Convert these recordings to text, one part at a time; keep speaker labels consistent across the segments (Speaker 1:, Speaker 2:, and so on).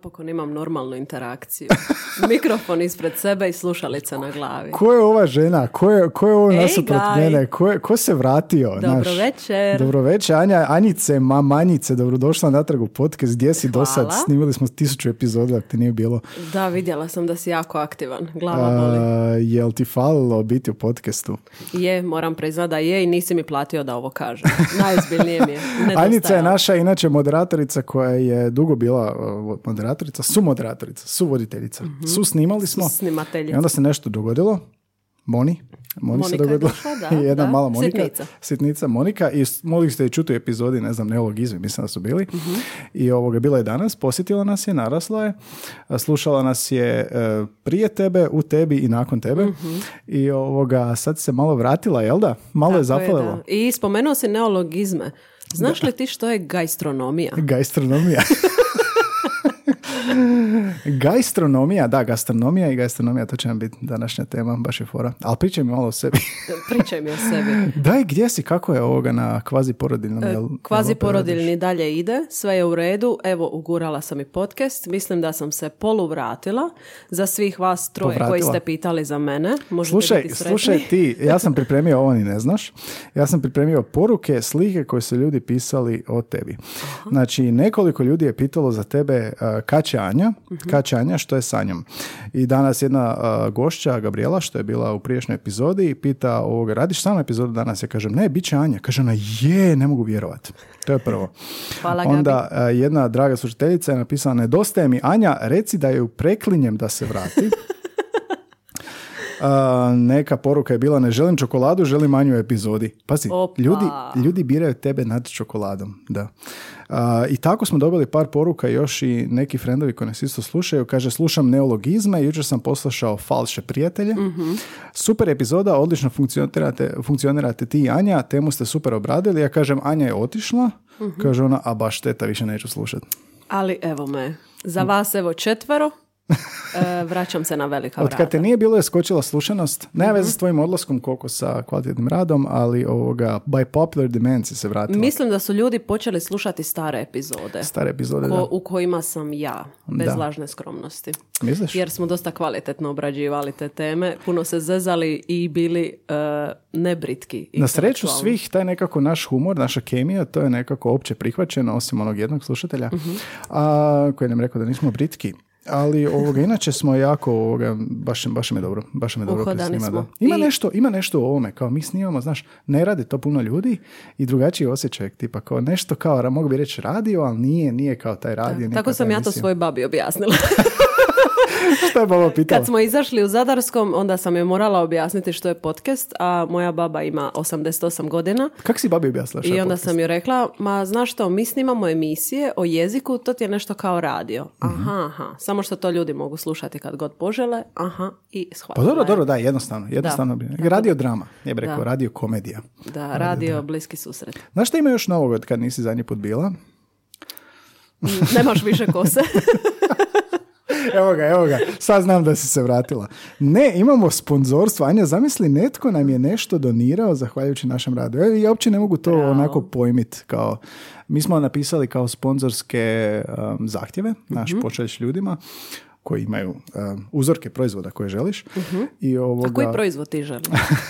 Speaker 1: napokon imam normalnu interakciju. Mikrofon ispred sebe i slušalica na glavi.
Speaker 2: Ko je ova žena? Ko je, ko je ovo nasuprot mene? Ko, je, ko se vratio?
Speaker 1: Dobro
Speaker 2: znaš?
Speaker 1: večer.
Speaker 2: Dobro večer, Anja, Anjice, mamanjice, dobrodošla natrag u podcast. Gdje si do sad?
Speaker 1: Hvala.
Speaker 2: Snimili smo tisuću epizoda, ako ti nije bilo.
Speaker 1: Da, vidjela sam da si jako aktivan. Glava boli.
Speaker 2: A, jel ti falilo biti u podcastu?
Speaker 1: Je, moram priznat da je i nisi mi platio da ovo kažem. Najozbiljnije mi je.
Speaker 2: Anjica je naša inače moderatorica koja je dugo bila moderatorica, moderatorica, su voditeljica. Su snimali smo
Speaker 1: Snimateljica.
Speaker 2: i onda se nešto dogodilo. Moni. Moni se
Speaker 1: Monika je došla, da,
Speaker 2: Jedna
Speaker 1: da.
Speaker 2: mala Monika.
Speaker 1: Sitnica.
Speaker 2: Sitnica Monika. I mogli ste je čuti u epizodi, ne znam, neologizmi, mislim da su bili.
Speaker 1: Mhm.
Speaker 2: I ovoga, bila je danas, posjetila nas je, narasla je. Slušala nas je e, prije tebe, u tebi i nakon tebe.
Speaker 1: Mhm.
Speaker 2: I ovoga, sad se malo vratila, jel da? Malo je
Speaker 1: Tako
Speaker 2: zapalilo.
Speaker 1: da. I spomenuo si neologizme. Znaš li ti što je gastronomija?
Speaker 2: Gastronomija. Gastronomija, da, gastronomija i gastronomija, to će nam biti današnja tema, baš je fora. Ali pričaj mi malo o sebi.
Speaker 1: Pričaj mi o sebi.
Speaker 2: Daj, gdje si, kako je ovoga na kvazi porodiljnom? Jel,
Speaker 1: Kvazi porodiljni dalje ide, sve je u redu. Evo, ugurala sam i podcast. Mislim da sam se polu vratila. Za svih vas troje koji
Speaker 2: Povratila.
Speaker 1: ste pitali za mene. Možete
Speaker 2: Slušaj,
Speaker 1: biti
Speaker 2: slušaj ti, ja sam pripremio ovo ni ne znaš. Ja sam pripremio poruke, slike koje su ljudi pisali o tebi. Znači, nekoliko ljudi je pitalo za tebe uh, kad će Anja,
Speaker 1: Mhm.
Speaker 2: kad će Anja, što je sa njom. I danas jedna uh, gošća, Gabriela, što je bila u priješnjoj epizodi, pita ovoga, radiš samo epizodu danas? Ja kažem, ne, bit će Anja. Kaže ona, je, ne mogu vjerovati. To je prvo.
Speaker 1: Hvala.
Speaker 2: Onda uh, jedna draga slušateljica je napisala, nedostaje mi Anja, reci da ju preklinjem da se vrati. A, neka poruka je bila ne želim čokoladu, želim manju epizodi. Pazi,
Speaker 1: Opa.
Speaker 2: ljudi, ljudi biraju tebe nad čokoladom. Da. A, I tako smo dobili par poruka još i neki frendovi koji nas isto slušaju. Kaže, slušam neologizme, jučer sam poslušao falše prijatelje. Super epizoda, odlično funkcionirate, funkcionirate ti i Anja, temu ste super obradili. Ja kažem, Anja je otišla. Kaže ona, a baš šteta, više neću slušati.
Speaker 1: Ali evo me. Za vas evo četvero. E, vraćam se na velika
Speaker 2: Od
Speaker 1: vrata.
Speaker 2: kad te nije bilo je skočila slušanost, nema veze s tvojim odlaskom koliko sa kvalitetnim radom, ali ovoga, by popular demand si se vratila.
Speaker 1: Mislim da su ljudi počeli slušati stare epizode.
Speaker 2: Stare epizode,
Speaker 1: ko-
Speaker 2: da.
Speaker 1: u kojima sam ja, bez
Speaker 2: Da.
Speaker 1: lažne skromnosti.
Speaker 2: Misliš?
Speaker 1: Jer smo dosta kvalitetno obrađivali te teme, puno se zezali i bili e, nebritki.
Speaker 2: Na sreću svih, taj nekako naš humor, naša kemija, to je nekako opće prihvaćeno, osim onog jednog slušatelja,
Speaker 1: Mhm.
Speaker 2: a, koji nam rekao da nismo britki. Ali ovoga, inače smo jako, ovoga, baš, baš mi je dobro, baš mi je dobro. Snima,
Speaker 1: smo.
Speaker 2: da. Ima,
Speaker 1: I-
Speaker 2: nešto, ima nešto u ovome, kao mi snimamo, znaš, ne radi to puno ljudi i drugačiji osjećaj, tipa kao nešto kao, mogu bi reći radio, ali nije, nije kao taj radio.
Speaker 1: Tako
Speaker 2: kao
Speaker 1: sam ja to svojoj babi objasnila.
Speaker 2: Šta je baba pitala?
Speaker 1: Kad smo izašli u Zadarskom, onda sam je morala objasniti što je podcast, a moja baba ima 88 godina.
Speaker 2: Kako si babi objasnila je
Speaker 1: I onda
Speaker 2: podcast?
Speaker 1: sam joj rekla, ma znaš što, mi snimamo emisije o jeziku, to ti je nešto kao radio.
Speaker 2: Mhm.
Speaker 1: Aha, aha, samo što to ljudi mogu slušati kad god požele, aha, i
Speaker 2: Pa
Speaker 1: shvatila
Speaker 2: dobro,
Speaker 1: je.
Speaker 2: dobro, da, jednostavno. jednostavno bi. Radio drama, ja bih rekao,
Speaker 1: Da.
Speaker 2: radio komedija.
Speaker 1: Da, radio bliski susret.
Speaker 2: Znaš šta ima još novog od kad nisi zadnji put bila?
Speaker 1: Nemaš više kose.
Speaker 2: Evo ga, evo ga, sad znam da si se vratila. Ne, imamo sponzorstvo. Anja, zamisli, netko nam je nešto donirao zahvaljujući našem radu. E, Ja uopće ne mogu to onako pojmit kao... Mi smo napisali kao sponzorske um, zahtjeve, naš
Speaker 1: Mhm.
Speaker 2: pošalješ ljudima koji imaju um, uzorke proizvoda koje želiš. I ovoga...
Speaker 1: Mhm. A koji proizvod ti želiš?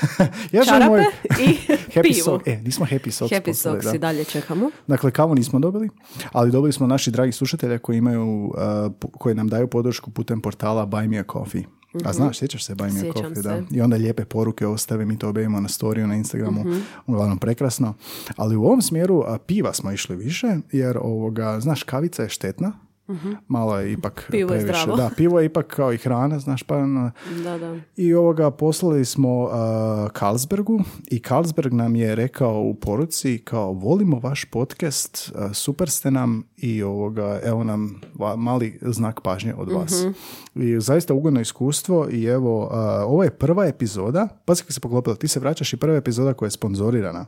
Speaker 2: ja
Speaker 1: Čarape
Speaker 2: moj-
Speaker 1: i
Speaker 2: Happy
Speaker 1: pivo.
Speaker 2: Sock. E, nismo Happy Socks
Speaker 1: Happy Socks
Speaker 2: da.
Speaker 1: i dalje čekamo.
Speaker 2: Dakle, kavu nismo dobili, ali dobili smo naši dragi slušatelja koji imaju, uh, koji nam daju podršku putem portala Buy Me a Coffee. A znaš, sjećaš se Buy Me
Speaker 1: Mhm.
Speaker 2: Coffee,
Speaker 1: se.
Speaker 2: da. I onda lijepe poruke ostave, mi to objavimo na storiju, na Instagramu,
Speaker 1: Mhm.
Speaker 2: uglavnom prekrasno. Ali u ovom smjeru a, piva smo išli više, jer ovoga, znaš, kavica je štetna, malo je ipak.
Speaker 1: Pivo je
Speaker 2: previše.
Speaker 1: zdravo.
Speaker 2: Da, pivo je ipak kao i hrana, znaš, pa na-
Speaker 1: Da, da.
Speaker 2: i ovoga poslali smo uh, Carlsbergu i Carlsberg nam je rekao u poruci kao volimo vaš podcast, uh, super ste nam i ovoga, evo nam va- mali znak pažnje od vas. I zaista ugodno iskustvo i evo, uh, ovo je prva epizoda, pa kako se poklopilo, ti se vraćaš i prva epizoda koja je sponzorirana.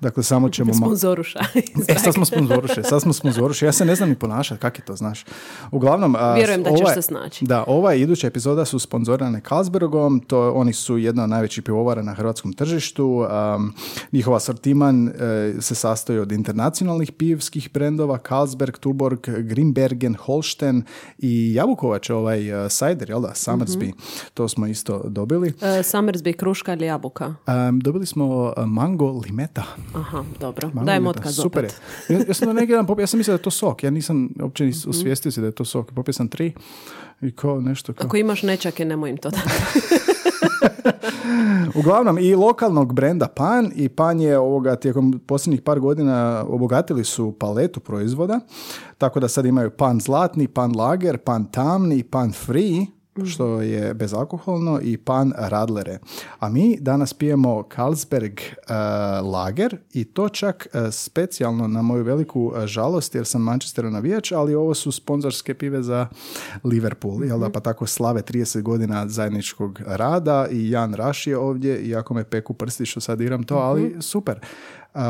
Speaker 2: Dakle, samo ćemo...
Speaker 1: Sponzoruša.
Speaker 2: E, sad smo sponzoruše, sad smo sponzoruše. Ja se ne znam ni ponašati, kak je to, znaš? Znaš. Uglavnom,
Speaker 1: Vjerujem da ćeš
Speaker 2: ovaj-
Speaker 1: se snaći.
Speaker 2: Da, ova i iduća epizoda su sponzorirane Carlsbergom, to oni su jedna od najvećih pivovara na hrvatskom tržištu. Um, njihov asortiman e, se sastoji od internacionalnih pivskih brendova Carlsberg, Tuborg, Grimbergen, Holsten i Jabukovač, ovaj uh, cider, jel da, Summersby.
Speaker 1: Mhm.
Speaker 2: To smo isto dobili.
Speaker 1: E, Summersby, kruška ili jabuka?
Speaker 2: Um, dobili smo uh, mango limeta.
Speaker 1: Aha, dobro.
Speaker 2: Mango
Speaker 1: Dajem
Speaker 2: limeta,
Speaker 1: otkaz
Speaker 2: Super
Speaker 1: opet.
Speaker 2: je. Ja, ja sam neki dan ja sam mislio da je to sok. Ja nisam uopće
Speaker 1: Mhm.
Speaker 2: Se da je to sok. Popio sam tri i kao nešto kao...
Speaker 1: Ako imaš nečake, nemoj im to dati.
Speaker 2: Uglavnom i lokalnog brenda Pan i Pan je ovoga tijekom posljednjih par godina obogatili su paletu proizvoda, tako da sad imaju Pan zlatni, Pan lager, Pan tamni, Pan free, što je bezalkoholno i pan radlere. A mi danas pijemo Carlsberg eh, lager i to čak eh, specijalno na moju veliku eh, žalost jer sam Manchesteru navijač, ali ovo su sponzorske pive za Liverpool, jel da, pa tako slave 30 godina zajedničkog rada i Jan Raš je ovdje, iako me peku prsti što sad igram to, ali super. Uh,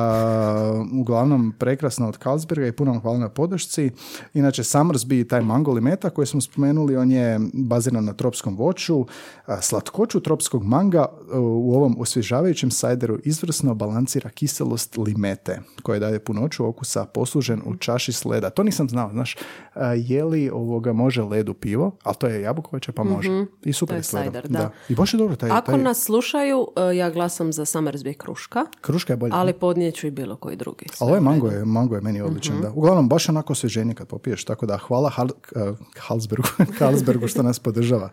Speaker 2: uglavnom prekrasno od Carlsberga i puno vam hvala na podršci. Inače, Summersby, taj mango limeta koji smo spomenuli, on je baziran na tropskom voću. Slatkoću tropskog manga uh, u ovom osvježavajućem sajderu izvrsno balansira kiselost limete, koja daje punoću okusa poslužen u čaši s leda. To nisam znao, znaš, a, je li ovoga može ledu pivo, ali to je jabukovače pa može. I super
Speaker 1: To je sajder, da.
Speaker 2: I baš je dobro taj,
Speaker 1: Ako
Speaker 2: taj
Speaker 1: nas slušaju, e, ja glasam za Summersby kruška,
Speaker 2: kruška je bolja.
Speaker 1: ali podnijeću i bilo koji drugi. Sve
Speaker 2: ovaj
Speaker 1: u redu.
Speaker 2: mango je, mango je meni odličan, da. Uglavnom, baš onako osvježenje kad popiješ, tako da hvala Hal, uh, Halsbergu, Carlsbergu što nas podržava.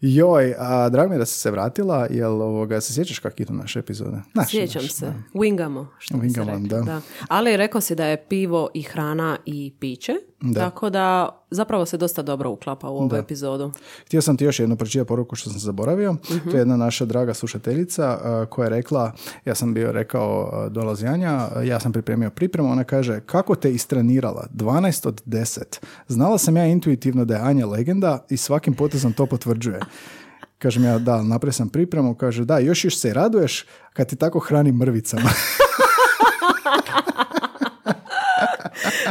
Speaker 2: Joj, a drago mi je da si se vratila, jel ovoga, se sjećaš kak idu naše epizode? Znaš,
Speaker 1: Sjećam
Speaker 2: znaš,
Speaker 1: se.
Speaker 2: da.
Speaker 1: Wingamo, što bi se
Speaker 2: Wingamo,
Speaker 1: reklo,
Speaker 2: da.
Speaker 1: Ali rekao si da je pivo i hrana i piće, tako da zapravo se dosta dobro uklapa u ovu epizodu.
Speaker 2: Htio sam ti još jednu pročitati poruku što sam zaboravio. To je jedna naša draga slušateljica uh, koja je rekla, ja sam bio rekao uh, dolazi Anja, uh, ja sam pripremio pripremu, ona kaže, kako te istrenirala? 12 od 10. Znala sam ja intuitivno da je Anja legenda i svakim potezom to potvrđuje. Kažem ja, da, napravio sam pripremu, kaže, da, još još se raduješ kad ti tako hrani mrvicama.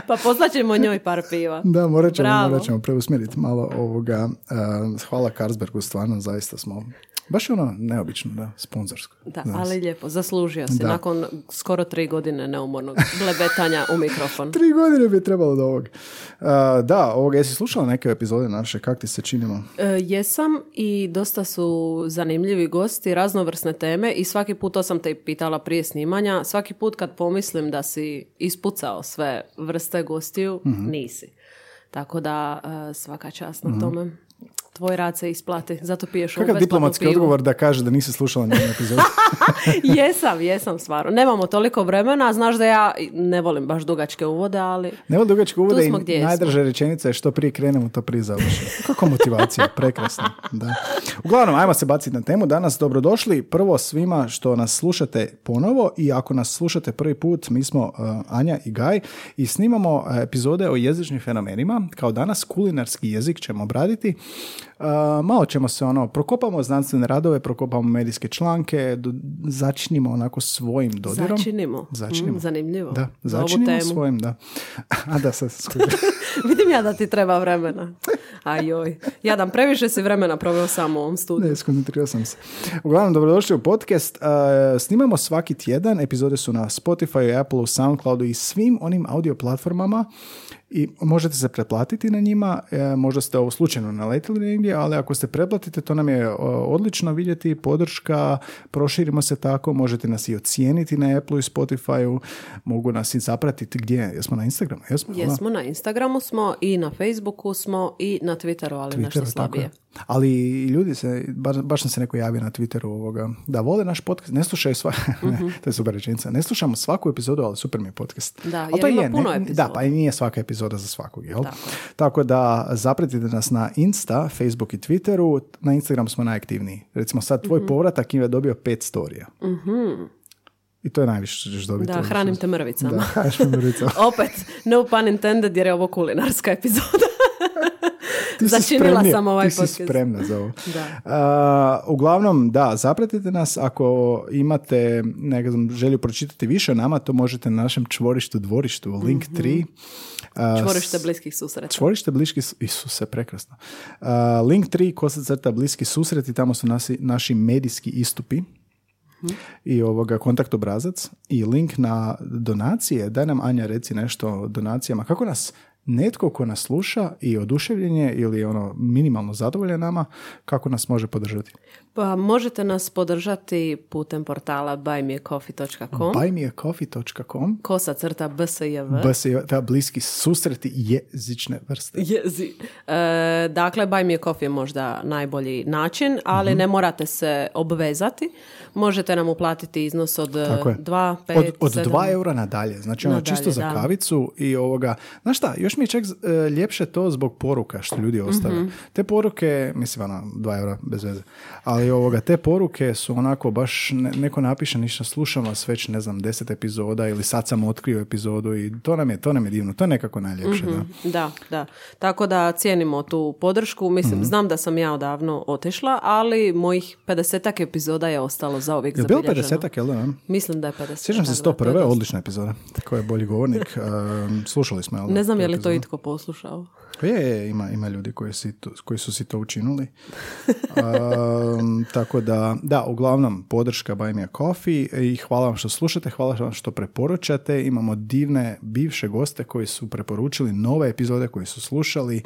Speaker 1: Pa poslaćemo njoj par piva.
Speaker 2: da, morat ćemo, morat ćemo preusmjeriti malo ovoga. Uh, hvala Carlsbergu, stvarno, zaista smo, baš je ono neobično, da, sponzorsko.
Speaker 1: Da,
Speaker 2: Znaš.
Speaker 1: ali lijepo, zaslužio si
Speaker 2: Da.
Speaker 1: nakon skoro tri godine neumornog blebetanja u mikrofon.
Speaker 2: Tri godine bi trebalo do ovog. Uh, da, ovoga, jesi slušala neke epizode naše, kak ti se činimo?
Speaker 1: E, jesam i dosta su zanimljivi gosti, raznovrsne teme i svaki put, to sam te i pitala prije snimanja, svaki put kad pomislim da si ispucao sve vrste gostiju,
Speaker 2: Mhm.
Speaker 1: nisi. Tako da e, svaka čast na tome. Tvoj rad se isplati, zato piješ
Speaker 2: Kakav diplomatski
Speaker 1: pivu.
Speaker 2: odgovor da kaže da nisi slušala nijednu epizodu?
Speaker 1: jesam, jesam stvarno. Nemamo toliko vremena, znaš da ja ne volim baš dugačke uvode, ali
Speaker 2: Nema dugačke uvode i najdraža rečenica je što prije krenemo, to prije završimo. Kako motivacija, prekrasno. Da. Uglavnom, ajmo se baciti na temu. Danas dobrodošli prvo svima što nas slušate ponovo i ako nas slušate prvi put, mi smo uh, Anja i Gaj i snimamo uh, epizode o jezičnim fenomenima. Kao danas kulinarski jezik ćemo obraditi. Uh, malo ćemo se ono, prokopamo znanstvene radove, prokopamo medijske članke, do- začinimo onako svojim dodirom.
Speaker 1: začinimo.
Speaker 2: Začinimo.
Speaker 1: Mm, zanimljivo.
Speaker 2: Da, začinimo svojim, da. A da, sad.
Speaker 1: Vidim ja da ti treba vremena. Ajoj. Jadan, previše si vremena proveo samo u ovom studiju.
Speaker 2: Ne, skoncentrirao sam se. Uglavnom, dobrodošli u podcast. Uh, snimamo svaki tjedan, epizode su na Spotify, Apple, Soundcloudu i svim onim audio platformama i možete se pretplatiti na njima, e, možda ste ovo slučajno naletili negdje, ali ako se pretplatite, to nam je o, odlično vidjeti, podrška, proširimo se tako, možete nas i ocijeniti na Apple i Spotify-u, mogu nas i zapratiti gdje, jesmo na Instagramu, jesmo?
Speaker 1: Jesmo, na Instagramu smo i na Facebooku smo i na Twitteru, ali nešto
Speaker 2: Twitteru, tako
Speaker 1: slabije.
Speaker 2: je. Ali ljudi se, baš, baš nam se neko javio na Twitteru ovoga, da vole naš podcast, ne slušaju sva, ne, to je super rečenica, ne slušamo svaku epizodu, ali super mi je podcast.
Speaker 1: Da,
Speaker 2: Ali
Speaker 1: jer
Speaker 2: to
Speaker 1: ima
Speaker 2: je,
Speaker 1: puno
Speaker 2: ne-. Da, pa i nije svaka epizoda za svakog, jel?
Speaker 1: Tako.
Speaker 2: Tako da zapratite nas na Insta, Facebook i Twitteru, na Instagram smo najaktivniji. Recimo sad tvoj
Speaker 1: Mhm.
Speaker 2: povratak je dobio pet storija. I to je najviše što ćeš dobiti.
Speaker 1: Da,
Speaker 2: ono
Speaker 1: hranim te mrvicama.
Speaker 2: Da, mrvicama.
Speaker 1: Opet, no pun intended jer je ovo kulinarska epizoda.
Speaker 2: Ti si
Speaker 1: Začinila
Speaker 2: spremnija-
Speaker 1: sam ovaj
Speaker 2: ti si
Speaker 1: podcast.
Speaker 2: spremna za ovo.
Speaker 1: Da.
Speaker 2: A, uglavnom, da, zapratite nas. Ako imate ne znam, želju pročitati više o nama, to možete na našem čvorištu, dvorištu, link 3. A,
Speaker 1: Čvorište bliskih susreta.
Speaker 2: Čvorište bliski, su- Isuse, prekrasno. Uh, link 3, kosa crta bliski susreti, tamo su nasi, naši medijski istupi i ovoga kontakt obrazac i link na donacije. Daj nam Anja reci nešto o donacijama. Kako nas netko ko nas sluša i oduševljen je ili ono minimalno zadovoljan nama, kako nas može podržati?
Speaker 1: Pa možete nas podržati putem portala buymeacoffee.com
Speaker 2: buymeacoffee.com
Speaker 1: kosa crta bsjv.
Speaker 2: Bs je ta bliski susreti jezične vrste.
Speaker 1: Jezi. E, dakle, Buy Me a Coffee je možda najbolji način, ali
Speaker 2: Mhm.
Speaker 1: ne morate se obvezati. Možete nam uplatiti iznos od
Speaker 2: Tako je.
Speaker 1: 2, 5,
Speaker 2: od, od
Speaker 1: 7.
Speaker 2: 2 eura nadalje. Znači ono
Speaker 1: Nadalje,
Speaker 2: čisto za
Speaker 1: da.
Speaker 2: kavicu i ovoga. Znaš šta, još mi je čak e, ljepše to zbog poruka što ljudi ostave.
Speaker 1: Mhm.
Speaker 2: Te poruke, mislim ono, 2 eura bez veze, ali ovoga, te poruke su onako baš, ne- neko napiše ništa, slušam vas već ne znam, 10 epizoda ili sad sam otkrio epizodu i to nam je, to nam je divno, to je nekako najljepše. Da.
Speaker 1: Da, da. Tako da cijenimo tu podršku. Mislim,
Speaker 2: Mhm.
Speaker 1: znam da sam ja odavno otišla, ali mojih 50 epizoda je ostalo za uvijek
Speaker 2: Je bilo
Speaker 1: zabilježeno.
Speaker 2: 50 jel da?
Speaker 1: Mislim da je 50.
Speaker 2: Sjećam se
Speaker 1: da, to je
Speaker 2: 101.
Speaker 1: dosta.
Speaker 2: odlična epizoda. Ko je bolji govornik. Um, slušali smo, jel da?
Speaker 1: Ne znam je li to itko poslušao.
Speaker 2: Je, je, ima, ima ljudi koji, si to- koji su si to učinili. Um, tako da, da, uglavnom, podrška Buy Me a Coffee i hvala vam što slušate, hvala vam što preporučate. Imamo divne bivše goste koji su preporučili nove epizode koji su slušali.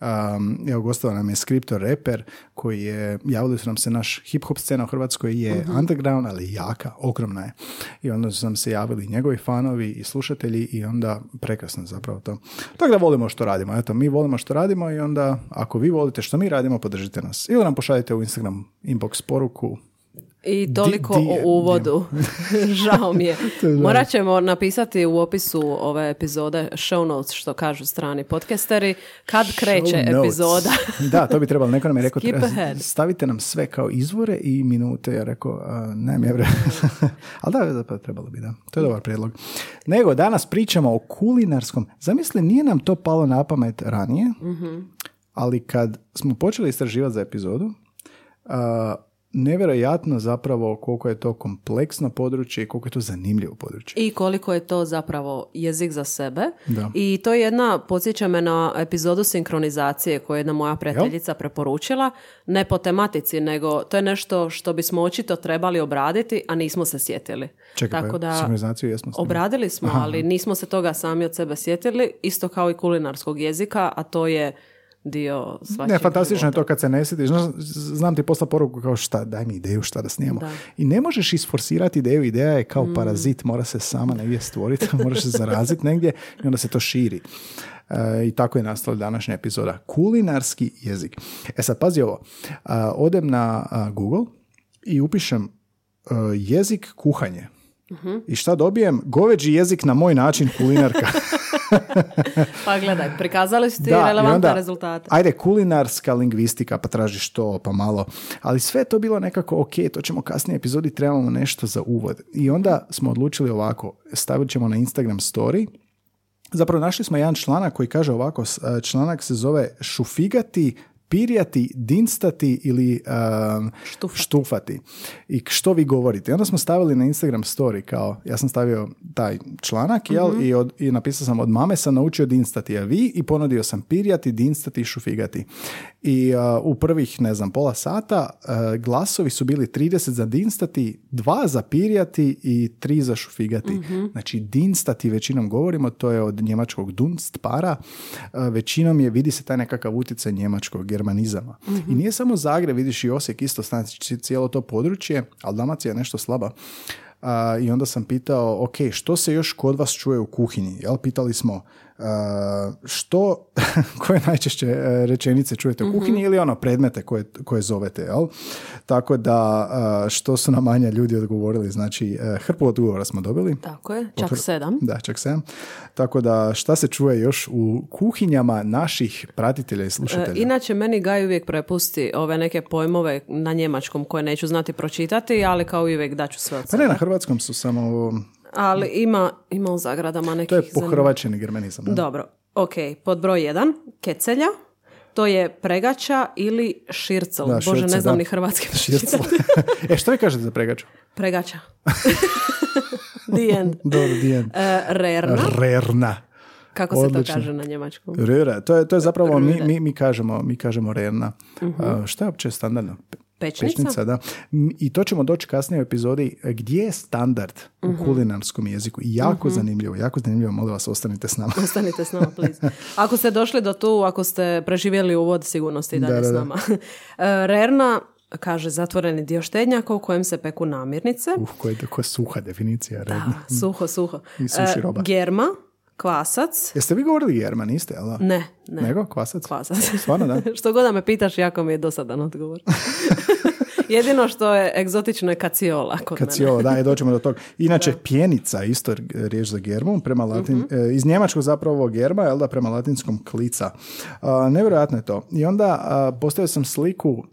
Speaker 2: Um, evo, gostova nam je Skriptor Reper koji je, javili su nam se naš hip-hop scena u Hrvatskoj je underground, ali jaka, ogromna je. I onda su nam se javili njegovi fanovi i slušatelji i onda prekrasno zapravo to. Tako da volimo što radimo. Eto, mi volimo što radimo i onda ako vi volite što mi radimo, podržite nas. Ili nam pošaljite u Instagram inbox poruku.
Speaker 1: I toliko
Speaker 2: di je-
Speaker 1: o uvodu. Žao mi je. Morat ćemo napisati u opisu ove epizode show notes, što kažu strani podcasteri, kad kreće
Speaker 2: Show notes.
Speaker 1: epizoda.
Speaker 2: da, to bi trebalo. Neko nam je rekao, treba- stavite nam sve kao izvore i minute. Ja rekao, a, nemam vremena. Ali da, da, pa trebalo bi, da. To je dobar prijedlog. Nego, danas pričamo o kulinarskom. Zamisli, nije nam to palo na pamet ranije,
Speaker 1: Mhm.
Speaker 2: ali kad smo počeli istraživati za epizodu, a, nevjerojatno zapravo koliko je to kompleksno područje i koliko je to zanimljivo područje.
Speaker 1: I koliko je to zapravo jezik za sebe.
Speaker 2: Da.
Speaker 1: I to je jedna, podsjeća me na epizodu sinkronizacije koju je jedna moja prijateljica preporučila. Ne po tematici, nego to je nešto što bismo očito trebali obraditi, a nismo se sjetili.
Speaker 2: Čekaj,
Speaker 1: Tako
Speaker 2: pa
Speaker 1: da
Speaker 2: sinkronizaciju jesmo snimili.
Speaker 1: obradili smo, ali nismo se toga sami od sebe sjetili. Isto kao i kulinarskog jezika, a to je dio
Speaker 2: Ne, fantastično je to kad se ne sjetiš. Znam ti posla poruku kao šta, daj mi ideju šta da snijemo.
Speaker 1: Da. Mm.
Speaker 2: I ne možeš isforsirati ideju, ideja je kao parazit, mora se sama negdje stvoriti, moraš se zaraziti negdje i onda se to širi. E, I tako je nastala današnja epizoda. Kulinarski jezik. E sad, pazi ovo. A, odem na a, Google i upišem e, jezik kuhanje.
Speaker 1: Mhm.
Speaker 2: I šta dobijem? Goveđi jezik na moj način kulinarka.
Speaker 1: Pa gledaj, prikazali su ti
Speaker 2: Da,
Speaker 1: relevantne
Speaker 2: onda,
Speaker 1: rezultate.
Speaker 2: Ajde, kulinarska lingvistika, pa tražiš to, pa malo. Ali sve je to bilo nekako, ok, to ćemo kasnije epizodi, trebamo nešto za uvod. I onda smo odlučili ovako, stavit ćemo na Instagram story, Zapravo našli smo jedan članak koji kaže ovako, članak se zove šufigati, pirjati, dinstati ili um,
Speaker 1: Štufati.
Speaker 2: štufati. I što vi govorite? I onda smo stavili na Instagram story kao, ja sam stavio taj članak, jel? I, od, I napisao sam od mame sam naučio dinstati, a vi? I ponudio sam pirjati, dinstati i šufigati. I uh, u prvih, ne znam, pola sata uh, glasovi su bili 30 za dinstati, 2 za pirjati i 3 za šufigati. Znači, dinstati većinom govorimo, to je od njemačkog dunst, para. Uh, većinom je, vidi se taj nekakav utjecaj njemačkog germanizama. I nije samo Zagreb, vidiš i Osijek isto, znači cijelo to područje, ali Dalmacija je nešto slaba. I onda sam pitao, ok, što se još kod vas čuje u kuhinji? Jel? Pitali smo, što, koje najčešće e, rečenice čujete u kuhinji ili ono predmete koje, koje zovete, jel? Tako da, a, što su nam manje ljudi odgovorili, znači e, hrpu odgovora smo dobili.
Speaker 1: Tako je, čak sedam.
Speaker 2: Da, čak sedam. Tako da, šta se čuje još u kuhinjama naših pratitelja i
Speaker 1: E,
Speaker 2: slušatelja?
Speaker 1: Inače, meni Gaj uvijek prepusti ove neke pojmove na njemačkom koje neću znati pročitati, ali kao i uvijek daću sve od
Speaker 2: Pa
Speaker 1: sebe.
Speaker 2: ne, na hrvatskom su samo,
Speaker 1: Ali ima, ima u zagradama nekih...
Speaker 2: to je pohrvaćeni germanizam. da?
Speaker 1: Dobro, ok. Pod broj jedan, kecelja. To je pregača ili šircel.
Speaker 2: Da,
Speaker 1: Bože,
Speaker 2: šircel,
Speaker 1: ne znam
Speaker 2: da.
Speaker 1: ni hrvatski.
Speaker 2: Šircel. e, što vi kažete za pregaču?
Speaker 1: Pregača. The end.
Speaker 2: Dobro, dijen.
Speaker 1: E, rerna.
Speaker 2: Rerna.
Speaker 1: Kako se
Speaker 2: Odlično.
Speaker 1: to kaže na njemačkom?
Speaker 2: Rera, to je, to je zapravo, mi, mi, mi kažemo, mi kažemo rerna. A, šta je uopće standardno? Pe-
Speaker 1: Pečnica?
Speaker 2: Pečnica, da. I to ćemo doći kasnije u epizodi e, gdje je standard u kulinarskom jeziku. I jako zanimljivo, jako zanimljivo, molim vas, ostanite s nama.
Speaker 1: Ostanite s nama, please. Ako ste došli do tu, ako ste preživjeli uvod, sigurno ste i dalje
Speaker 2: Da, da,
Speaker 1: s
Speaker 2: da.
Speaker 1: nama. E, Rerna kaže zatvoreni dio štednjaka u kojem se peku namirnice.
Speaker 2: Uh, koja je, suha definicija rerna.
Speaker 1: Da, suho, suho.
Speaker 2: I suši
Speaker 1: E,
Speaker 2: roba.
Speaker 1: Germa, kvasac.
Speaker 2: Jeste vi govorili German, niste, jel da?
Speaker 1: Ne, ne.
Speaker 2: Nego, kvasac?
Speaker 1: Kvasac.
Speaker 2: Stvarno, da?
Speaker 1: što god da me pitaš, jako mi je dosadan odgovor. Jedino što je egzotično je kaciola kod
Speaker 2: Kad
Speaker 1: mene.
Speaker 2: da, doćemo do toga. Inače, pjenica, isto riječ za germu, prema latin,
Speaker 1: Mhm.
Speaker 2: e, iz njemačkog zapravo germa, jel da, prema latinskom klica. A, nevjerojatno je to. I onda postavio sam sliku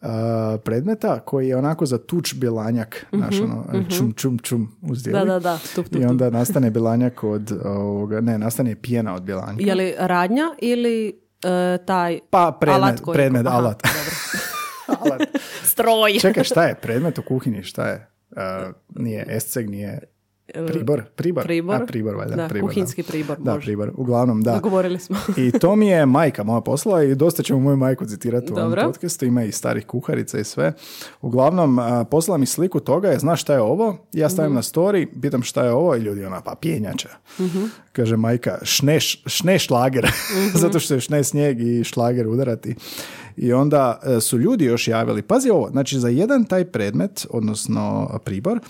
Speaker 2: a, predmeta koji je onako za tuč bilanjak, znaš, ono, čum, čum, čum, uzdjeli.
Speaker 1: Da, da, da, tup, tup,
Speaker 2: I onda nastane bilanjak od, ovoga, ne, nastane pjena od bilanjka.
Speaker 1: Je li radnja ili e, taj
Speaker 2: Pa predmet,
Speaker 1: alat koji...
Speaker 2: predmet,
Speaker 1: Aha,
Speaker 2: alat. alat.
Speaker 1: Stroj.
Speaker 2: Čekaj, šta je predmet u kuhinji, šta je? A, nije esceg, nije pribor, pribor,
Speaker 1: Pribor.
Speaker 2: A, pribor, valjda,
Speaker 1: Da,
Speaker 2: pribor,
Speaker 1: kuhinjski pribor,
Speaker 2: Da,
Speaker 1: može.
Speaker 2: pribor, uglavnom, da.
Speaker 1: Dogovorili smo.
Speaker 2: I to mi je majka moja poslala i dosta ćemo moju majku citirati u ovom podcastu, ima i starih kuharica i sve. Uglavnom, a, poslala mi sliku toga, je, znaš šta je ovo? Ja stavim na story, pitam šta je ovo i ljudi ona, pa pjenjača. Kaže majka, šneš, šne šlager, zato što je šne snijeg i šlager udarati. I onda e, su ljudi još javili, pazi ovo, znači za jedan taj predmet, odnosno pribor,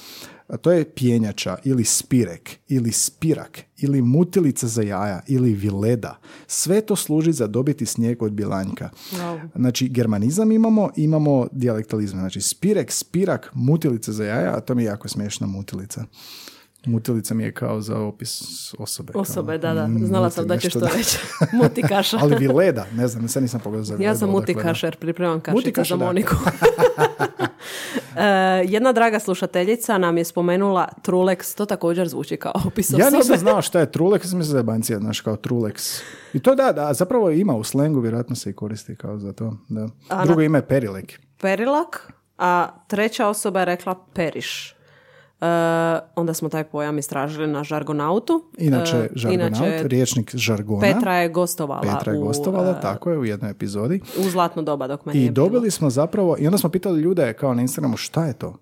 Speaker 2: a to je pjenjača ili spirek ili spirak ili mutilica za jaja ili vileda. Sve to služi za dobiti snijeg od bilanjka.
Speaker 1: Wow.
Speaker 2: Znači, germanizam imamo, imamo dijalektalizam. Znači, spirek, spirak, mutilica za jaja, a to mi je jako smiješna mutilica. Mutilica mi je kao za opis osobe. kao,
Speaker 1: Osobe, da, da.
Speaker 2: mm,
Speaker 1: Znala sam da ćeš to reći. Mutikaša.
Speaker 2: Ali vileda, ne znam, sad nisam pogledao za
Speaker 1: Ja sam jer pripremam
Speaker 2: Mutikaša,
Speaker 1: za. Moniku. E, jedna draga slušateljica nam je spomenula Trulex, to također zvuči kao opis
Speaker 2: Ja nisam znao šta je Trulex, sam mislio da je bancija, znaš, kao Trulex. I to da, da, zapravo ima u slengu, vjerojatno se i koristi kao za to. Da. Drugo ime je Perilek.
Speaker 1: Perilak, a treća osoba je rekla periš. E, onda smo taj pojam istražili na žargonautu.
Speaker 2: Inače,
Speaker 1: E,
Speaker 2: žargonaut,
Speaker 1: inače,
Speaker 2: riječnik žargona.
Speaker 1: Petra je gostovala,
Speaker 2: Petra je
Speaker 1: u,
Speaker 2: gostovala,
Speaker 1: e,
Speaker 2: tako je, u jednoj epizodi.
Speaker 1: u zlatno doba dok meni
Speaker 2: I
Speaker 1: je bilo.
Speaker 2: dobili smo zapravo, i onda smo pitali ljude kao na Instagramu šta je to?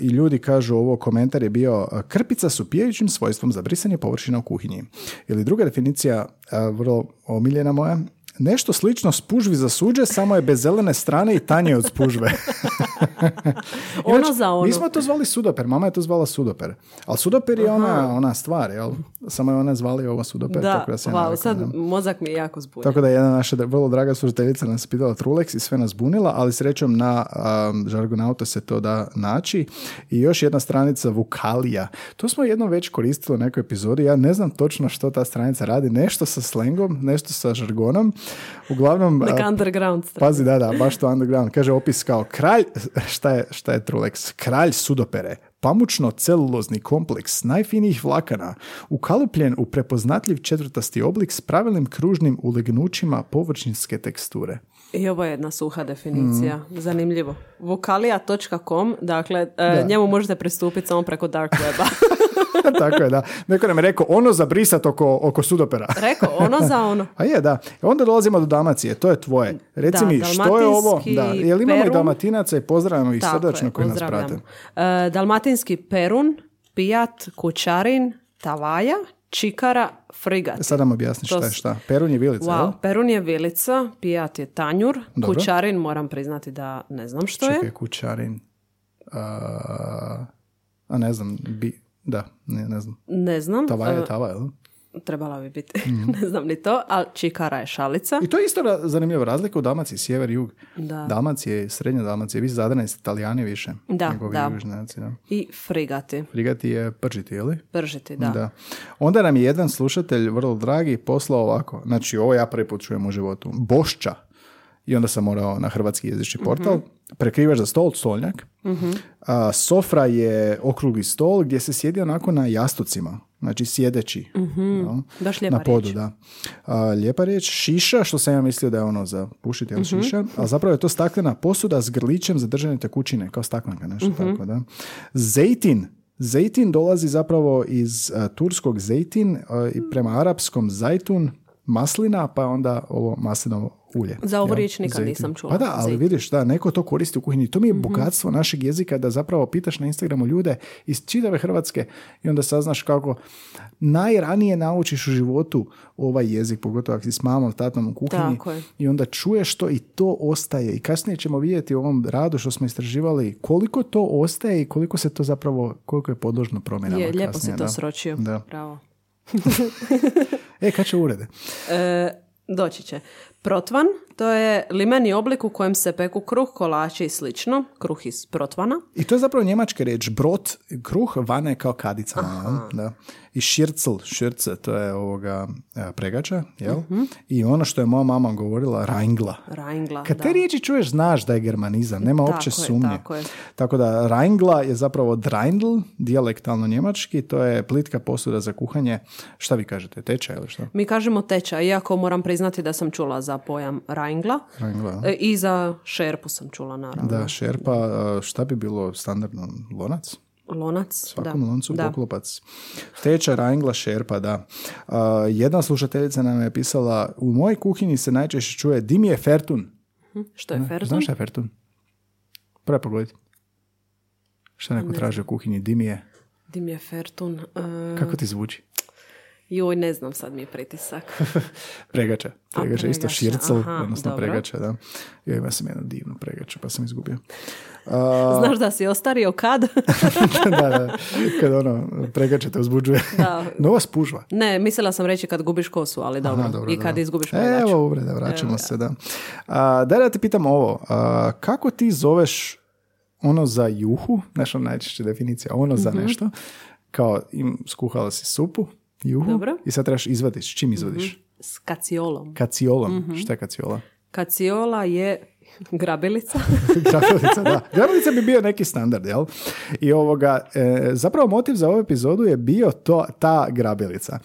Speaker 2: I ljudi kažu, ovo komentar je bio, krpica su pijajućim svojstvom za brisanje površina u kuhinji. Ili druga definicija, vrlo omiljena moja, nešto slično spužvi za suđe, samo je bez zelene strane i tanje od spužve.
Speaker 1: Ono za ono.
Speaker 2: Mi smo to zvali sudoper, mama je to zvala sudoper. Ali sudoper je ona, ona stvar, jel? Samo je ona zvali ovo sudoper,
Speaker 1: Da,
Speaker 2: tako da se
Speaker 1: wow,
Speaker 2: navikao,
Speaker 1: sad mozak mi je jako zbunjen.
Speaker 2: Tako da je jedna naša vrlo draga služiteljica nas pitala Trulex i sve nas bunila, ali srećom na um, žargonauta se to da naći. I još jedna stranica Vukalija. To smo jednom već koristili u nekoj epizodi. Ja ne znam točno što ta stranica radi. Nešto sa slengom, nešto sa žargonom. Uglavnom, a,
Speaker 1: underground.
Speaker 2: Pazi, da, da, baš to underground. Kaže opis kao kralj, šta je, šta je Trulex? Kralj sudopere, pamučno-celulozni kompleks najfinijih vlakana, ukalupljen u prepoznatljiv četvrtasti oblik s pravilnim kružnim ulegnućima površinske teksture.
Speaker 1: I ovo je jedna suha definicija. Zanimljivo. Vokalija.com, dakle, e,
Speaker 2: Da.
Speaker 1: njemu možete pristupiti samo preko dark weba.
Speaker 2: Tako je, da. Neko nam je rekao, ono za brisat oko, oko sudopera.
Speaker 1: Rekao, ono za ono.
Speaker 2: A je, da. Onda dolazimo do Dalmacije, to je tvoje. Reci
Speaker 1: Da,
Speaker 2: mi, što je ovo? Da. Jel imamo i
Speaker 1: Perun?
Speaker 2: dalmatinaca i pozdravljamo ih srdačno koji nas prate.
Speaker 1: E, dalmatinski perun, pijat, kućarin, tavaja, čikara, frigat.
Speaker 2: Sad nam objasni
Speaker 1: To
Speaker 2: šta je šta. Perun je vilica?
Speaker 1: Wow, perun je vilica, pijat je tanjur,
Speaker 2: Dobro.
Speaker 1: kućarin moram priznati da ne znam što
Speaker 2: Čekaj,
Speaker 1: je.
Speaker 2: kućarin. A, a ne znam, bi, da, ne, ne znam.
Speaker 1: Ne znam,
Speaker 2: Tava je
Speaker 1: e,
Speaker 2: tava, jel?
Speaker 1: Trebala bi biti,
Speaker 2: Mhm.
Speaker 1: ne znam ni to, ali čikara je šalica.
Speaker 2: I to je isto ra- zanimljiva razlika u Dalmaciji, sjever jug.
Speaker 1: Da.
Speaker 2: Dalmacije i srednja Dalmacija, vi Zadrani ste Italijani više.
Speaker 1: Da,
Speaker 2: nego vi
Speaker 1: da.
Speaker 2: južnjaci, da.
Speaker 1: I frigati,
Speaker 2: Frigati je pržiti, je li?
Speaker 1: pržiti, da.
Speaker 2: Onda nam je jedan slušatelj, vrlo dragi, poslao ovako. Znači, ovo ja prvi put čujem u životu. Bošća. I onda sam morao na hrvatski jezični portal. Prekrivač za stol, stolnjak. A, sofra je okrugli stol gdje se sjedi onako na jastucima. znači sjedeći.
Speaker 1: Baš lijepa
Speaker 2: na podu,
Speaker 1: riječ.
Speaker 2: da. A, lijepa riječ. Šiša, što sam ja mislio da je ono za pušiti, jel šiša, ali zapravo je to staklena posuda s grlićem za držanje tekućine, kao staklenka, nešto tako, da. Zejtin. Zejtin dolazi zapravo iz a, turskog zejtin a, i prema arapskom zajtun, maslina, pa onda ovo maslinovo ulje.
Speaker 1: Za ovu riječ nikad nisam čula.
Speaker 2: Pa da, ali vidiš, da, neko to koristi u kuhinji. To mi je bogatstvo našeg jezika da zapravo pitaš na Instagramu ljude iz čitave Hrvatske i onda saznaš kako najranije naučiš u životu ovaj jezik, pogotovo ako si s mamom, tatom u kuhinji
Speaker 1: Tako je.
Speaker 2: i onda čuješ to i to ostaje. I kasnije ćemo vidjeti u ovom radu što smo istraživali koliko to ostaje i koliko se to zapravo, koliko je podložno promjenama
Speaker 1: Je, lijepo si to
Speaker 2: da.
Speaker 1: sročio.
Speaker 2: Da.
Speaker 1: Bravo.
Speaker 2: E, kad će urede?
Speaker 1: E, doći će. Protvan, to je limeni oblik u kojem se peku kruh, kolači i slično. Kruh iz protvana.
Speaker 2: I to je zapravo njemačka riječ. Brot, kruh, vane kao kadica. Da. I šircl, širce, to je ovoga e, pregača, jel?
Speaker 1: Mhm.
Speaker 2: I ono što je moja mama govorila, rajngla.
Speaker 1: Rajngla,
Speaker 2: Kad
Speaker 1: da.
Speaker 2: te riječi čuješ, znaš da je germanizam, nema
Speaker 1: Tako
Speaker 2: uopće
Speaker 1: je,
Speaker 2: sumnje.
Speaker 1: tako je.
Speaker 2: Tako da Rajngla je zapravo Dreindl, dijalektalno njemački, to je plitka posuda za kuhanje. Šta vi kažete, tečaj ili što?
Speaker 1: Mi kažemo tečaj, iako moram priznati da sam čula za pojam Rajngla.
Speaker 2: Rajngla, jel?
Speaker 1: E, I za šerpu sam čula, naravno.
Speaker 2: Da, šerpa, a, šta bi bilo standardno? Lonac?
Speaker 1: Lonac,
Speaker 2: Svakom
Speaker 1: da.
Speaker 2: loncu
Speaker 1: da.
Speaker 2: poklopac. Teča, rangla, šerpa, da. A, jedna slušateljica nam je pisala, u mojoj kuhinji se najčešće čuje dimije fertun.
Speaker 1: Što je fertun?
Speaker 2: Znaš šta je fertun? Prvo pogledaj. Šta neko traži u kuhinji? Dimije.
Speaker 1: Dim je fertun. e,
Speaker 2: Kako ti zvuči?
Speaker 1: Joj, ne znam, sad mi je pritisak.
Speaker 2: Pregača. Pregača, isto šircel,
Speaker 1: aha,
Speaker 2: odnosno
Speaker 1: dobro.
Speaker 2: pregača, da. Ja ima sam jednu divnu pregaču, pa sam izgubio. A,
Speaker 1: Znaš da si ostario kad?
Speaker 2: da, da, kad ono, pregača te uzbuđuje.
Speaker 1: Da.
Speaker 2: Nova spužva.
Speaker 1: ne, mislila sam reći kad gubiš kosu, ali dobro.
Speaker 2: Aha, dobro,
Speaker 1: I kad
Speaker 2: dobro.
Speaker 1: izgubiš pregaču.
Speaker 2: Evo uvreda, vraćamo se, da. A, daj da ti pitam ovo. A, kako ti zoveš ono za juhu, nešto najčešće definicija, ono za
Speaker 1: Mhm.
Speaker 2: nešto, kao im skuhala si supu, juhu,
Speaker 1: Dobro.
Speaker 2: i sad trebaš izvadiš. Čim izvadiš?
Speaker 1: S kaciolom.
Speaker 2: Kaciolom.
Speaker 1: Mhm.
Speaker 2: Šta je kaciola?
Speaker 1: Kaciola je grabilica.
Speaker 2: Grabilica, da. Grabilica bi bio neki standard, jel? I ovoga, e, zapravo motiv za ovu epizodu je bio to, ta grabilica.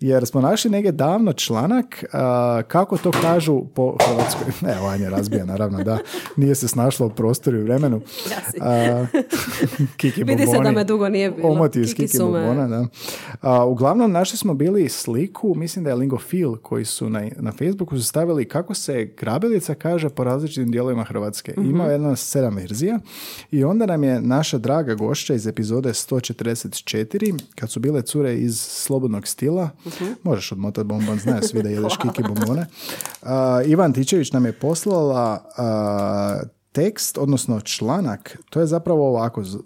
Speaker 2: Jer smo našli negdje davno članak a, kako to kažu po Hrvatskoj. Ne, Vanja razbija, naravno, da. Nije se snašlo u prostoru i vremenu.
Speaker 1: Ja
Speaker 2: kiki
Speaker 1: Vidi se da me dugo nije bilo.
Speaker 2: Omoti iz
Speaker 1: Kiki
Speaker 2: Kiki bombona, da. A, uglavnom, našli smo bili sliku, mislim da je Lingofil, koji su na, na Facebooku su stavili kako se grabilica kaže po različitim dijelovima Hrvatske.
Speaker 1: Mhm.
Speaker 2: Ima jedna sedam verzija i onda nam je naša draga gošća iz epizode 144, kad su bile cure iz slobodnog stila,
Speaker 1: Mhm.
Speaker 2: možeš odmotati bombon, znaju svi da jedeš Kiki bombone. A, Ivan Tičević nam je poslala a, tekst, odnosno članak, to je zapravo ovako z-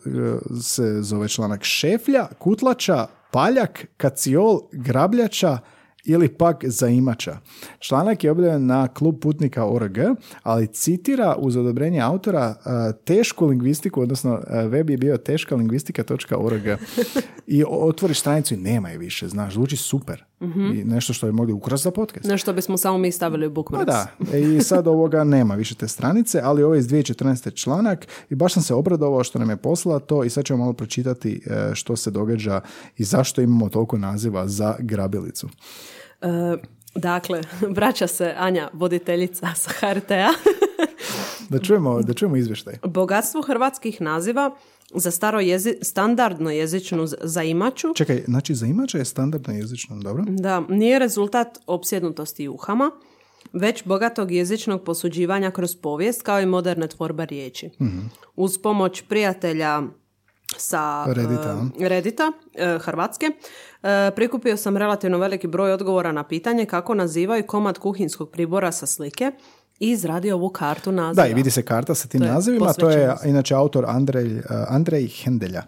Speaker 2: se zove članak. Šeflja, kutlača, paljak, kaciol, grabljača ili pak zaimača. Članak je objavljen na klub putnika ORG, ali citira uz odobrenje autora a, tešku lingvistiku, odnosno a, web je bio teškalingvistika.org i o- otvoriš stranicu i nema je više, znaš, zvuči super. I nešto što je mogli ukrasti za podcast.
Speaker 1: Nešto bismo samo mi stavili u
Speaker 2: Pa
Speaker 1: bookmarks.
Speaker 2: da, i sad ovoga nema više te stranice, ali ovo je iz 2014. članak i baš sam se obradovao što nam je poslala to i sad ćemo malo pročitati e, što se događa i zašto imamo toliko naziva za grabilicu.
Speaker 1: E, dakle, vraća se Anja, voditeljica sa HRT-a.
Speaker 2: Da čujemo, da čujemo izvještaj.
Speaker 1: Bogatstvo hrvatskih naziva za staro jezi- standardno jezičnu zaimaču
Speaker 2: Čekaj, znači zaimača je standardno jezično, dobro?
Speaker 1: da nije rezultat opsjednutosti uhama, već bogatog jezičnog posuđivanja kroz povijest kao i moderne tvorbe riječi. Uz pomoć prijatelja sa
Speaker 2: Reddita.
Speaker 1: e, Reddita, e, Hrvatske, e, prikupio sam relativno veliki broj odgovora na pitanje kako nazivaju komad kuhinskog pribora sa slike i izradio ovu kartu naziva.
Speaker 2: Da, i vidi se karta sa tim
Speaker 1: To je
Speaker 2: nazivima. To je inače autor Andrej, uh, Andrej Hendelja.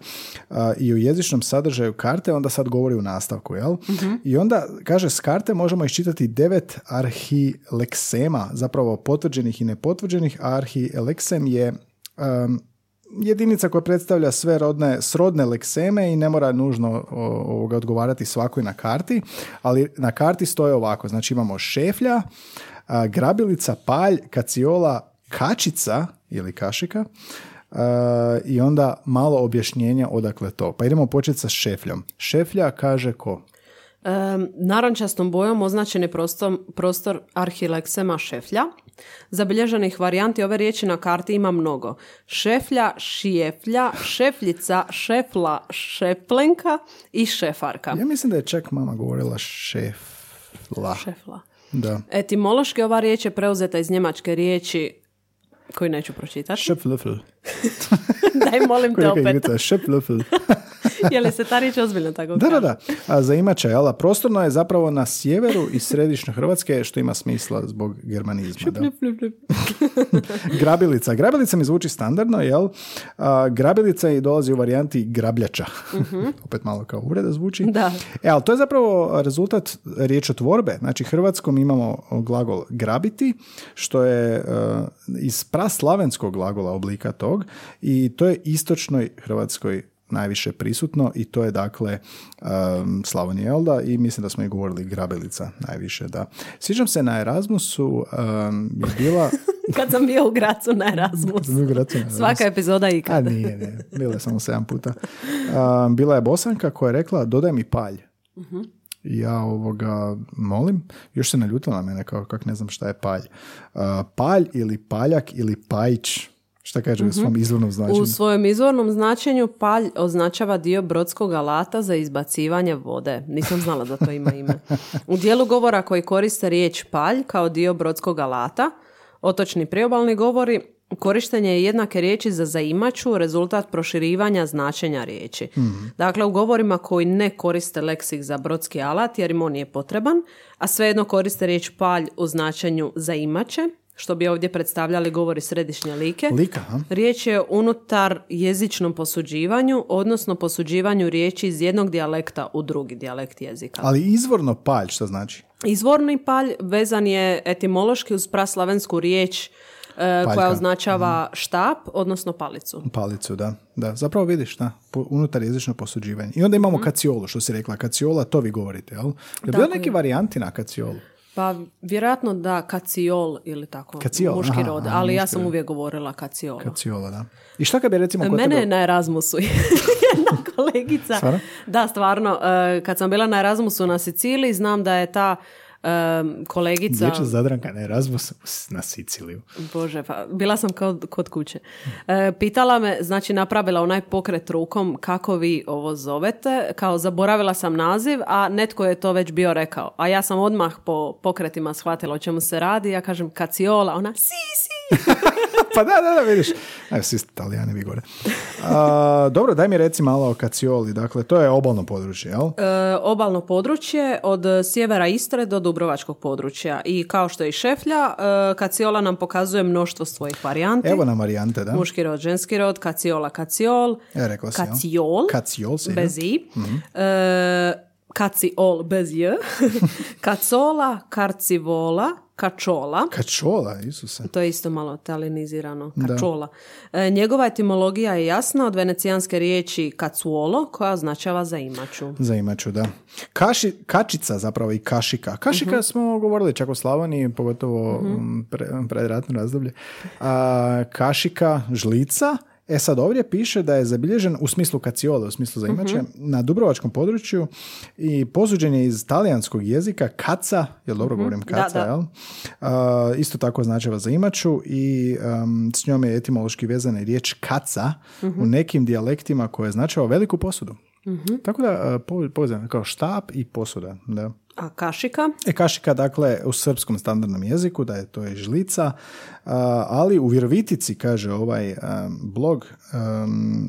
Speaker 2: Uh, I u jezičnom sadržaju karte onda sad govori u nastavku, jel?
Speaker 1: Mhm.
Speaker 2: I onda kaže s karte možemo iščitati devet arhileksema, zapravo potvrđenih i nepotvrđenih, a arhileksem je um, jedinica koja predstavlja sve rodne, srodne lekseme i ne mora nužno ovoga odgovarati svakoj na karti, ali na karti stoje ovako, znači imamo šeflja, a, grabilica, palj, kaciola, kačica ili kašika, i onda malo objašnjenja odakle to. Pa idemo početi sa šefljom. Šeflja kaže ko?
Speaker 1: Um, narančastom bojom označen je prostor, prostor arhileksema šeflja. Zabilježenih varijanti ove riječi na karti ima mnogo. Šeflja, šijeflja, šefljica, šefla, šeplenka i šefarka.
Speaker 2: Ja mislim da je čak mama govorila šefla.
Speaker 1: Šefla.
Speaker 2: Da.
Speaker 1: Etimološki ova riječ je preuzeta iz njemačke riječi koju neću pročitati.
Speaker 2: Šeflöffel.
Speaker 1: Daj, molim te opet.
Speaker 2: Šeflöffel.
Speaker 1: je li se ta riječ ozbiljno tako
Speaker 2: Da, da, da. A za imača, jel? Prostorno je zapravo na sjeveru i središnje Hrvatske, što ima smisla zbog germanizma. Da. grabilica. Grabilica mi zvuči standardno, jel? A, grabilica i dolazi u varijanti grabljača. Opet malo kao ureda zvuči.
Speaker 1: Da.
Speaker 2: E, ali to je zapravo rezultat riječotvorbe. Znači, hrvatskom imamo glagol grabiti, što je uh, iz praslavenskog glagola oblika tog i to je istočnoj hrvatskoj najviše prisutno i to je dakle um, Slavonija Elda i mislim da smo i govorili Grabelica najviše, da. Sviđam se na Erasmusu um, je bila...
Speaker 1: Kad sam bio u Gracu na Erasmusu. Svaka epizoda ikada.
Speaker 2: A nije, ne. Bila je samo sedam puta. Um, bila je Bosanka koja je rekla dodaj mi palj. uh ja ovoga molim, još se naljutila na mene kao kak ne znam šta je palj. Uh, palj ili paljak ili pajić, Šta kaže u mhm. svom izvornom značenju?
Speaker 1: U svojem izvornom značenju palj označava dio brodskog alata za izbacivanje vode. Nisam znala da to ima ime. U dijelu govora koji koriste riječ palj kao dio brodskog alata, otočni priobalni govori, korištenje je jednake riječi za zaimaču rezultat proširivanja značenja riječi. Mhm. Dakle, u govorima koji ne koriste leksik za brodski alat jer im on nije potreban, a svejedno koriste riječ palj u značenju zaimače, što bi ovdje predstavljali govori središnje like.
Speaker 2: Lika,
Speaker 1: Riječ je unutar jezičnom posuđivanju, odnosno posuđivanju riječi iz jednog dijalekta u drugi dijalekt jezika.
Speaker 2: Ali izvorno palj, što znači?
Speaker 1: Izvorni palj vezan je etimološki uz praslavensku riječ e, koja označava mhm. štap, odnosno palicu.
Speaker 2: Palicu, da. da. Zapravo vidiš, da, unutar jezično posuđivanje. I onda imamo mm kaciolu, što si rekla. Kaciola, to vi govorite, jel? Je bilo neki varijanti na kaciolu?
Speaker 1: Pa vjerojatno da kaciol ili tako, kaciol, muški aha, rod, ali ja sam uvijek govorila kaciola.
Speaker 2: Kaciola, da. I šta kad bi recimo...
Speaker 1: Mene je na Erasmusu jedna kolegica. Stvarno? Da, stvarno. E, kad sam bila na Erasmusu na Siciliji, znam da je ta um, kolegica...
Speaker 2: Dječja zadranka na Erasmus na Siciliju.
Speaker 1: Bože, pa bila sam kao kod kuće. E, pitala me, znači napravila onaj pokret rukom kako vi ovo zovete, kao zaboravila sam naziv, a netko je to već bio rekao. A ja sam odmah po pokretima shvatila o čemu se radi, ja kažem kaciola, ona si, si.
Speaker 2: pa da, da, da, vidiš. Evo, svi italijani vi gore. dobro, daj mi reci malo o Kacioli. Dakle, to je obalno područje, jel?
Speaker 1: E, obalno područje od sjevera Istre do Dubrovačkog područja. I kao što je i Šeflja, e, Kaciola nam pokazuje mnoštvo svojih varijanti.
Speaker 2: Evo nam varijante, da.
Speaker 1: Muški rod, ženski rod, Kaciola, Kaciol.
Speaker 2: E, rekla si,
Speaker 1: Kaciol.
Speaker 2: Kaciol,
Speaker 1: bez i. Mm-hmm. E, kaciol bez j. Kacola, karcivola, kačola.
Speaker 2: Kačola, Isuse.
Speaker 1: To je isto malo talinizirano. Kačola. E, njegova etimologija je jasna od venecijanske riječi kacuolo, koja označava zaimaču.
Speaker 2: Zaimaču, da. Kaši, kačica zapravo i kašika. Kašika uh smo govorili čak u Slavoniji, pogotovo uh-huh. pre, predratno razdoblje. A, kašika, žlica, E sad ovdje piše da je zabilježen u smislu kaciole, u smislu za imače, mhm. na dubrovačkom području i posuđen je iz talijanskog jezika kaca, jel dobro mhm. govorim kaca, jel? isto tako označava za imaču i s njom je etimološki vezana riječ kaca u mhm. nekim dijalektima koje označava veliku posudu. Tako da uh, kao štap i posuda. Da.
Speaker 1: A kašika?
Speaker 2: E, kašika, dakle, u srpskom standardnom jeziku, da je to je žlica, ali u Virovitici, kaže ovaj blog,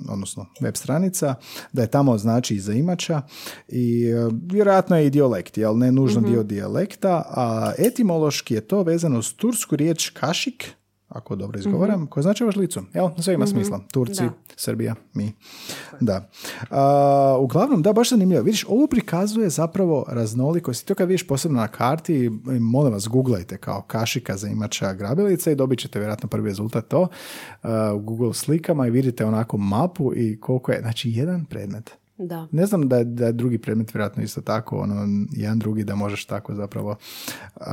Speaker 2: odnosno web stranica, da je tamo znači i imača i vjerojatno je i dijalekt, ali ne nužno mhm. dio dijalekta, a etimološki je to vezano s tursku riječ kašik, ako dobro izgovaram, mm-hmm. koja znači žlicu. Evo, sve ima mm smisla. Turci, Srbija, mi. Da. uglavnom, da, baš zanimljivo. Vidiš, ovo prikazuje zapravo raznolikost. To kad vidiš posebno na karti, molim vas, googlajte kao kašika za imača grabilica i dobit ćete vjerojatno prvi rezultat to u Google slikama i vidite onako mapu i koliko je, znači jedan predmet
Speaker 1: Da.
Speaker 2: Ne znam da je, da je drugi predmet vjerojatno isto tako, ono, jedan drugi da možeš tako zapravo uh,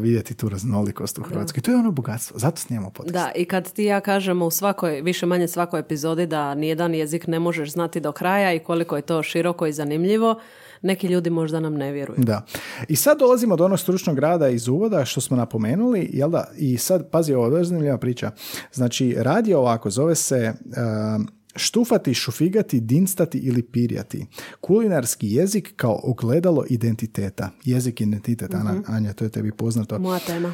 Speaker 2: vidjeti tu raznolikost u Hrvatskoj. To je ono bogatstvo, zato snijemo podcast.
Speaker 1: Da, i kad ti ja kažemo u svakoj, više manje svakoj epizodi da nijedan jezik ne možeš znati do kraja i koliko je to široko i zanimljivo, neki ljudi možda nam ne vjeruju.
Speaker 2: Da. I sad dolazimo do onog stručnog rada iz uvoda što smo napomenuli, jel da? I sad, pazi, ovo je zanimljiva priča. Znači, radi ovako, zove se... uh, Štufati, šufigati, dinstati ili pirjati. Kulinarski jezik kao ogledalo identiteta. Jezik identitet, Ana, Anja, to je tebi poznato.
Speaker 1: Moja tema.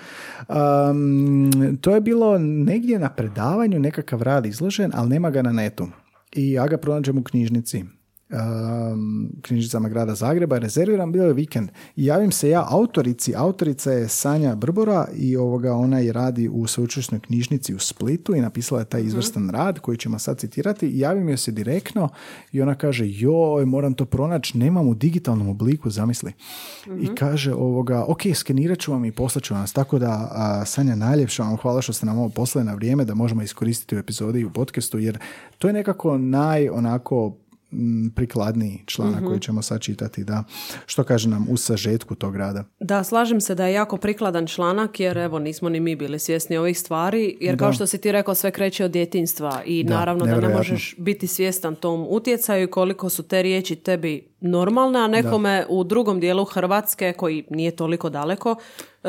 Speaker 2: Um, to je bilo negdje na predavanju, nekakav rad izložen, ali nema ga na netu. I ja ga pronađem u knjižnici um, knjižnicama grada Zagreba, rezerviram, bio je vikend. I javim se ja autorici, autorica je Sanja Brbora i ovoga ona je radi u sveučilišnoj knjižnici u Splitu i napisala je taj izvrstan rad koji ćemo sad citirati. I javim joj se direktno i ona kaže joj, moram to pronaći, nemam u digitalnom obliku, zamisli. I kaže ovoga, ok, skenirat ću vam i poslat ću vam tako da a, Sanja najljepša vam hvala što ste nam ovo poslali na vrijeme da možemo iskoristiti u epizodi i u podcastu jer to je nekako naj onako prikladniji članak koji ćemo sad čitati, da. Što kaže nam u sažetku tog rada?
Speaker 1: Da, slažem se da je jako prikladan članak jer evo nismo ni mi bili svjesni ovih stvari jer kao što si ti rekao sve kreće od djetinstva i
Speaker 2: Da,
Speaker 1: naravno da ne možeš biti svjestan tom utjecaju i koliko su te riječi tebi normalne, a nekome u drugom dijelu Hrvatske koji nije toliko daleko e,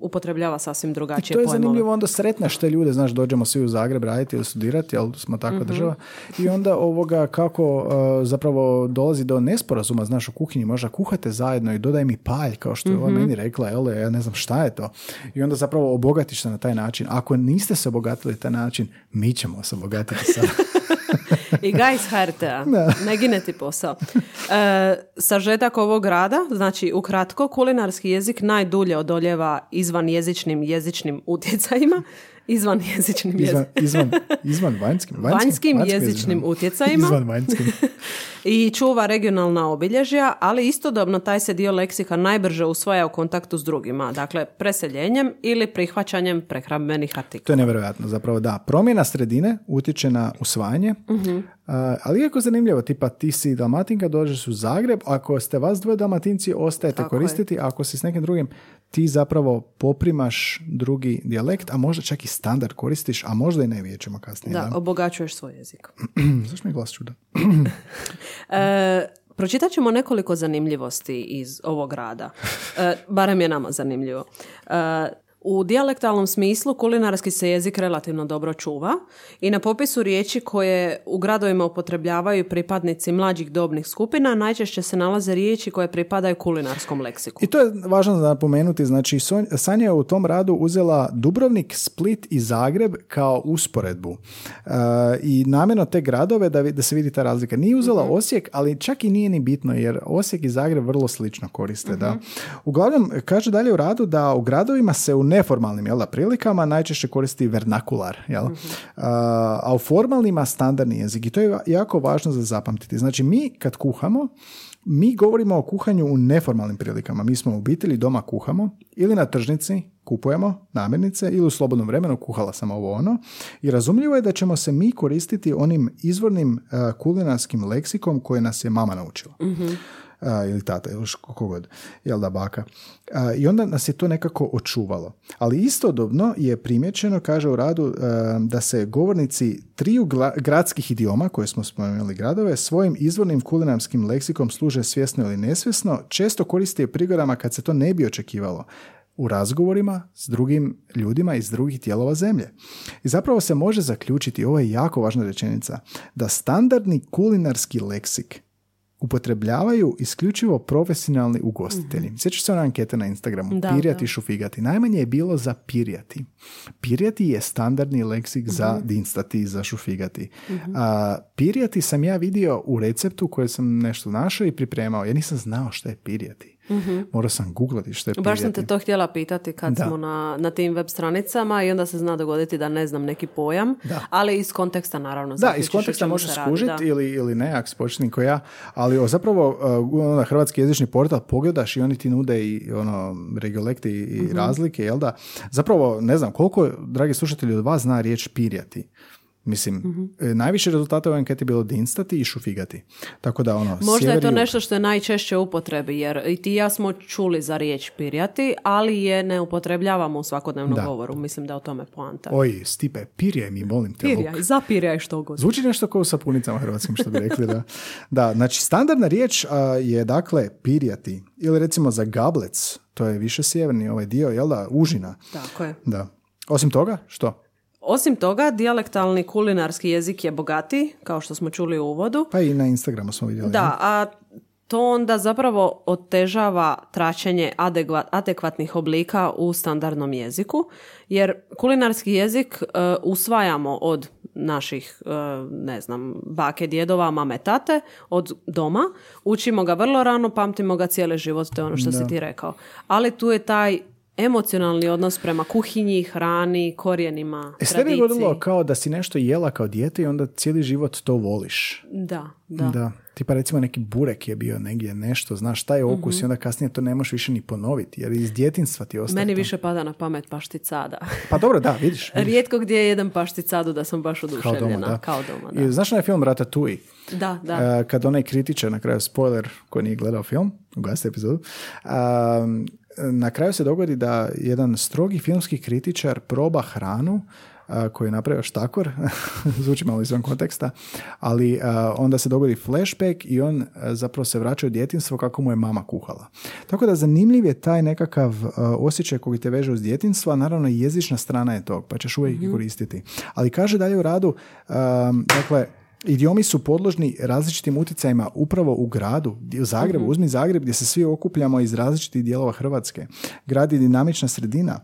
Speaker 1: upotrebljava sasvim
Speaker 2: I
Speaker 1: drugačije
Speaker 2: to je
Speaker 1: pojmove.
Speaker 2: zanimljivo, onda sretneš te ljude, znaš, dođemo svi u Zagreb raditi ili studirati, ali smo takva
Speaker 1: Mhm.
Speaker 2: država. I onda ovoga kako uh, zapravo dolazi do nesporazuma, znaš, u kuhinji, možda kuhate zajedno i dodaj mi palj, kao što je
Speaker 1: Mhm.
Speaker 2: ova meni rekla, jel, ja ne znam šta je to. I onda zapravo obogatiš se na taj način. Ako niste se obogatili na taj način, mi ćemo se obogatiti sad.
Speaker 1: I guys HRT-a, ne gine ti posao. E, sažetak ovog rada, znači ukratko, kulinarski jezik najdulje odoljeva izvan jezičnim jezičnim utjecajima, izvan jezičnim
Speaker 2: Izvan, izvan, izvan vanjskim,
Speaker 1: vanjskim
Speaker 2: vanjsko
Speaker 1: jezičnim utjecajima
Speaker 2: Izvan vanjskim.
Speaker 1: i čuva regionalna obilježja, ali istodobno taj se dio leksika najbrže usvaja u kontaktu s drugima, dakle preseljenjem ili prihvaćanjem prehrambenih artikla.
Speaker 2: To je nevjerojatno, zapravo da. Promjena sredine utječe na usvajanje,
Speaker 1: Mhm.
Speaker 2: A, ali iako zanimljivo, tipa ti si Dalmatinka, dođeš u Zagreb, ako ste vas dvoje Dalmatinci, ostajete
Speaker 1: Tako je.
Speaker 2: koristiti, a ako si s nekim drugim, ti zapravo poprimaš drugi dijalekt, a možda čak i standard koristiš, a možda i ne, vidjet ćemo kasnije.
Speaker 1: Da,
Speaker 2: Da,
Speaker 1: obogaćuješ svoj jezik.
Speaker 2: Zašto mi je glas čuda?
Speaker 1: E, pročitat ćemo nekoliko zanimljivosti iz ovog rada. E, barem je nama zanimljivo. E, u dijalektalnom smislu kulinarski se jezik relativno dobro čuva i na popisu riječi koje u gradovima upotrebljavaju pripadnici mlađih dobnih skupina najčešće se nalaze riječi koje pripadaju kulinarskom leksiku.
Speaker 2: I to je važno za napomenuti, znači Sanja je u tom radu uzela Dubrovnik, Split i Zagreb kao usporedbu. E, I namjerno te gradove da, da se vidi ta razlika. Nije uzela Osijek, ali čak i nije ni bitno jer Osijek i Zagreb vrlo slično koriste. Da. Uglavnom, kaže dalje u radu da u gradovima se u neformalnim jel, da, prilikama najčešće koristi vernakular, jel? A, a u formalnima standardni jezik i to je jako važno za zapamtiti. Znači mi kad kuhamo, mi govorimo o kuhanju u neformalnim prilikama. Mi smo u obitelji, doma kuhamo ili na tržnici kupujemo namirnice ili u slobodnom vremenu kuhala sam ovo ono. I razumljivo je da ćemo se mi koristiti onim izvornim eh, kulinarskim leksikom koje nas je mama naučila. A, ili tata, ili š- kogod, jel da baka. A, I onda nas je to nekako očuvalo. Ali istodobno je primjećeno, kaže u radu, e, da se govornici triju gla- gradskih idioma, koje smo spomenuli gradove, svojim izvornim kulinarskim leksikom služe svjesno ili nesvjesno, često koriste u prigodama kad se to ne bi očekivalo u razgovorima s drugim ljudima iz drugih dijelova zemlje. I zapravo se može zaključiti, ovo je jako važna rečenica, da standardni kulinarski leksik upotrebljavaju isključivo profesionalni ugostitelji. mm Sjećaš se one ankete na Instagramu?
Speaker 1: Da,
Speaker 2: pirjati,
Speaker 1: da.
Speaker 2: šufigati. Najmanje je bilo za pirjati. Pirjati je standardni leksik za dinstati, za šufigati. A, pirjati sam ja vidio u receptu koje sam nešto našao i pripremao. Ja nisam znao šta je pirjati. Morao sam googlati što je pirjati.
Speaker 1: Baš sam te to htjela pitati kad
Speaker 2: Da.
Speaker 1: smo na, na tim web stranicama i onda se zna dogoditi da ne znam neki pojam, ali iz konteksta naravno.
Speaker 2: Da, iz konteksta možeš skužiti
Speaker 1: da.
Speaker 2: ili, ili ne, ako si početnik ko ja, ali o, zapravo uh, onda hrvatski jezični portal pogledaš i oni ti nude i ono regiolekte i,
Speaker 1: Mhm.
Speaker 2: i razlike, jel da? Zapravo, ne znam, koliko, dragi slušatelji, od vas zna riječ pirjati? Mislim, e, najviše rezultata u anketi bilo dinstati i šufigati. Tako da ono,
Speaker 1: Možda je to nešto što je najčešće u upotrebi, jer i ti i ja smo čuli za riječ pirjati, ali je ne upotrebljavamo u svakodnevnom
Speaker 2: Da.
Speaker 1: govoru. Mislim da je o tome poanta.
Speaker 2: Oj, Stipe, pirjaj mi, molim te. Luk.
Speaker 1: Pirjaj, zapirjaj što god.
Speaker 2: Zvuči nešto kao u sapunicama hrvatskim, što bi rekli. Da, da znači, standardna riječ a, je, dakle, pirjati. Ili recimo za gablec, to je više sjeverni ovaj dio, jel da, užina.
Speaker 1: Tako je.
Speaker 2: Da. Osim toga, što?
Speaker 1: Osim toga, dijalektalni kulinarski jezik je bogatiji, kao što smo čuli u uvodu.
Speaker 2: Pa i na Instagramu smo vidjeli.
Speaker 1: Da, a to onda zapravo otežava traćenje adekva- adekvatnih oblika u standardnom jeziku, jer kulinarski jezik e, usvajamo od naših, e, ne znam, bake, djedova, mame, tate, od doma. Učimo ga vrlo rano, pamtimo ga cijeli život, to je ono što si ti rekao. Ali tu je taj emocionalni odnos prema kuhinji, hrani, korijenima,
Speaker 2: E,
Speaker 1: tradiciji.
Speaker 2: godilo kao da si nešto jela kao dijete i onda cijeli život to voliš.
Speaker 1: Da, da.
Speaker 2: Da. Tipa recimo neki burek je bio negdje nešto, znaš taj okus
Speaker 1: Mhm.
Speaker 2: i onda kasnije to ne možeš više ni ponoviti jer iz djetinstva ti ostaje
Speaker 1: Meni
Speaker 2: to.
Speaker 1: više pada na pamet pašticada.
Speaker 2: Pa dobro, da, vidiš. vidiš.
Speaker 1: Rijetko gdje jedem pašticadu da sam baš
Speaker 2: Kao
Speaker 1: oduševljena.
Speaker 2: doma, da.
Speaker 1: Kao doma, da.
Speaker 2: I znaš onaj film Ratatouille?
Speaker 1: Da, da.
Speaker 2: E, kad onaj kritičar, na kraju spoiler, koji nije gledao film, ugasite epizodu, um, na kraju se dogodi da jedan strogi filmski kritičar proba hranu a, koju je napravio štakor, zvuči malo izvan konteksta, ali onda se dogodi flashback i on zapravo se vraća u djetinstvo kako mu je mama kuhala. Tako da zanimljiv je taj nekakav osjećaj koji te veže uz djetinstvo, a naravno i jezična strana je tog, pa ćeš uvijek ih koristiti. Ali kaže dalje u radu, um, dakle, Idiomi su podložni različitim utjecajima upravo u gradu, u Zagrebu. Uzmi Zagreb gdje se svi okupljamo iz različitih dijelova Hrvatske. Grad je dinamična sredina,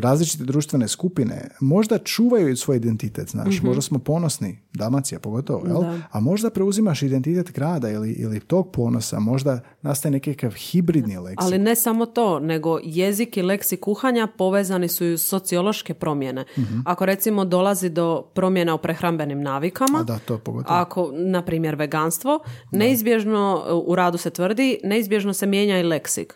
Speaker 2: različite društvene skupine. Možda čuvaju svoj identitet, znaš. Možda smo ponosni, Dalmacija pogotovo, jel?
Speaker 1: Da.
Speaker 2: A možda preuzimaš identitet grada ili, ili tog ponosa. Možda nastaje nekakav hibridni leksik.
Speaker 1: Ali ne samo to, nego jezik i leksi kuhanja povezani su i sociološke promjene. Ako recimo dolazi do promjena u prehrambenim navikama,
Speaker 2: A da, to pogotovo.
Speaker 1: ako, na primjer, veganstvo, neizbježno, u radu se tvrdi, neizbježno se mijenja i leksik.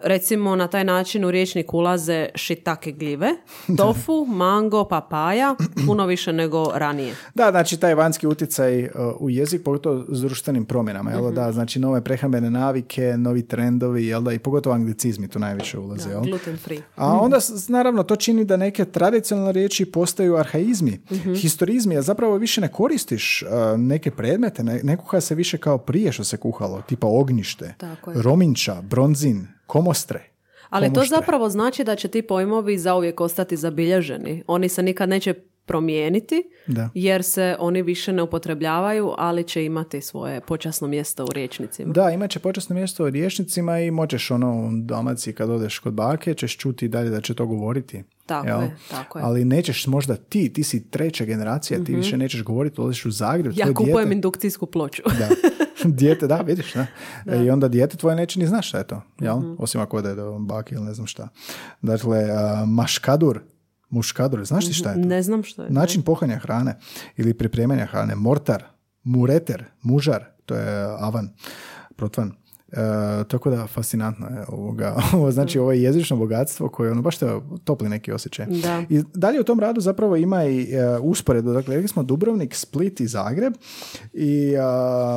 Speaker 1: Recimo, na taj način u riječnik ulaze shiitake gljive, tofu, mango, papaja, puno više nego ranije.
Speaker 2: Da, znači taj vanjski utjecaj uh, u jezik, pogotovo s društvenim promjenama, jel da, znači nove prehrambene navike, novi trendovi, jel da, i pogotovo anglicizmi tu najviše ulaze, jel?
Speaker 1: Gluten free.
Speaker 2: A onda, s- naravno, to čini da neke tradicionalne riječi postaju arhaizmi, historizmi, a zapravo više ne koristiš uh, neke predmete, ne, ne kuha se više kao prije što se kuhalo, tipa ognjište,
Speaker 1: Tako je.
Speaker 2: rominča, bronzin, komostre.
Speaker 1: Ali to zapravo znači da će ti pojmovi zauvijek ostati zabilježeni. Oni se nikad neće promijeniti
Speaker 2: Da.
Speaker 1: jer se oni više ne upotrebljavaju, ali će imati svoje počasno mjesto u riječnicima.
Speaker 2: Da, imat će počasno mjesto u rječnicima i moćeš ono u Dalmaciji kad odeš kod bake, ćeš čuti dalje da će to govoriti.
Speaker 1: Tako
Speaker 2: jel?
Speaker 1: je, tako je.
Speaker 2: Ali nećeš možda ti, ti si treća generacija, ti više nećeš govoriti, odeš u Zagreb,
Speaker 1: Ja kupujem
Speaker 2: dijete,
Speaker 1: indukcijsku ploču.
Speaker 2: da, dijete, da, vidiš, da. E, I onda dijete tvoje neće ni znaš šta je to, jel?
Speaker 1: Mhm.
Speaker 2: Osim ako ode do bake ili ne znam šta. Dakle, maškadur, muškadur, znaš ti šta je to?
Speaker 1: ne znam što je.
Speaker 2: Način pohanja hrane ili pripremanja hrane, mortar, mureter, mužar, to je avan, protvan. E, tako da fascinantno je ovoga. Ovo znači ovo je jezično bogatstvo koje ono baš te topli neki osjećaj.
Speaker 1: Da.
Speaker 2: I dalje u tom radu zapravo ima i e, usporedu. Dakle, rekli smo Dubrovnik, Split i Zagreb i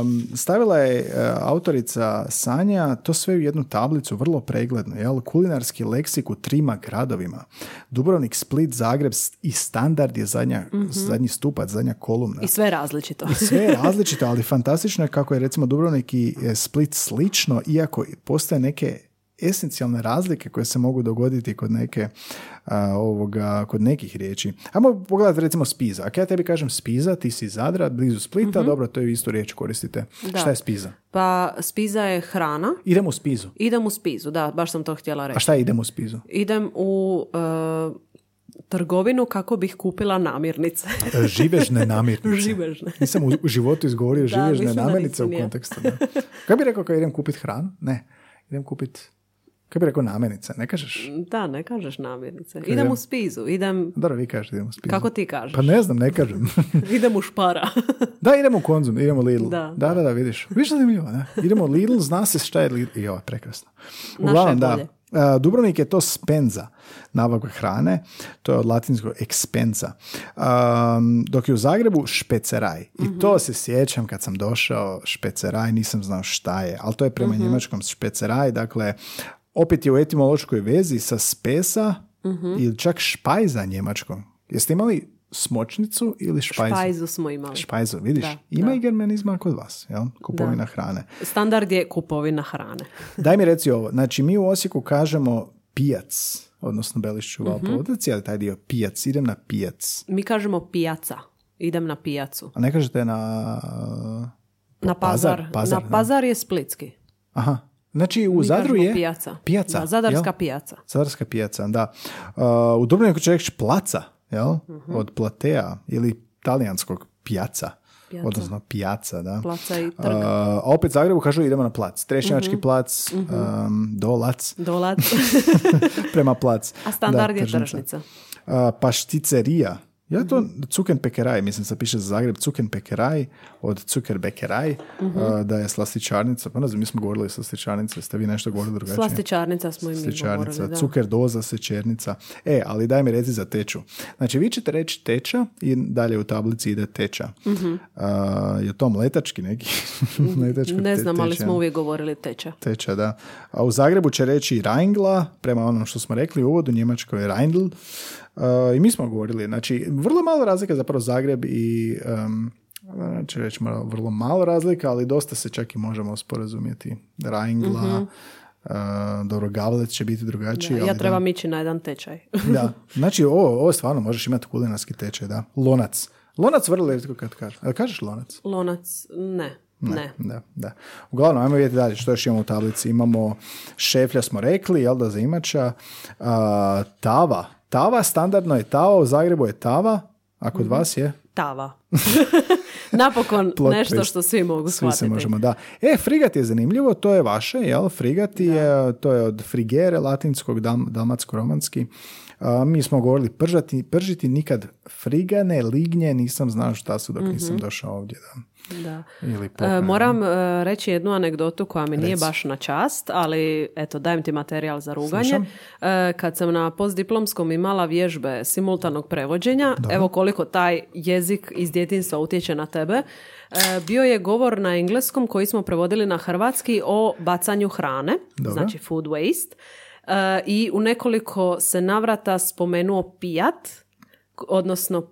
Speaker 2: um, stavila je e, autorica Sanja to sve u jednu tablicu, vrlo pregledno. Jel? Kulinarski leksik u trima gradovima. Dubrovnik, Split, Zagreb i standard je zadnja, zadnji stupac, zadnja kolumna.
Speaker 1: I sve je različito.
Speaker 2: Sve je različito, ali fantastično je kako je recimo Dubrovnik i e, Split slično, iako postoje neke esencijalne razlike koje se mogu dogoditi kod neke a, ovoga, kod nekih riječi. Ajmo pogledati recimo Spiza. Ako ja tebi kažem Spiza, ti si Zadra, blizu Splita, dobro, to je istu riječ koristite.
Speaker 1: Da.
Speaker 2: Šta je Spiza?
Speaker 1: Pa spiza je hrana.
Speaker 2: Idem u Spizu.
Speaker 1: Idem u spizu, da, baš sam to htjela
Speaker 2: A
Speaker 1: reći.
Speaker 2: šta je idem u Spizu?
Speaker 1: Idem u e, trgovinu kako bih kupila namirnice.
Speaker 2: E, Živežne namirnice.
Speaker 1: Živežne.
Speaker 2: Nisam u, životu izgovorio živežne namirnice u kontekstu. Da. Kako bi rekao kad idem kupiti hranu? Ne. Idem kupiti... Kako bi rekao namirnice? Ne kažeš?
Speaker 1: Da, ne kažeš namirnice.
Speaker 2: idem-
Speaker 1: Idem u spizu, idem...
Speaker 2: Dobro, vi kažete idemo u Spizu.
Speaker 1: Kako ti kažeš?
Speaker 2: Pa ne znam, ne kažem.
Speaker 1: idem u špara.
Speaker 2: da, idemo u Konzum, idemo u Lidl.
Speaker 1: Da.
Speaker 2: da, da, da, vidiš. Vidiš zanimljivo, ne? Idemo u Lidl, zna se šta je Lidl. Jo, prekrasno. Uglavnom, da.
Speaker 1: bolje.
Speaker 2: Uh, Dubrovnik je to spenza, nabavka hrane, to je od latinskog expenza. Um, dok je u Zagrebu špeceraj. I to se sjećam kad sam došao, špeceraj, nisam znao šta je, ali to je prema njemačkom špeceraj, dakle, opet je u etimološkoj vezi sa spesa ili čak špajza njemačkom. Jeste imali smočnicu ili špajzu?
Speaker 1: Špajzu smo imali.
Speaker 2: Špajzu, vidiš,
Speaker 1: Da,
Speaker 2: ima
Speaker 1: da.
Speaker 2: i germanizma kod vas, jel? Kupovina hrane.
Speaker 1: Standard je kupovina hrane.
Speaker 2: Daj mi reci ovo, znači mi u Osijeku kažemo pijac, odnosno Belišću Valpovodac, ali taj dio pijac, idem na pijac.
Speaker 1: Mi kažemo pijaca. Idem na pijacu.
Speaker 2: A ne kažete na...
Speaker 1: Na pazar.
Speaker 2: pazar,
Speaker 1: na
Speaker 2: da.
Speaker 1: pazar je splitski.
Speaker 2: Aha, znači u
Speaker 1: Mi
Speaker 2: Zadru je...
Speaker 1: pijaca.
Speaker 2: Pijaca,
Speaker 1: Da, zadarska
Speaker 2: jel?
Speaker 1: pijaca.
Speaker 2: Zadarska pijaca, da. Uh, u Dubrovniku će reći placa, jel?
Speaker 1: Mhm.
Speaker 2: Od platea ili talijanskog pijaca.
Speaker 1: Pijaca.
Speaker 2: Odnosno pijaca, da.
Speaker 1: Placa i
Speaker 2: Uh,
Speaker 1: trg.
Speaker 2: a opet Zagrebu kažu idemo na plac. Trešnjevački plac, um, dolac,
Speaker 1: Dolac.
Speaker 2: prema plac.
Speaker 1: A standard
Speaker 2: Da,
Speaker 1: je
Speaker 2: tržnica.
Speaker 1: tržnica.
Speaker 2: Uh, pašticerija. Ja to
Speaker 1: Mhm.
Speaker 2: Cuken Pekeraj, mislim se piše za Zagreb Cuken Pekeraj od Cuker Bekeraj,
Speaker 1: Mhm.
Speaker 2: uh, da je slastičarnica. Pa znam, mi smo govorili slastičarnice, ste vi nešto govorili drugačije?
Speaker 1: Slastičarnica smo i mi
Speaker 2: Slastičarnica,
Speaker 1: govorili. Da.
Speaker 2: cuker doza, sečernica. E, ali daj mi reci za teču. Znači, vi ćete reći teča i dalje u tablici ide teča.
Speaker 1: Mhm.
Speaker 2: Uh, je to mletački neki? Mletačko
Speaker 1: Ne
Speaker 2: te-
Speaker 1: znam, ali
Speaker 2: teča.
Speaker 1: smo uvijek govorili teča.
Speaker 2: Teča, da. A u Zagrebu će reći Reingla, prema onom što smo rekli u uvodu, njemačko je Reindl. Uh, I mi smo govorili, znači, vrlo malo razlika zapravo Zagreb i um, znači reći malo, vrlo malo razlika, ali dosta se čak i možemo sporazumjeti. Reingla, uh, dobro, Gavlec će biti drugačiji. ali
Speaker 1: Ja
Speaker 2: da.
Speaker 1: trebam ići na jedan tečaj.
Speaker 2: Da, znači ovo, ovo stvarno možeš imati kulinarski tečaj, da. Lonac. Lonac vrlo rijetko kad kažeš. Jel kažeš lonac?
Speaker 1: Lonac, ne. Ne.
Speaker 2: Da, da. Uglavnom, ajmo vidjeti dalje što još imamo u tablici. Imamo šeflja smo rekli, jel da, za imača. A, tava. Tava, standardno je tava, u Zagrebu je tava, a kod vas je?
Speaker 1: Tava. Napokon
Speaker 2: Plot
Speaker 1: nešto
Speaker 2: twist.
Speaker 1: što svi mogu
Speaker 2: Svi
Speaker 1: shvatiti.
Speaker 2: se možemo, da. E, frigat je zanimljivo, to je vaše, jel? Frigat je, to je od frigere, latinskog, dam, dalmatsko-romanski. A, mi smo govorili pržati, pržiti nikad frigane, lignje, nisam znao šta su dok nisam došao ovdje. Da.
Speaker 1: Da.
Speaker 2: Ili
Speaker 1: E, moram e, reći jednu anegdotu koja mi nije
Speaker 2: Reci.
Speaker 1: baš na čast, ali eto, dajem ti materijal za ruganje.
Speaker 2: Slušam.
Speaker 1: E, kad sam na postdiplomskom imala vježbe simultanog prevođenja, evo koliko taj jezik iz djetinstva utječe na tebe, e, bio je govor na engleskom koji smo prevodili na hrvatski o bacanju hrane,
Speaker 2: Dobro.
Speaker 1: znači food waste. I u nekoliko se navrata spomenuo pijat, odnosno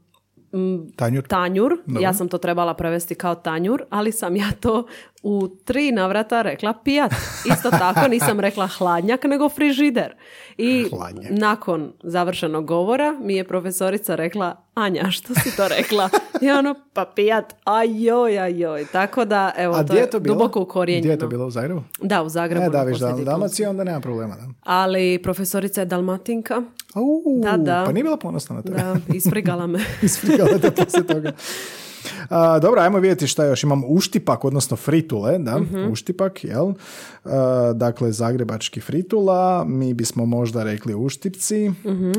Speaker 2: Tanjur.
Speaker 1: tanjur.
Speaker 2: Dobro.
Speaker 1: Ja sam to trebala prevesti kao tanjur, ali sam ja to u tri navrata rekla pijat. Isto tako nisam rekla hladnjak, nego frižider. I
Speaker 2: Hladnjak.
Speaker 1: nakon završenog govora mi je profesorica rekla Anja, što si to rekla? I ono, pa pijat, ajoj, ajoj. Tako da, evo,
Speaker 2: A
Speaker 1: to
Speaker 2: gdje je to bilo?
Speaker 1: duboko
Speaker 2: Gdje
Speaker 1: ukorijenjeno.
Speaker 2: je to bilo u Zagrebu?
Speaker 1: Da, u Zagrebu.
Speaker 2: E, da, viš, da. Dalmacija, onda nema problema. Da.
Speaker 1: Ali profesorica je dalmatinka.
Speaker 2: Au,
Speaker 1: Da, da.
Speaker 2: Pa nije bila ponosna na tebe.
Speaker 1: Da, isfrigala me.
Speaker 2: Isprigala te poslije toga. A, dobro, ajmo vidjeti šta još. Imam uštipak, odnosno fritule, da,
Speaker 1: Mhm.
Speaker 2: uštipak, jel? A, dakle, zagrebački fritula, mi bismo možda rekli uštipci,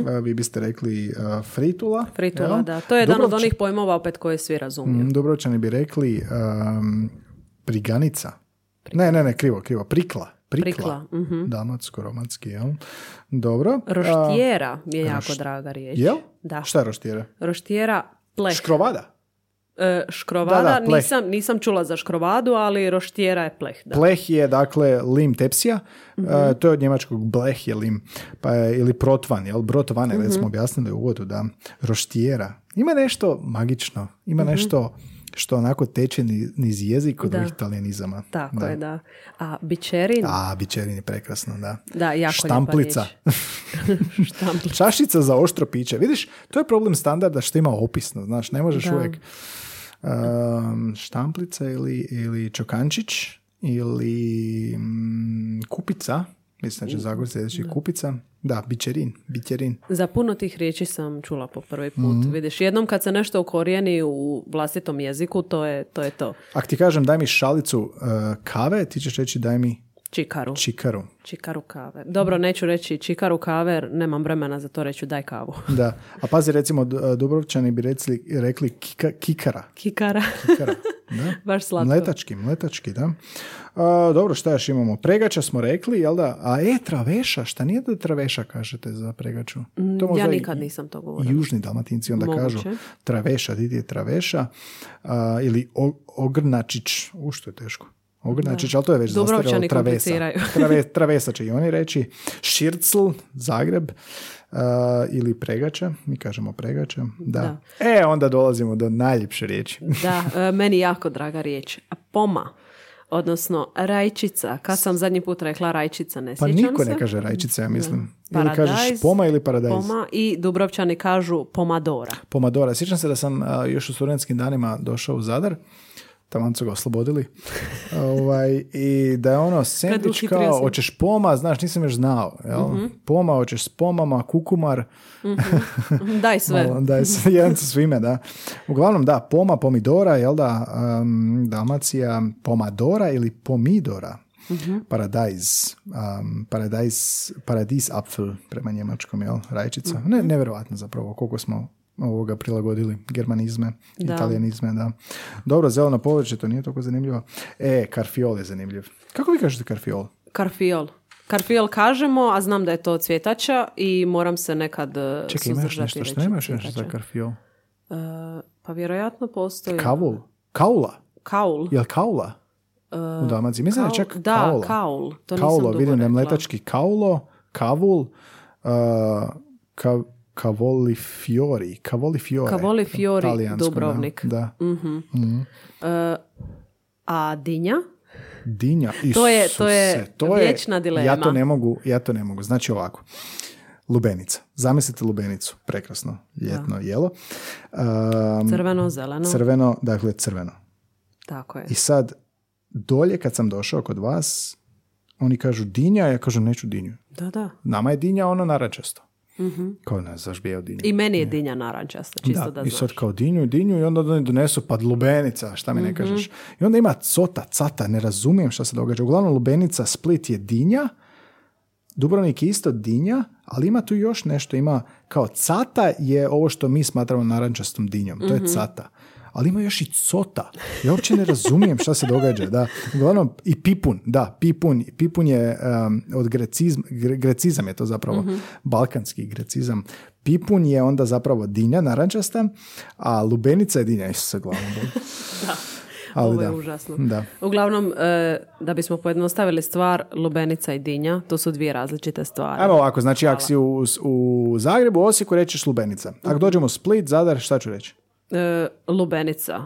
Speaker 2: a, vi biste rekli fritula.
Speaker 1: Fritula,
Speaker 2: jel?
Speaker 1: da. To je jedan od
Speaker 2: Dubrovč-
Speaker 1: onih pojmova opet koje svi razumiju.
Speaker 2: Mm, Dubrovčani bi rekli um, priganica. Ne, ne, ne, krivo, krivo. Prikla. Prikla.
Speaker 1: Prikla, mhm.
Speaker 2: Dalmatsko-romanski, jel? Dobro.
Speaker 1: Roštijera je jako draga riječ.
Speaker 2: jel?
Speaker 1: Da.
Speaker 2: Šta je roštijera?
Speaker 1: Roštijera pleh.
Speaker 2: Škrovada.
Speaker 1: E, škrovada,
Speaker 2: Da, da, pleh.
Speaker 1: nisam, nisam čula za škrovadu, ali roštijera je pleh. Da.
Speaker 2: Pleh je dakle lim tepsija,
Speaker 1: Mhm.
Speaker 2: e, to je od njemačkog bleh je lim, pa je, ili protvan, jel? Brotovane,
Speaker 1: Mhm.
Speaker 2: već smo objasnili u uvodu, da. Roštijera. Ima nešto magično, ima nešto što onako teče ni- niz jezik od ovih talijanizama.
Speaker 1: Tako
Speaker 2: da.
Speaker 1: je, da. A bičerin,
Speaker 2: A, bičerin je prekrasno, da.
Speaker 1: da, jako
Speaker 2: Štamplica.
Speaker 1: Štamplica.
Speaker 2: Čašica za oštro piće. Vidiš, to je problem standarda što ima opisno, znaš, ne možeš
Speaker 1: Da.
Speaker 2: uvijek um, štamplica ili, ili čokančić ili mm, kupica, mislim da će Zagorci reći kupica, da, bičerin, bićerin.
Speaker 1: Za puno tih riječi sam čula po prvi put.
Speaker 2: Mhm.
Speaker 1: Vidiš, jednom kad se nešto ukorijeni u vlastitom jeziku, to je to. Je to.
Speaker 2: Ako ti kažem daj mi šalicu uh, kave, ti ćeš reći daj mi
Speaker 1: Čikaru.
Speaker 2: čikaru.
Speaker 1: Čikaru kave. Dobro, neću reći čikaru kave, jer nemam vremena za to reći daj kavu.
Speaker 2: Da, a pazi recimo Dubrovčani bi recli, rekli kika- kikara.
Speaker 1: Kikara.
Speaker 2: Kikara. Da.
Speaker 1: Baš slatko.
Speaker 2: Mletački, mletački, da. A, dobro, šta još imamo? Pregača smo rekli, jel da? A e, traveša, šta nije da traveša kažete za pregaču? To možda
Speaker 1: Mm, ja
Speaker 2: i-
Speaker 1: nikad nisam to govorila.
Speaker 2: Južni dalmatinci onda
Speaker 1: Moguće.
Speaker 2: kažu traveša, di je traveša, a, ili ogrnačić, u što je teško. Ogrnačić, ali to je već zastarjelo, travesa. Trave, travesa će i oni reći. Šircl, Zagreb, a, ili pregača, mi kažemo pregača. Da. E, onda dolazimo do najljepše riječi.
Speaker 1: Da, e, meni jako draga riječ. Poma, odnosno rajčica. Kad sam zadnji put rekla rajčica, ne
Speaker 2: Pa
Speaker 1: sjećam
Speaker 2: niko
Speaker 1: se.
Speaker 2: ne kaže rajčica, ja mislim. Ili
Speaker 1: Paradajz,
Speaker 2: kažeš poma ili paradajz.
Speaker 1: Poma i Dubrovčani kažu pomadora.
Speaker 2: Pomadora. Sjećam se da sam a, još u studentskim danima došao u Zadar, tamo su ga oslobodili, ovaj, i da je ono sandvič kao, hoćeš poma, znaš, nisam još znao, jel?
Speaker 1: Mhm.
Speaker 2: Poma, hoćeš s pomama, kukumar,
Speaker 1: Daj sve.
Speaker 2: malo, da je sve- jedan sa svime, da. Uglavnom, da, poma, pomidora, jel da, um, Dalmacija, pomadora ili pomidora,
Speaker 1: Mhm.
Speaker 2: paradajz, um, paradajz, paradis apfel prema njemačkom, jel, rajčica. Ne, nevjerojatno zapravo koliko smo ovoga prilagodili germanizme,
Speaker 1: Da.
Speaker 2: italijanizme, da. Dobro, zeleno povrće, to nije toliko zanimljivo. E, karfiol je zanimljiv. Kako vi kažete karfiol?
Speaker 1: Karfiol. Karfiol kažemo, a znam da je to cvjetača i moram se nekad e,
Speaker 2: Čekaj, imaš nešto, što nemaš nešto za karfiol?
Speaker 1: E, pa vjerojatno postoji...
Speaker 2: Kavul? Kaula?
Speaker 1: Kaul.
Speaker 2: Jel kaula? u Dalmaciji. Mislim da je čak
Speaker 1: da,
Speaker 2: kaula.
Speaker 1: kaul. To nisam
Speaker 2: Kaulo, vidim da je
Speaker 1: rekla.
Speaker 2: mletački kaulo, kavul, uh, ka, kavoli fiori, kavoli fiore.
Speaker 1: Kavoli fiori, Dubrovnik.
Speaker 2: Da, da.
Speaker 1: E, a dinja?
Speaker 2: Dinja.
Speaker 1: To je- to je
Speaker 2: Isuse, to je-
Speaker 1: vječna dilema.
Speaker 2: Ja to ne mogu, ja to ne mogu. Znači ovako. Lubenica. Zamislite lubenicu. Prekrasno. Ljetno jelo. Um,
Speaker 1: Crveno, zeleno.
Speaker 2: crveno, dakle crveno.
Speaker 1: Tako je.
Speaker 2: I sad, dolje kad sam došao kod vas, oni kažu dinja, ja kažem neću dinju.
Speaker 1: Da, da.
Speaker 2: Nama je dinja ono narančasto. Kao ne, znaš dinju.
Speaker 1: I meni je dinja narančasta, čisto da,
Speaker 2: da, i sad kao dinju, dinju i onda oni donesu pa lubenica, šta mi
Speaker 1: Mhm.
Speaker 2: ne kažeš. I onda ima cota, cata, ne razumijem šta se događa. Uglavnom lubenica, Split je dinja, Dubrovnik je isto dinja, ali ima tu još nešto, ima kao cata je ovo što mi smatramo narančastom dinjom, to
Speaker 1: Mhm.
Speaker 2: je cata. Ali ima još i cota. Ja uopće ne razumijem šta se događa. Da. Uglavnom, i pipun, da, pipun. Pipun je um, od grecizm, gre- grecizam je to zapravo,
Speaker 1: Mhm.
Speaker 2: balkanski grecizam. Pipun je onda zapravo dinja, narančasta, a lubenica je dinja, Isuse glavom. boli. Ali
Speaker 1: Ovo je
Speaker 2: da.
Speaker 1: užasno.
Speaker 2: Da.
Speaker 1: Uglavnom, e, da bismo pojednostavili stvar, lubenica i dinja, to su dvije različite stvari.
Speaker 2: Ajmo ovako, znači ako si u, u Zagrebu, Osijeku, rećeš lubenica. Ako dođemo u Split, Zadar, šta ću reći?
Speaker 1: E, lubenica.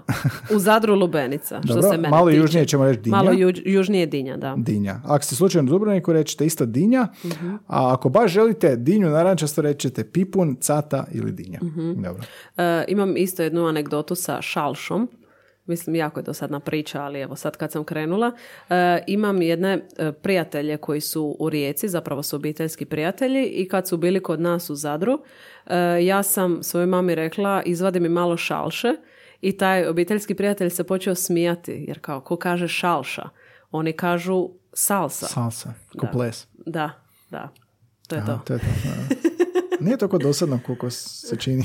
Speaker 1: U Zadru lubenica, što
Speaker 2: Dobro,
Speaker 1: se mene
Speaker 2: malo
Speaker 1: tiče.
Speaker 2: južnije ćemo reći dinja.
Speaker 1: Malo juž- južnije dinja, da.
Speaker 2: Dinja. Ako ste slučajno u Dubrovniku, rećete isto dinja,
Speaker 1: Mhm.
Speaker 2: a ako baš želite dinju narančasto, rećete pipun, cata ili dinja.
Speaker 1: Mhm.
Speaker 2: Dobro.
Speaker 1: E, imam isto jednu anegdotu sa šalšom. Mislim, jako je dosadna priča, ali evo sad kad sam krenula. e, imam jedne e, prijatelje koji su u Rijeci, zapravo su obiteljski prijatelji i kad su bili kod nas u Zadru, e, ja sam svojoj mami rekla izvadi mi malo šalše i taj obiteljski prijatelj se počeo smijati, jer kao, ko kaže šalša? Oni kažu salsa.
Speaker 2: Salsa, ko ples.
Speaker 1: Da, da, to je to.
Speaker 2: A, to je to. Nije toliko dosadno koliko se čini.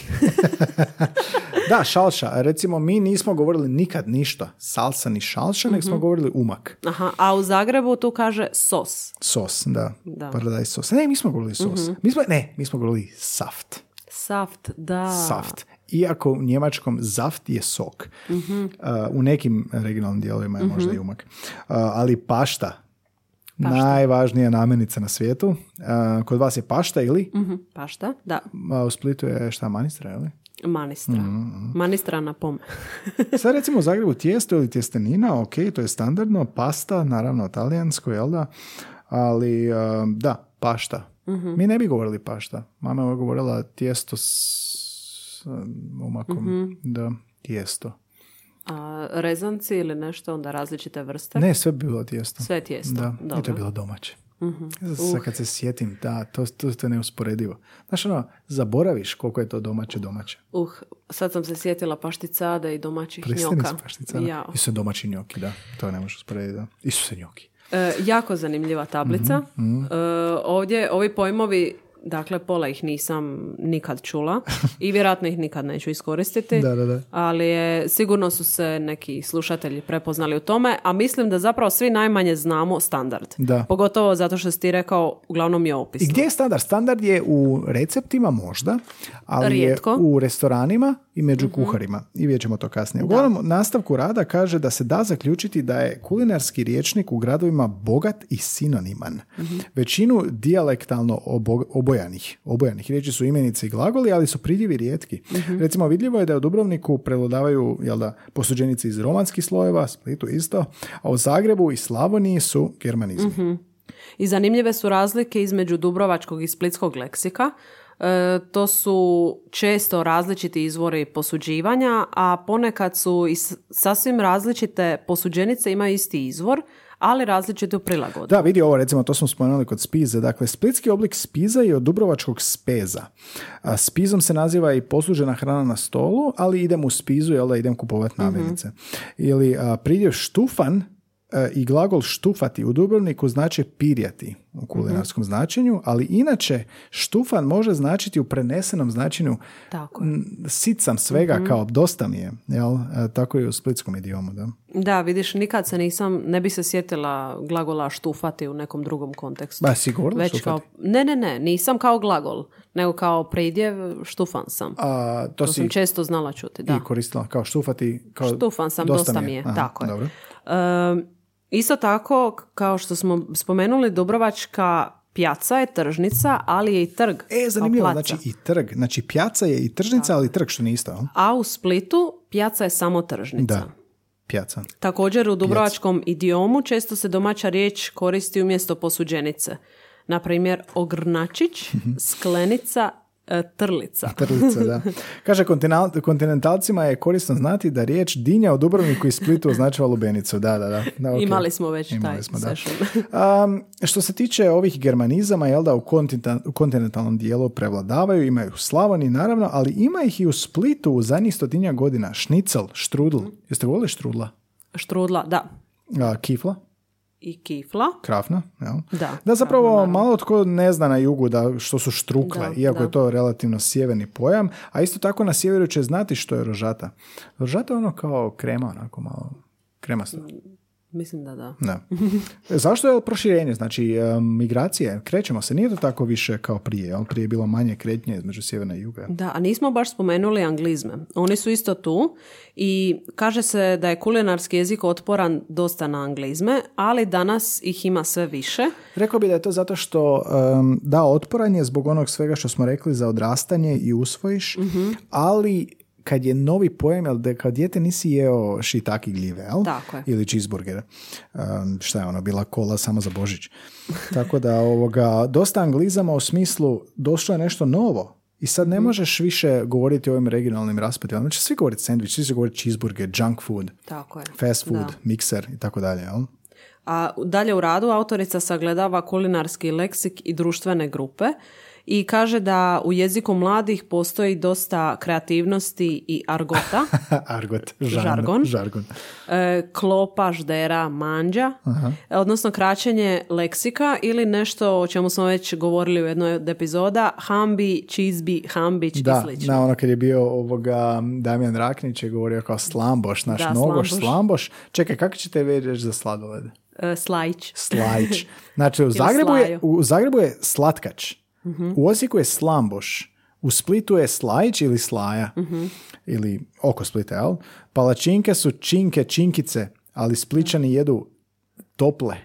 Speaker 2: da, šalša. Recimo, mi nismo govorili nikad ništa salsa ni šalša, nego
Speaker 1: Mhm.
Speaker 2: smo govorili umak.
Speaker 1: Aha, a u Zagrebu tu kaže sos.
Speaker 2: Sos, da.
Speaker 1: Da. Mhm.
Speaker 2: Paradajz sos. Ne, mi smo govorili sos. Mi smo, ne, mi smo govorili saft.
Speaker 1: Saft, da.
Speaker 2: Saft. Iako u njemačkom zaft je sok.
Speaker 1: Mhm.
Speaker 2: Uh, u nekim regionalnim dijelovima je možda i umak. Uh, ali pašta, najvažnija namirnica na svijetu. Uh, kod vas je pašta ili?
Speaker 1: Mhm, pašta, da.
Speaker 2: A u Splitu je šta, manistra, ili?
Speaker 1: Manistra.
Speaker 2: Mhm,
Speaker 1: Manistra na pome.
Speaker 2: Sad recimo u Zagrebu tijesto ili tjestenina, ok, to je standardno, pasta, naravno talijansko, jel da? Ali um, da, pašta. Mi ne bi govorili pašta. Mama je govorila tijesto s um, umakom. Da, tijesto.
Speaker 1: A rezanci ili nešto, onda različite vrste.
Speaker 2: Ne, sve bi bilo tijesto.
Speaker 1: Sve je tijesto.
Speaker 2: Da, i to
Speaker 1: Dobro.
Speaker 2: je bilo domaće. Sad kad se sjetim, da, to, to, to je neusporedivo. Znaš ono, zaboraviš koliko je to domaće domaće.
Speaker 1: Uh, sad sam se sjetila pašticada i domaćih
Speaker 2: Pristani
Speaker 1: njoka.
Speaker 2: pašticana.
Speaker 1: Jao.
Speaker 2: I su njoki, njoki, da. To ne možeš usporediti, da. I su se njoki.
Speaker 1: E, jako zanimljiva tablica.
Speaker 2: Mhm,
Speaker 1: E, ovdje ovi pojmovi Dakle, pola ih nisam nikad čula i vjerojatno ih nikad neću iskoristiti.
Speaker 2: Da, da, da.
Speaker 1: Ali je, sigurno su se neki slušatelji prepoznali u tome, a mislim da zapravo svi najmanje znamo standard.
Speaker 2: Da.
Speaker 1: Pogotovo zato što si ti rekao, uglavnom je opis.
Speaker 2: I gdje je standard? Standard je u receptima možda, ali
Speaker 1: Rijetko.
Speaker 2: je u restoranima i među kuharima. I vidjet ćemo to kasnije. Uglavnom, nastavku rada kaže da se da zaključiti da je kulinarski riječnik u gradovima bogat i sinoniman. Većinu dijalektalno obo- obojanih. Obojanih riječi su imenice i glagoli, ali su pridjevi rijetki. Recimo, vidljivo je da u Dubrovniku prevladavaju jel da, posuđenice iz romanskih slojeva, Splitu isto, a u Zagrebu i Slavoniji su germanizmi.
Speaker 1: I zanimljive su razlike između dubrovačkog i splitskog leksika. E, to su često različiti izvori posuđivanja, a ponekad su i s- sasvim različite posuđenice imaju isti izvor, ali različitu prilagodbu.
Speaker 2: Da, vidi ovo, recimo, to smo spomenuli kod spize. Dakle, splitski oblik spiza je od dubrovačkog speza. A spizom se naziva i poslužena hrana na stolu, ali idem u spizu, jel da idem kupovati namirnice. Ili a, pridjev štufan i glagol štufati u Dubrovniku znači pirjati u kulinarskom značenju, ali inače štufan može značiti u prenesenom značenju
Speaker 1: Tako
Speaker 2: m, sit sam svega kao dosta mi je, jel? E, tako i u splitskom idiomu, da.
Speaker 1: Da, vidiš, nikad se nisam, ne bi se sjetila glagola štufati u nekom drugom kontekstu.
Speaker 2: Ba, sigurno
Speaker 1: Već
Speaker 2: štufati.
Speaker 1: kao, ne, ne, ne, nisam kao glagol, nego kao pridjev štufan sam.
Speaker 2: A, to,
Speaker 1: to
Speaker 2: si
Speaker 1: sam često znala čuti, da.
Speaker 2: i koristila kao štufati, kao
Speaker 1: Štufan sam, dosta, mi je,
Speaker 2: Aha,
Speaker 1: tako je.
Speaker 2: Dobro.
Speaker 1: E, isto tako, kao što smo spomenuli, Dubrovačka pjaca je tržnica, ali je i trg.
Speaker 2: E, zanimljivo, znači i trg. Znači, pjaca je i tržnica, ali trg što nije isto?
Speaker 1: A u Splitu pjaca je samo tržnica.
Speaker 2: Da, pjaca.
Speaker 1: Također u dubrovačkom idiomu često se domaća riječ koristi umjesto posuđenice. Na primjer, ogrnačić, sklenica, e, trlica.
Speaker 2: Trlica, da. Kaže, kontinentalcima je korisno znati da riječ dinja u Dubrovniku i Splitu označava lubenicu. Da, da, da. da ok.
Speaker 1: Imali smo već
Speaker 2: Imali
Speaker 1: taj
Speaker 2: smo, da. Um, što se tiče ovih germanizama, jel da, u, kontinenta- u kontinentalnom dijelu prevladavaju, imaju u Slavoniji naravno, ali ima ih i u Splitu u zadnjih stotinja godina. Šnicel, štrudl. Jeste volili štrudla?
Speaker 1: Štrudla, da.
Speaker 2: A, kifla?
Speaker 1: I kifla.
Speaker 2: Krafna, jel?
Speaker 1: Da,
Speaker 2: Da, zapravo malo tko ne zna na jugu da što su štrukle,
Speaker 1: Da,
Speaker 2: iako
Speaker 1: da.
Speaker 2: je to relativno sjeverni pojam, a isto tako na sjeveru će znati što je rožata. Rožata je ono kao krema, onako malo kremasto.
Speaker 1: Mislim da da.
Speaker 2: Da. E, Zašto je proširenje? Znači, e, migracije, krećemo se, nije to tako više kao prije, jel? Prije je bilo manje kretnje između sjevera i juga.
Speaker 1: Da, a nismo baš spomenuli anglizme. Oni su isto tu i kaže se da je kulinarski jezik otporan dosta na anglizme, ali danas ih ima sve više.
Speaker 2: Rekao bi da je to zato što um, da, otporan je zbog onog svega što smo rekli za odrastanje i usvojiš, ali kad je novi pojam, jel da kao dijete nisi jeo šitaki gljive, jel?
Speaker 1: Tako je.
Speaker 2: Ili cheeseburger. Um, šta je ono, bila kola samo za Božić. Tako da ovoga, dosta anglizama u smislu došlo je nešto novo. I sad ne možeš više govoriti o ovim regionalnim raspodjelama. Znači svi govoriti sandvič, svi će govoriti cheeseburger, junk food,
Speaker 1: Tako je.
Speaker 2: fast food,
Speaker 1: Da.
Speaker 2: mikser i tako dalje, jel?
Speaker 1: A dalje u radu autorica sagledava kulinarski leksik i društvene grupe i kaže da u jeziku mladih postoji dosta kreativnosti i argota,
Speaker 2: Argot, žan-
Speaker 1: Žargon.
Speaker 2: žargon.
Speaker 1: e, klopa, ždera, manđa, e, odnosno kraćenje leksika ili nešto o čemu smo već govorili u jednoj od epizoda, hambi, čizbi, hambić i
Speaker 2: Da,
Speaker 1: slično.
Speaker 2: na ono kad je bio ovoga Damjan Raknić je govorio kao slamboš, naš
Speaker 1: Da,
Speaker 2: nogoš,
Speaker 1: slamboš.
Speaker 2: slamboš. Čekaj, kako ćete reći za sladoled?
Speaker 1: E, slajć.
Speaker 2: Slajć. Znači, u Zagrebu, je, u Zagrebu je slatkač.
Speaker 1: Mhm.
Speaker 2: U Osijeku je slamboš. U Splitu je slajć ili slaja.
Speaker 1: Mhm.
Speaker 2: Ili oko Splita, jel? Palačinke su činke, činkice, ali Spličani jedu tople.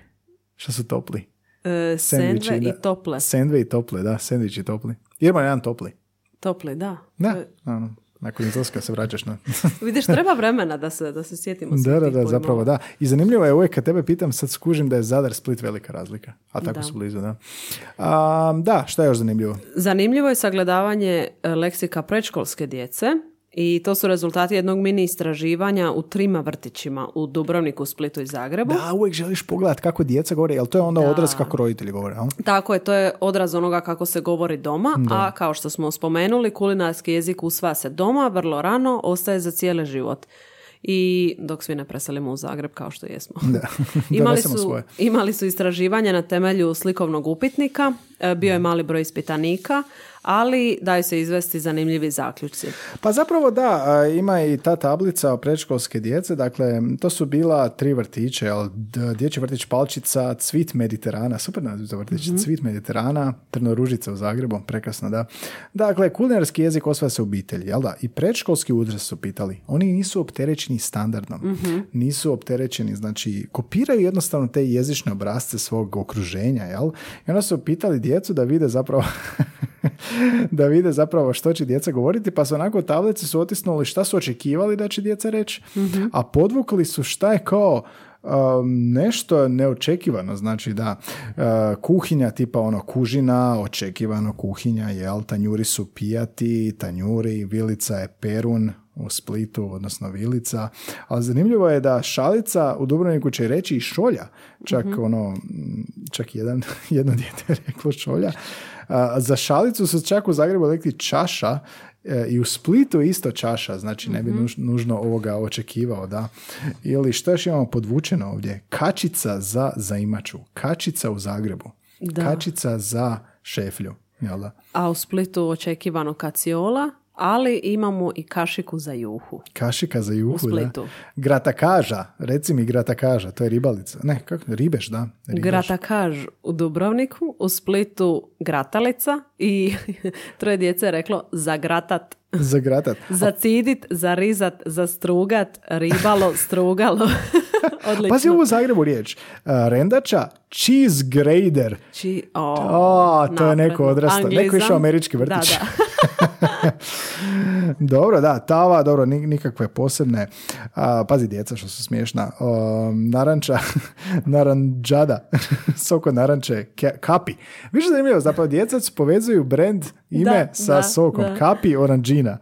Speaker 2: Šta su topli?
Speaker 1: E, sendve i tople.
Speaker 2: Sendve i tople, da, sendviči topli. Idemo na jedan topli.
Speaker 1: Topli, da.
Speaker 2: Da,
Speaker 1: E,
Speaker 2: ono, nakon izlaska se vraćaš na...
Speaker 1: Vidiš, treba vremena da se, da se sjetimo
Speaker 2: da, da, da, zapravo da. I zanimljivo je uvijek kad tebe pitam, sad skužim da je Zadar Split velika razlika. A tako
Speaker 1: Da.
Speaker 2: su blizu, da. A, da, šta je još zanimljivo?
Speaker 1: Zanimljivo je sagledavanje e, leksika predškolske djece i to su rezultati jednog mini istraživanja u trima vrtićima u Dubrovniku, Splitu i Zagrebu.
Speaker 2: Da, uvijek želiš pogledat kako djeca govore, jel to je onda
Speaker 1: Da.
Speaker 2: odraz kako roditelji govore, jel?
Speaker 1: Tako je, to je odraz onoga kako se govori doma, a kao što smo spomenuli, kulinarski jezik usvaja se doma, vrlo rano, ostaje za cijeli život. I dok svi ne preselimo u Zagreb kao što jesmo.
Speaker 2: Da.
Speaker 1: imali, su,
Speaker 2: svoje.
Speaker 1: imali su istraživanja na temelju slikovnog upitnika E, Bio je mali broj ispitanika, ali daju se izvesti zanimljivi zaključci.
Speaker 2: Pa zapravo da, ima i ta tablica o predškolske djece, dakle, to su bila tri vrtiće, dječji vrtić Palčica, Cvit Mediterana, super naziv za vrtić, Cvit Mediterana, Trnoružica u Zagrebu, prekrasno, da. Dakle, kulinarski jezik osvaja se u obitelji, jel da? I predškolski uzrast su pitali. Oni nisu opterećeni standardnom, nisu opterećeni, znači, kopiraju jednostavno te jezične obrazce svog okruženja, jel? I onda su pitali djecu da vide zapravo da vide zapravo što će djeca govoriti, pa su onako tablici su otisnuli šta su očekivali da će djeca reći, a podvukli su šta je kao um, nešto neočekivano, znači da uh, kuhinja tipa ono kužina, očekivano kuhinja, jel, tanjuri su pijati, tanjuri, vilica je perun, u Splitu, odnosno Vilica. Ali zanimljivo je da šalica u Dubrovniku će reći i šolja. Čak ono, m, čak jedan, jedno dijete je reklo šolja. A, za šalicu su čak u Zagrebu rekli čaša e, i u Splitu isto čaša, znači ne bi nuž- nužno ovoga očekivao, da. Ili što još imamo podvučeno ovdje? Kačica za zaimaču. Kačica u Zagrebu.
Speaker 1: Da.
Speaker 2: Kačica za šeflju. Jel da?
Speaker 1: A u Splitu očekivano kaciola, ali imamo i kašiku za juhu.
Speaker 2: Kašika za juhu,
Speaker 1: U Splitu.
Speaker 2: da. Gratakaža, reci mi gratakaža, to je ribalica. Ne, kako, ribeš, da. Ribeš.
Speaker 1: Gratakaž u Dubrovniku, u Splitu gratalica i troje djece je reklo zagratat,
Speaker 2: Za gratat.
Speaker 1: zacidit, zarizat, zastrugat, ribalo, strugalo. Odlično.
Speaker 2: Pazi ovu Zagrebu riječ. Rendača, cheese grader.
Speaker 1: Či, o,
Speaker 2: O, to je neko
Speaker 1: napredno.
Speaker 2: odrastao. Neko je išao američki vrtić.
Speaker 1: Da, da.
Speaker 2: dobro, da, tava, dobro, ni- nikakve posebne. A, pazi djeca što su smiješna. O, naranča, naranđada, soko naranče, kapi. Više zanimljivo, zapravo djeca su povezuju brand ime
Speaker 1: Da,
Speaker 2: sa
Speaker 1: da,
Speaker 2: sokom.
Speaker 1: da.
Speaker 2: Kapi oranđina.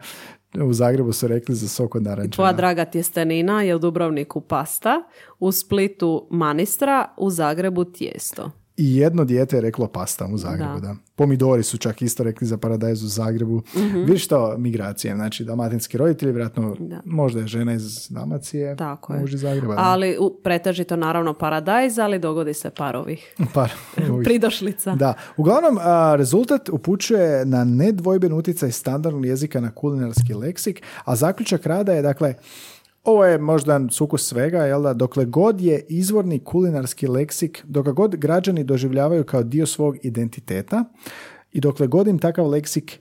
Speaker 2: U Zagrebu su rekli za sok od narančana.
Speaker 1: Tvoja draga tjestenina je u Dubrovniku pasta, u Splitu manistra, u Zagrebu tijesto.
Speaker 2: I jedno dijete je reklo pasta u Zagrebu, da.
Speaker 1: Da.
Speaker 2: Pomidori su čak isto rekli za paradajz u Zagrebu. Vidiš to, migracije, znači dalmatinski roditelji, vjerojatno
Speaker 1: Da.
Speaker 2: možda je žena iz Dalmacije,
Speaker 1: Tako je.
Speaker 2: muž iz Zagreba.
Speaker 1: Ali u, pretežito naravno paradajz, ali dogodi se par ovih
Speaker 2: Par ovih.
Speaker 1: pridošlica.
Speaker 2: Da, uglavnom a, rezultat upućuje na nedvojben utjecaj standardnog jezika na kulinarski leksik, a zaključak rada je dakle ovo je možda sukus svega, jel da, dokle god je izvorni kulinarski leksik, dok ga god građani doživljavaju kao dio svog identiteta i dokle god im takav leksik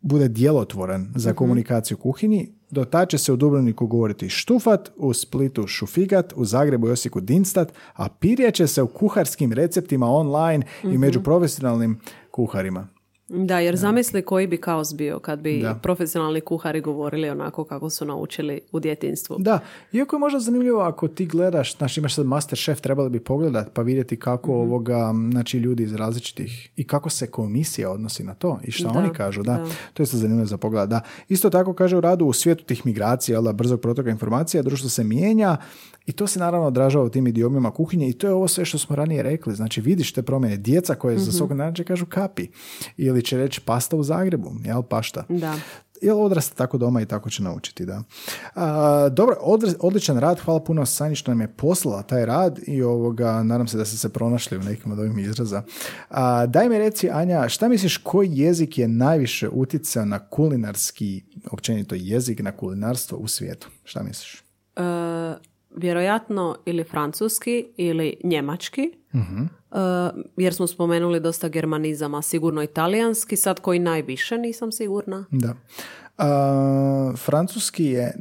Speaker 2: bude djelotvoran za komunikaciju u kuhinji, do tad će se u Dubrovniku govoriti štufat, u Splitu šufigat, u Zagrebu i Osijeku dinstat, a pirje će se u kuharskim receptima online i među profesionalnim kuharima.
Speaker 1: Da, jer zamisli koji bi kaos bio kad bi
Speaker 2: Da.
Speaker 1: profesionalni kuhari govorili onako kako su naučili u djetinstvu.
Speaker 2: Da, iako je možda zanimljivo ako ti gledaš, znači imaš sad Masterchef, trebali bi pogledat pa vidjeti kako
Speaker 1: Mhm.
Speaker 2: ovoga, znači ljudi iz različitih i kako se komisija odnosi na to i šta
Speaker 1: Da,
Speaker 2: oni kažu, da.
Speaker 1: da.
Speaker 2: To je isto zanimljivo za pogled, da. Isto tako kaže u radu u svijetu tih migracija, da, brzog protoka informacija, društvo se mijenja i to se naravno odražava u tim idiomima kuhinje i to je ovo sve što smo ranije rekli. Znači vidiš te promjene. Djeca koje
Speaker 1: Mhm.
Speaker 2: za svog nađe kažu kapi ili će reći pasta u Zagrebu, jel pašta.
Speaker 1: Da.
Speaker 2: Jel odrasta tako doma i tako će naučiti, da. A, dobro, odr- odličan rad, hvala puno Sanji što nam je poslala taj rad i ovoga, nadam se da ste se pronašli u nekim od ovih izraza. A, daj mi reci, Anja, šta misliš koji jezik je najviše utjecao na kulinarski, općenito jezik, na kulinarstvo u svijetu? Šta misliš?
Speaker 1: E, vjerojatno ili francuski ili njemački,
Speaker 2: Mhm.
Speaker 1: E, jer smo spomenuli dosta germanizama, sigurno italijanski, sad koji najviše nisam sigurna.
Speaker 2: Da. A, francuski je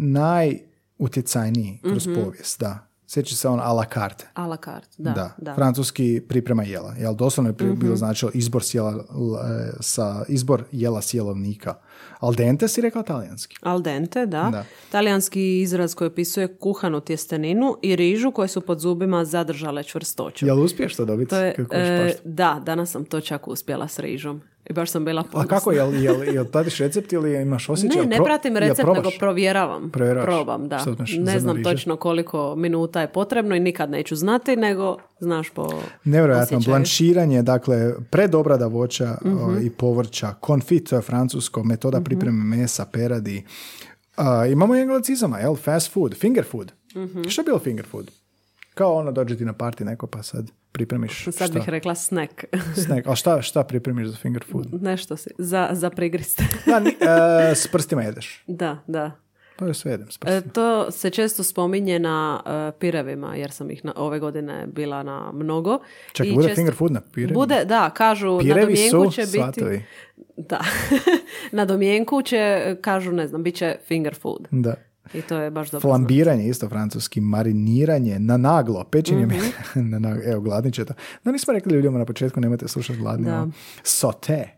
Speaker 2: najutjecajniji kroz povijest, da. Sjeća se on a la carte.
Speaker 1: A la carte, da.
Speaker 2: Da,
Speaker 1: da.
Speaker 2: francuski priprema jela. Jel doslovno je pri- bilo značilo izbor sjela l- e, sa izbor jela sjelovnika. Al dente si rekla talijanski.
Speaker 1: Al dente, da.
Speaker 2: Da.
Speaker 1: Talijanski izraz koji opisuje kuhanu tjesteninu i rižu koje su pod zubima zadržale čvrstoću.
Speaker 2: Jel uspiješ to dobiti?
Speaker 1: To je, e, da, danas sam to čak uspjela s rižom. I baš sam bila
Speaker 2: A
Speaker 1: ponosna.
Speaker 2: kako, jel, jel, jel pratiš recept ili imaš osjećaj?
Speaker 1: Ne, ne pratim recept,
Speaker 2: probaš?
Speaker 1: nego provjeravam.
Speaker 2: Provjeravaš?
Speaker 1: Probam, da.
Speaker 2: Uzmeš,
Speaker 1: Ne znam
Speaker 2: riže?
Speaker 1: točno koliko minuta je potrebno i nikad neću znati, nego znaš po
Speaker 2: Nevjerojatno, blanširanje, dakle, predobrada voća
Speaker 1: Mhm.
Speaker 2: o, i povrća, konfit, to je francusko, metoda pripreme mesa, peradi. A, imamo i anglocizama, jel? Fast food, finger food.
Speaker 1: Mhm.
Speaker 2: Što je bilo finger food? Kao ono dođe ti na party neko pa sad pripremiš
Speaker 1: Sad
Speaker 2: šta?
Speaker 1: bih rekla snack.
Speaker 2: Snack. A šta, šta pripremiš za finger food?
Speaker 1: Nešto si. Za, za prigriste.
Speaker 2: Da, ni- e, s prstima jedeš.
Speaker 1: da, da.
Speaker 2: Pa ja sve jedem
Speaker 1: E, to se često spominje na e, pirevima, jer sam ih na, ove godine bila na mnogo.
Speaker 2: Čak
Speaker 1: I
Speaker 2: bude
Speaker 1: često-
Speaker 2: finger food na pirevima?
Speaker 1: Bude, da, kažu na
Speaker 2: Pirevi
Speaker 1: domjenku
Speaker 2: su
Speaker 1: će biti...
Speaker 2: svatovi.
Speaker 1: Da. na domjenku će, kažu, ne znam, bit će finger food.
Speaker 2: Da.
Speaker 1: I to je baš dobro.
Speaker 2: Flambiranje, isto francuski, mariniranje, na naglo, pečenje,
Speaker 1: Mhm.
Speaker 2: na naglo, evo, gladni to. No, nismo rekli ljudima na početku, nemojte slušati gladni.
Speaker 1: Da.
Speaker 2: ono. Sote,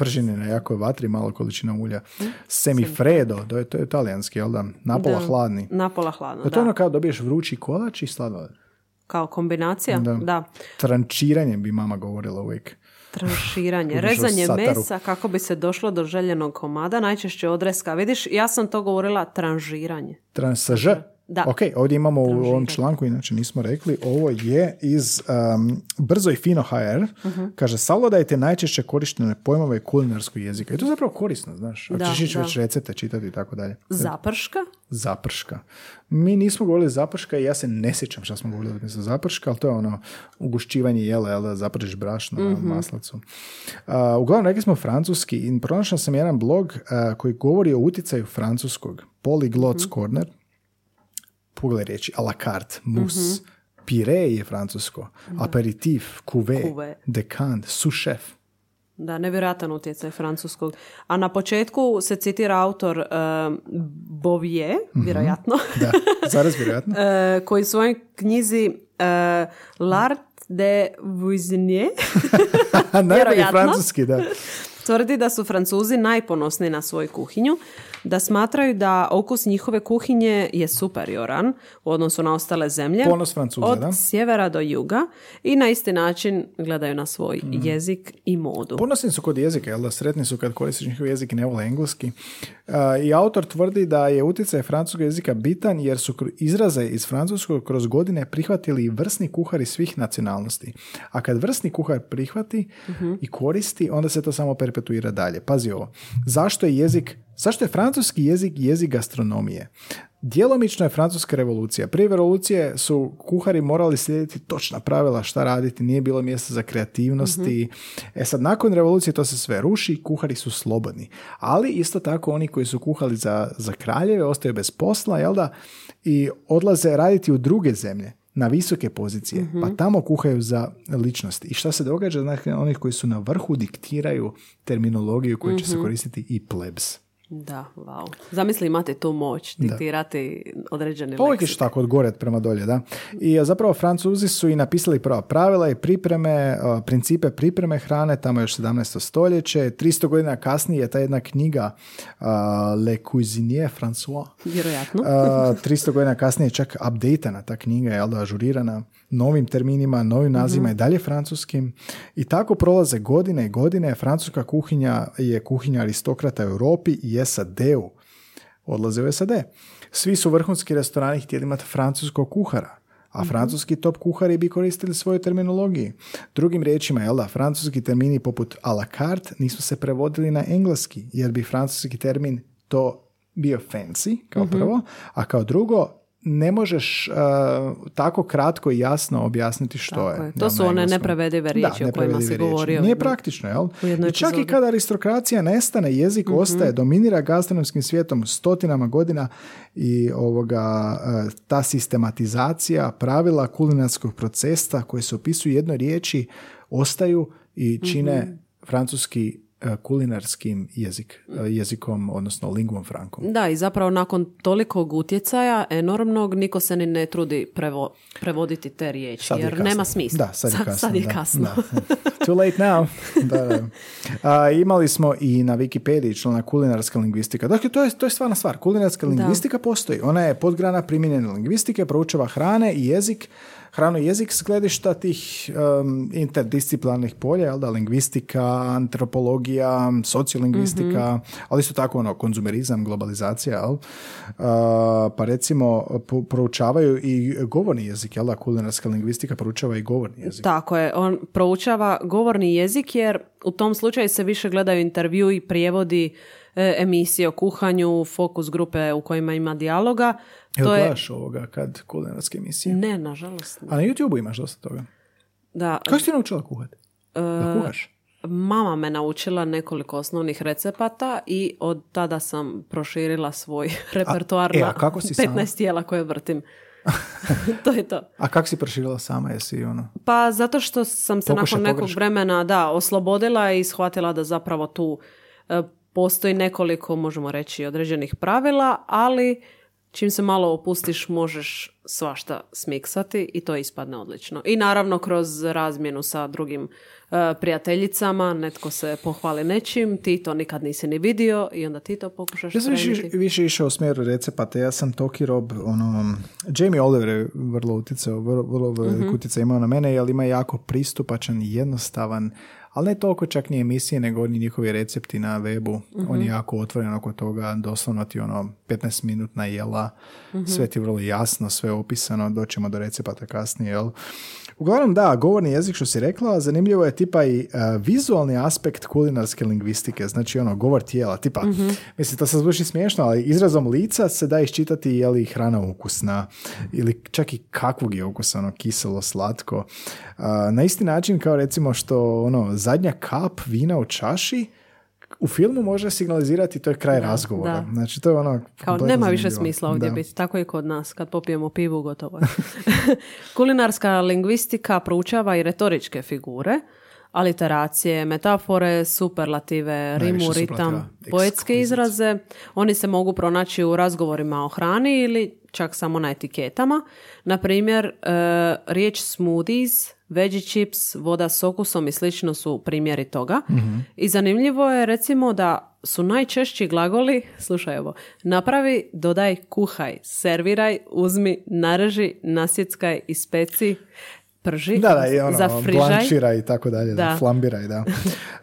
Speaker 2: pržene na jakoj vatri, malo količina ulja. Semifredo, to je, to je talijanski, jel da? Napola
Speaker 1: Da.
Speaker 2: hladni.
Speaker 1: Napola hladno,
Speaker 2: To je
Speaker 1: da.
Speaker 2: ono kao dobiješ vrući kolač i sladoled.
Speaker 1: Kao kombinacija,
Speaker 2: Da.
Speaker 1: da.
Speaker 2: Trančiranje bi mama govorila uvijek.
Speaker 1: Tranširanje, rezanje
Speaker 2: sataru.
Speaker 1: mesa kako bi se došlo do željenog komada, najčešće odreska. Vidiš, ja sam to govorila tranžiranje.
Speaker 2: Transaž.
Speaker 1: Da.
Speaker 2: Ok, ovdje imamo u ovom članku, inače nismo rekli, ovo je iz um, Brzo i fino HR.
Speaker 1: Mhm.
Speaker 2: Kaže, savladajte najčešće korištene pojmove kulinarskog jezika. I to je zapravo korisno, znaš. Ako ćeš već recepte čitati i tako dalje.
Speaker 1: Zaprška,
Speaker 2: Zaprška. Mi nismo govorili zaprška i ja se ne sjećam šta smo govorili za zaprška, ali to je ono ugušćivanje jela, jel da zapržiš brašno na maslacu. A, uglavnom, rekli smo francuski i pronašao sam jedan blog a, koji govori o utjecaju francuskog. Polyglots Corner. Pogledaj riječi, a la carte, mus. Pire je francusko. Aperitif, cuvée,
Speaker 1: Cuvée.
Speaker 2: decant, sous chef.
Speaker 1: da, nevjerojatan utjecaj francuskog. A na početku se citira autor um, Bovije, vjerojatno,
Speaker 2: Da, zaraz vjerojatno.
Speaker 1: e, koji u svojoj knjizi uh, L'art de cuisiner
Speaker 2: Najbolji francuski, da.
Speaker 1: Tvrdi da su Francuzi najponosniji na svoju kuhinju, da smatraju da okus njihove kuhinje je superioran u odnosu na ostale zemlje.
Speaker 2: Ponos Francuza,
Speaker 1: od
Speaker 2: da.
Speaker 1: sjevera do juga i na isti način gledaju na svoj
Speaker 2: Mhm.
Speaker 1: jezik i modu.
Speaker 2: Ponosni su kod jezika, jel da sretni su kad koristiš njihov jezik i ne vole engleski. Uh, I autor tvrdi da je utjecaj francuskog jezika bitan jer su izraze iz francuskog kroz godine prihvatili vrsni kuhari svih nacionalnosti. A kad vrsni kuhar prihvati i koristi, onda se to samo perpetuira dalje. Pazi ovo. Zašto je jezik, zašto je francuski jezik jezik gastronomije? Djelomično je francuska revolucija. Prije revolucije su kuhari morali slijediti točna pravila šta raditi, nije bilo mjesta za kreativnosti. E sad, nakon revolucije to se sve ruši, kuhari su slobodni. Ali isto tako oni koji su kuhali za, za kraljeve ostaju bez posla, jel da? I odlaze raditi u druge zemlje na visoke pozicije, pa tamo kuhaju za ličnosti. I šta se događa? Dakle, onih koji su na vrhu diktiraju terminologiju koju će se koristiti i plebs.
Speaker 1: Da, wow. Zamisli imati tu moć, diktirati određeni
Speaker 2: Pa uvijek je tako od gore prema dolje, da. I zapravo Francuzi su i napisali prva pravila i pripreme, principe pripreme hrane, tamo još 17. stoljeće. 300 godina kasnije je ta jedna knjiga Le Cuisinier François.
Speaker 1: Vjerojatno.
Speaker 2: A, 300 godina kasnije je čak updateana ta knjiga, jel da, ažurirana novim terminima, novim nazivima i dalje francuskim. I tako prolaze godine i godine. Francuska kuhinja je kuhinja aristokrata u Europi i SAD-u. Odlaze u SAD. Svi su vrhunski restorani htjeli imati francuskog kuhara. A francuski top kuhari bi koristili svoju terminologiju. Drugim riječima, jel da, francuski termini poput a la carte nisu se prevodili na engleski, jer bi francuski termin to bio fancy, kao prvo, a kao drugo, ne možeš uh, tako kratko i jasno objasniti što
Speaker 1: Tako
Speaker 2: je.
Speaker 1: je. To su one
Speaker 2: engleskom.
Speaker 1: neprevedive riječi o kojima
Speaker 2: riječi.
Speaker 1: govorio.
Speaker 2: Nije praktično, jel? I čak i kada aristokracija nestane, jezik
Speaker 1: Mhm.
Speaker 2: ostaje, dominira gastronomskim svijetom stotinama godina i ovoga, e, ta sistematizacija pravila kulinarskog procesa koji se opisuju jednoj riječi ostaju i čine
Speaker 1: Mhm.
Speaker 2: francuski kulinarskim jezik, e, jezikom, odnosno lingvom frankom.
Speaker 1: Da, i zapravo nakon tolikog utjecaja enormnog, niko se ni ne trudi prevo- prevoditi te riječi,
Speaker 2: Sad je
Speaker 1: jer
Speaker 2: kasno.
Speaker 1: nema smisla.
Speaker 2: Da, sad je kasno.
Speaker 1: Sad je kasno.
Speaker 2: da. Too late now. da, da. A, imali smo i na Wikipediji članak kulinarska lingvistika. Dakle, to je, to je stvarna stvar. Kulinarska lingvistika postoji. Ona je podgrana primijenjene lingvistike, proučava hrane i jezik, hranu i jezik s gledišta tih um, interdisciplinarnih polja, jel da, lingvistika, antropologija, sociolingvistika, ali isto tako ono, konzumerizam, globalizacija, jel? Uh, pa recimo proučavaju i govorni jezik, jel da, kulinarska lingvistika proučava i govorni jezik.
Speaker 1: Tako je, on proučava govorni jezik jer u tom slučaju se više gledaju intervju i prijevodi e, emisije o kuhanju, fokus grupe u kojima ima dijaloga.
Speaker 2: Jel
Speaker 1: To je...
Speaker 2: ovoga kad kulinarske emisije?
Speaker 1: Ne, nažalost. ne.
Speaker 2: A na YouTube imaš dosta toga.
Speaker 1: Da,
Speaker 2: Kako si ti naučila kuhati?
Speaker 1: E,
Speaker 2: Da kuhaš?
Speaker 1: Mama me naučila nekoliko osnovnih recepata i od tada sam proširila svoj repertoar
Speaker 2: e,
Speaker 1: na
Speaker 2: si
Speaker 1: 15
Speaker 2: sama?
Speaker 1: tijela koje vrtim. to je to.
Speaker 2: A kako si proširila sama? Jesi ono...
Speaker 1: Pa zato što sam se
Speaker 2: Pokušaj
Speaker 1: nakon nekog
Speaker 2: pogreška.
Speaker 1: vremena da oslobodila i shvatila da zapravo tu e, postoji nekoliko, možemo reći, određenih pravila, ali čim se malo opustiš možeš svašta smiksati i to ispadne odlično. I naravno kroz razmjenu sa drugim e, prijateljicama, netko se pohvali nečim, ti to nikad nisi ni vidio i onda ti to pokušaš
Speaker 2: Ja sam više, više išao u smjeru recepata, ja sam Toki Rob, ono, Jamie Oliver je vrlo utjecao, vrlo, vrlo
Speaker 1: Mhm.
Speaker 2: velik utjecaj imao na mene, jer ima jako pristupačan jednostavan, ali ne toliko čak ni emisije, nego oni njihovi recepti na webu,
Speaker 1: Mhm.
Speaker 2: on je jako otvoren oko toga, doslovno ti ono 15 minutna jela,
Speaker 1: Mhm.
Speaker 2: sve ti vrlo jasno, sve opisano, doćemo do recepata kasnije, jel? Uglavnom da, govorni jezik što si rekla, zanimljivo je tipa i e, vizualni aspekt kulinarske lingvistike, znači ono govor tijela, tipa, mislim to se zvuči smiješno, ali izrazom lica se da iščitati je li hrana ukusna ili čak i kakvog je ukusa, ono kiselo, slatko. A, na isti način kao recimo što ono zadnja kap vina u čaši u filmu može signalizirati to je kraj razgovora.
Speaker 1: da.
Speaker 2: Znači to je ono
Speaker 1: Kao nema više
Speaker 2: zanimljivo.
Speaker 1: smisla ovdje
Speaker 2: Da.
Speaker 1: biti. Tako je kod nas. Kad popijemo pivu, gotovo. Kulinarska lingvistika proučava i retoričke figure, aliteracije, metafore, superlative, rimu, ritam, poetske izraze. Oni se mogu pronaći u razgovorima o hrani ili čak samo na etiketama. Na primjer, e, riječ smoothies, veggie chips, voda s okusom i slično su primjeri toga. I zanimljivo je recimo da su najčešći glagoli, slušaj ovo, napravi, dodaj, kuhaj, serviraj, uzmi, nareži, nasjeckaj, ispeci, prži,
Speaker 2: Da, da, i ono, blančira i tako dalje, da,
Speaker 1: Da.
Speaker 2: flambiraj, da.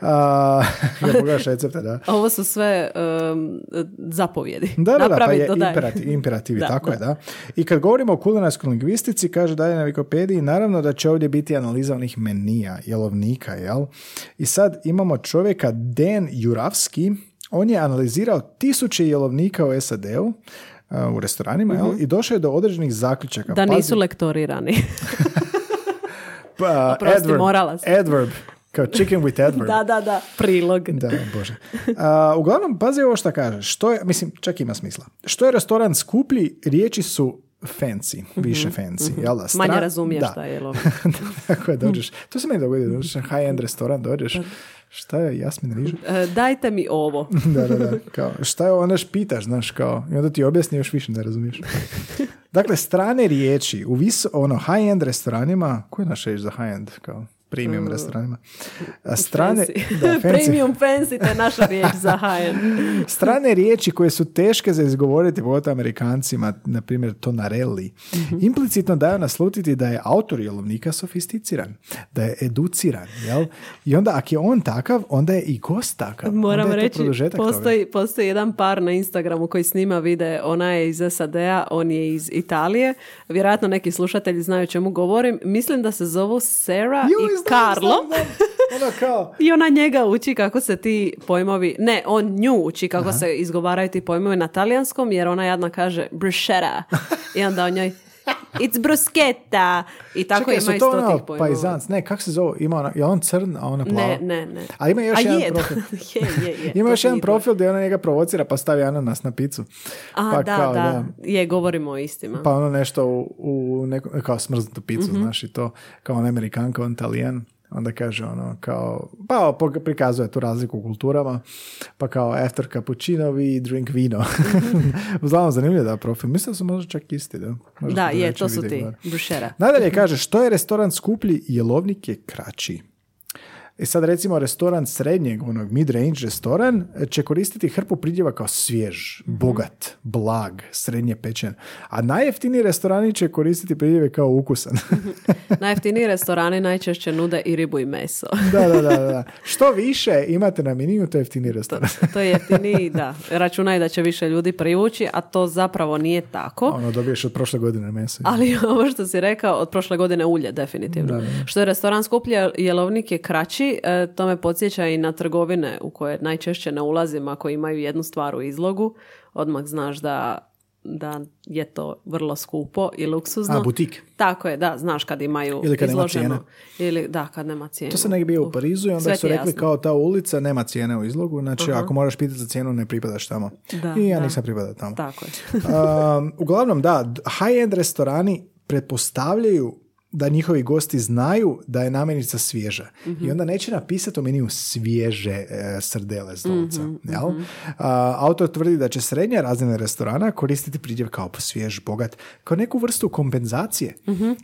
Speaker 2: A, ja pogledaš recepte, da.
Speaker 1: Ovo su sve um, zapovjedi.
Speaker 2: Da, da, da, pa je
Speaker 1: dodaj.
Speaker 2: imperativ, imperativi,
Speaker 1: Da,
Speaker 2: tako
Speaker 1: da.
Speaker 2: je, da. I kad govorimo o kulinarskoj lingvistici, kaže dalje na Wikipediji, naravno da će ovdje biti analiza onih menija, jelovnika, jel? I sad imamo čovjeka Dan Juravski, on je analizirao tisuće jelovnika u SAD-u, a, u restoranima, jel? I došao je do određenih zaključaka.
Speaker 1: Mhm. Da
Speaker 2: Pazi,
Speaker 1: nisu lektorirani.
Speaker 2: Pa,
Speaker 1: Oprosti,
Speaker 2: adverb,
Speaker 1: morala sam.
Speaker 2: adverb, kao chicken with adverb.
Speaker 1: da, da, da. Prilog.
Speaker 2: Da, bože. A, uglavnom, pazi ovo što kaže. Što je, mislim, čak ima smisla. Što je restoran skuplji, riječi su fancy, više fancy. Jel da?
Speaker 1: Mhm, Manje
Speaker 2: Stra-
Speaker 1: razumiješ
Speaker 2: da.
Speaker 1: šta je.
Speaker 2: Tako je, dođeš. To se meni dogodi, dođeš na high-end restoran, dođeš. Šta je Jasmin Riža?
Speaker 1: E, dajte mi ovo.
Speaker 2: da, da, da. Kao, šta je onda pitaš, znaš, kao, i onda ti objasni još više, ne razumiješ. Dakle, strane riječi u vis, ono, high-end restoranima, koja je naša riječ za high-end, kao premium restoranima? A strane,
Speaker 1: Fancy.
Speaker 2: da, fancy.
Speaker 1: Premium fancy, to je naša riječ za high-end.
Speaker 2: Strane riječi koje su teške za izgovoriti, pogotovo Amerikancima, na primjer tonarelli, implicitno daju naslutiti da je autor jelovnika sofisticiran, da je educiran, jel? I onda ako je on takav, onda je i gost takav.
Speaker 1: Moram reći, postoji, postoji jedan par na Instagramu koji snima vide, ona je iz SAD-a, on je iz Italije. Vjerojatno neki slušatelji znaju o čemu govorim. Mislim da se zovu Sarah
Speaker 2: Joj,
Speaker 1: i
Speaker 2: znam,
Speaker 1: Carlo.
Speaker 2: znam, znam. Ono kao,
Speaker 1: I ona njega uči kako se ti pojmovi, ne, on nju uči kako se izgovaraju ti pojmovi na talijanskom, jer ona jadna kaže bruschetta. I onda on njoj, it's bruschetta. I tako
Speaker 2: čekaj,
Speaker 1: ima
Speaker 2: su to ono pajzanc, ne, kako se zove, ima ona, je on crn, a ona plava?
Speaker 1: Ne, ne, ne.
Speaker 2: A ima još
Speaker 1: A
Speaker 2: jedan
Speaker 1: je,
Speaker 2: profil.
Speaker 1: je, je, je.
Speaker 2: Ima
Speaker 1: to
Speaker 2: još jedan profil gdje ona njega provocira pa stavi ananas na picu.
Speaker 1: A,
Speaker 2: pa
Speaker 1: da,
Speaker 2: kao,
Speaker 1: da, Je, govorimo o istima.
Speaker 2: Pa ono nešto u, u neko, kao smrznutu picu,
Speaker 1: Mhm.
Speaker 2: znaš, i to kao on Amerikanka, on Talijan, onda kaže ono kao, pa prikazuje tu razliku u kulturama, pa kao after cappuccino we drink vino.
Speaker 1: Mhm.
Speaker 2: Uglavnom zanimljivo da profil. Mislim da su možda čak isti, da? Možda
Speaker 1: Da, je, to su ti. Bruschetta.
Speaker 2: Nadalje kaže, što je restoran skuplji, jelovnik je kraći. I sad recimo restoran srednjeg, onog mid-range restoran, e, će koristiti hrpu pridjeva kao svjež,
Speaker 1: Mhm.
Speaker 2: bogat, blag, srednje pečen. A najjeftiniji restorani će koristiti pridjeve kao ukusan.
Speaker 1: Najjeftiniji restorani najčešće nude i ribu i meso.
Speaker 2: da, da, da, da. Što više imate na meniju, to je jeftiniji restoran.
Speaker 1: to je jeftiniji, da. Računaj da će više ljudi privući, a to zapravo nije tako.
Speaker 2: ono, dobiješ od prošle godine meso.
Speaker 1: Ali ovo što si rekao, od prošle godine ulje, definitivno. Što je restoran skuplji, jelovnik je kraći, e, to me podsjeća i na trgovine u koje najčešće ne ulazim ako imaju jednu stvar u izlogu. Odmah znaš da, da je to vrlo skupo i luksuzno.
Speaker 2: A, butik.
Speaker 1: Tako je, da, znaš kad imaju
Speaker 2: Ili kad nema
Speaker 1: izloženo. Ili, da, kad nema cijene.
Speaker 2: To sam negdje bio u Parizu i onda
Speaker 1: Sve
Speaker 2: su rekli
Speaker 1: jasno.
Speaker 2: kao ta ulica nema cijene u izlogu, znači ako moraš pitati za cijenu ne pripadaš tamo.
Speaker 1: Da,
Speaker 2: I ja
Speaker 1: da.
Speaker 2: nisam pripadao tamo.
Speaker 1: Tako je.
Speaker 2: Um, uglavnom da, high-end restorani pretpostavljaju da njihovi gosti znaju da je namirnica svježa. I onda neće napisati u meniju svježe e, srdele s dolca. jel? A, autor tvrdi da će srednja razina restorana koristiti pridjev kao svjež, bogat, kao neku vrstu kompenzacije.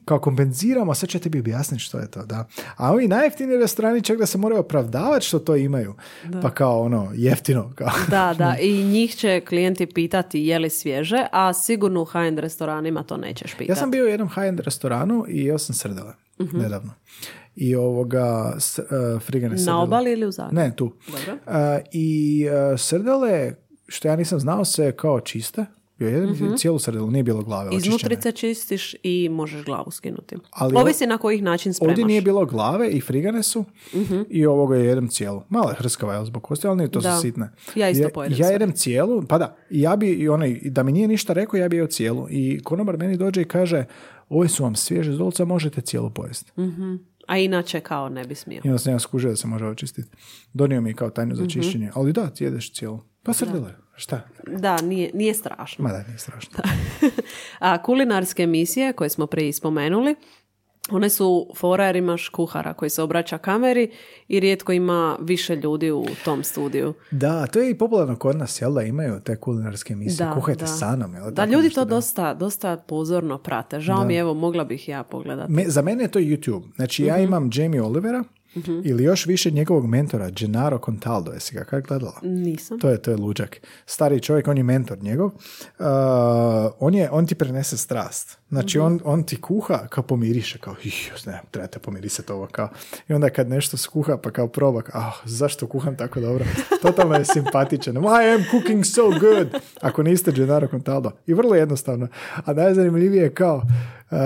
Speaker 2: Kao kompenziramo, sad ja tebi objasniti što je to. Da. A ovi najjeftiniji restorani čak da se moraju opravdavati što to imaju. Pa kao ono, jeftino. Kao.
Speaker 1: Da, da, i njih će klijenti pitati je li svježe, a sigurno u high-end restoranima to nećeš pitati.
Speaker 2: Ja sam bio u jednom high-end restoranu i jeo sam srdele nedavno. I ovoga s, uh, frigane srdele.
Speaker 1: Na obali ili u Zagrebu?
Speaker 2: Ne, tu.
Speaker 1: Dobro.
Speaker 2: Uh, I uh, srdele, što ja nisam znao, se kao čiste. Jo, jedan cijelu srdelu, nije bilo glave očišćene.
Speaker 1: Iznutrice čistiš i možeš glavu skinuti.
Speaker 2: Ali
Speaker 1: Ovisi na kojih način spremaš.
Speaker 2: Ovdje nije bilo glave i frigane su i ovoga je jedem cijelu. Malo je hrskava je zbog kosti, ali nije to
Speaker 1: Da.
Speaker 2: su sitne.
Speaker 1: Ja isto
Speaker 2: ja,
Speaker 1: pojedem
Speaker 2: Ja
Speaker 1: sve.
Speaker 2: jedem cijelu, pa da, ja bi, i onaj, da mi nije ništa rekao, ja bi jeo cijelu. I konobar meni dođe i kaže, ove su vam svježe iz dolca, možete cijelu pojesti.
Speaker 1: A inače kao ne bi smio.
Speaker 2: I onda sam ja skužio da se može očistiti. Donio mi je kao tajnu
Speaker 1: Mhm.
Speaker 2: za čišćenje. Ali da, ti jedeš cijelu. Pa srdele, šta?
Speaker 1: Da, nije, nije strašno.
Speaker 2: Ma da, nije strašno.
Speaker 1: A kulinarske emisije koje smo prije spomenuli, one su fora jer imaš kuhara koji se obraća kameri i rijetko ima više ljudi u tom studiju.
Speaker 2: Da, to je i popularno kod nas, jel da imaju te kulinarske emisije.
Speaker 1: Da,
Speaker 2: Kuhajte
Speaker 1: da.
Speaker 2: sa mnom, jel
Speaker 1: Da, ljudi to
Speaker 2: da.
Speaker 1: dosta, dosta pozorno prate. Žao mi evo, mogla bih ja pogledati.
Speaker 2: Me, za mene je to YouTube. Znači, ja
Speaker 1: Mhm.
Speaker 2: imam Jamie Olivera ili još više njegovog mentora, Gennaro Contaldo. Jesi ga kak gledala?
Speaker 1: Nisam.
Speaker 2: To je, to je luđak. Stari čovjek, on je mentor njegov. Uh, on, je, on ti prenese strast. Znači,
Speaker 1: Mhm.
Speaker 2: on, on ti kuha kao pomiriše, kao, ih, ne, trebate pomirisati ovo, kao. I onda kad nešto skuha, pa kao proba, kao, ah, zašto kuham tako dobro? Totalno je simpatičan. I am cooking so good. Ako niste Gennaro Contaldo. I vrlo jednostavno. A najzanimljivije je kao, Uh,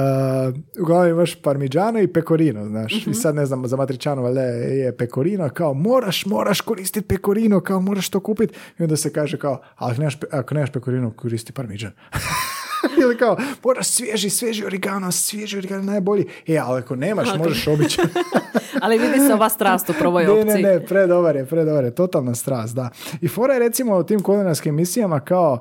Speaker 2: uglavnom imaš parmigiano i pecorino, znaš. I sad ne znam, za matričano valjda je pecorino, kao moraš, moraš koristiti pecorino, kao moraš to kupiti. I onda se kaže kao, ali ako nemaš, ako nemaš pecorino, koristi parmigian. Ili kao, moraš svježi, svježi origano, svježi origano najbolji. E, ali ako nemaš, možeš običan.
Speaker 1: Ali vidi se ova strast u prvoj
Speaker 2: Ne,
Speaker 1: opciji.
Speaker 2: ne, ne, predobar je, predobar je, totalna strast, da. I fora je recimo u tim kulinarskim emisijama kao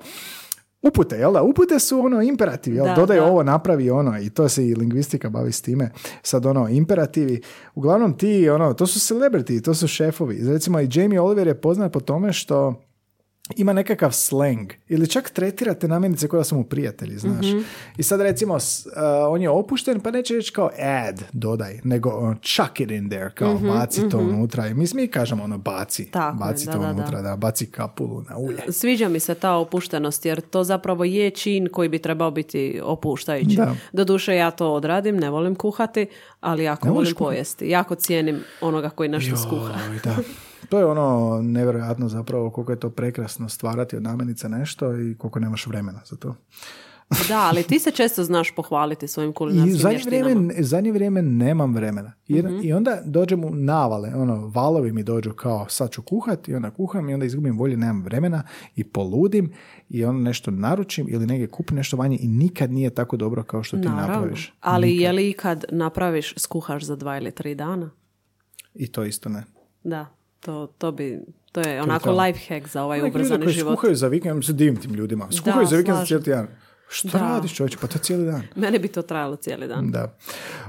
Speaker 2: upute, jel da? Upute su ono imperativi, jel?
Speaker 1: Da,
Speaker 2: Dodaj
Speaker 1: da.
Speaker 2: ovo, napravi ono i to se i lingvistika bavi s time. Sad ono, imperativi. Uglavnom ti, ono, to su celebrity, to su šefovi. Recimo i Jamie Oliver je poznat po tome što ima nekakav slang ili čak tretirate namirnice koja su mu prijatelji, znaš.
Speaker 1: Mhm.
Speaker 2: I sad recimo, uh, on je opušten, pa neće reći kao add, dodaj, nego uh, chuck it in there, kao baci to unutra. I mi, mi kažemo ono baci,
Speaker 1: Mhm, Tako je,
Speaker 2: baci
Speaker 1: da,
Speaker 2: to
Speaker 1: da, da.
Speaker 2: unutra, da. baci kapulu na ulje.
Speaker 1: Sviđa mi se ta opuštenost jer to zapravo je čin koji bi trebao biti opuštajući.
Speaker 2: Da.
Speaker 1: Doduše ja to odradim, ne volim kuhati, ali jako volim pojesti. Jako cijenim onoga koji nešto skuha.
Speaker 2: Da. To je ono nevjerojatno zapravo koliko je to prekrasno stvarati od namirnica nešto i koliko nemaš vremena za to.
Speaker 1: Da, ali ti se često znaš pohvaliti svojim
Speaker 2: I
Speaker 1: kulinarskim
Speaker 2: zadnje
Speaker 1: vještinama.
Speaker 2: vrijeme, zadnje vrijeme nemam vremena. Jer,
Speaker 1: Mhm.
Speaker 2: I onda dođem u navale, ono, valovi mi dođu kao sad ću kuhat i onda kuham i onda izgubim volje, nemam vremena i poludim i onda nešto naručim ili negdje kupim nešto vanje i nikad nije tako dobro kao što ti
Speaker 1: Naravno.
Speaker 2: napraviš.
Speaker 1: Ali je li kad napraviš, skuhaš za dva ili tri dana?
Speaker 2: I to isto ne.
Speaker 1: Da, to, to bi... To je onako
Speaker 2: to.
Speaker 1: life hack za ovaj ubrzani
Speaker 2: koji
Speaker 1: život.
Speaker 2: skuhaju za vikend, ja se divim tim ljudima. Skuhaju
Speaker 1: Da,
Speaker 2: za vikend za cijeli tjedan. Što
Speaker 1: Da.
Speaker 2: radiš čovječe? Pa to je cijeli dan.
Speaker 1: Meni bi to trajalo cijeli dan.
Speaker 2: Da.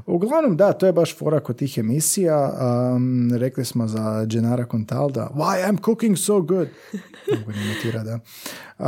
Speaker 2: Uglavnom, da, to je baš fora kod tih emisija. Um, rekli smo za Gennara Contalda, why I'm cooking so good. Mogu imitira, da. Uh,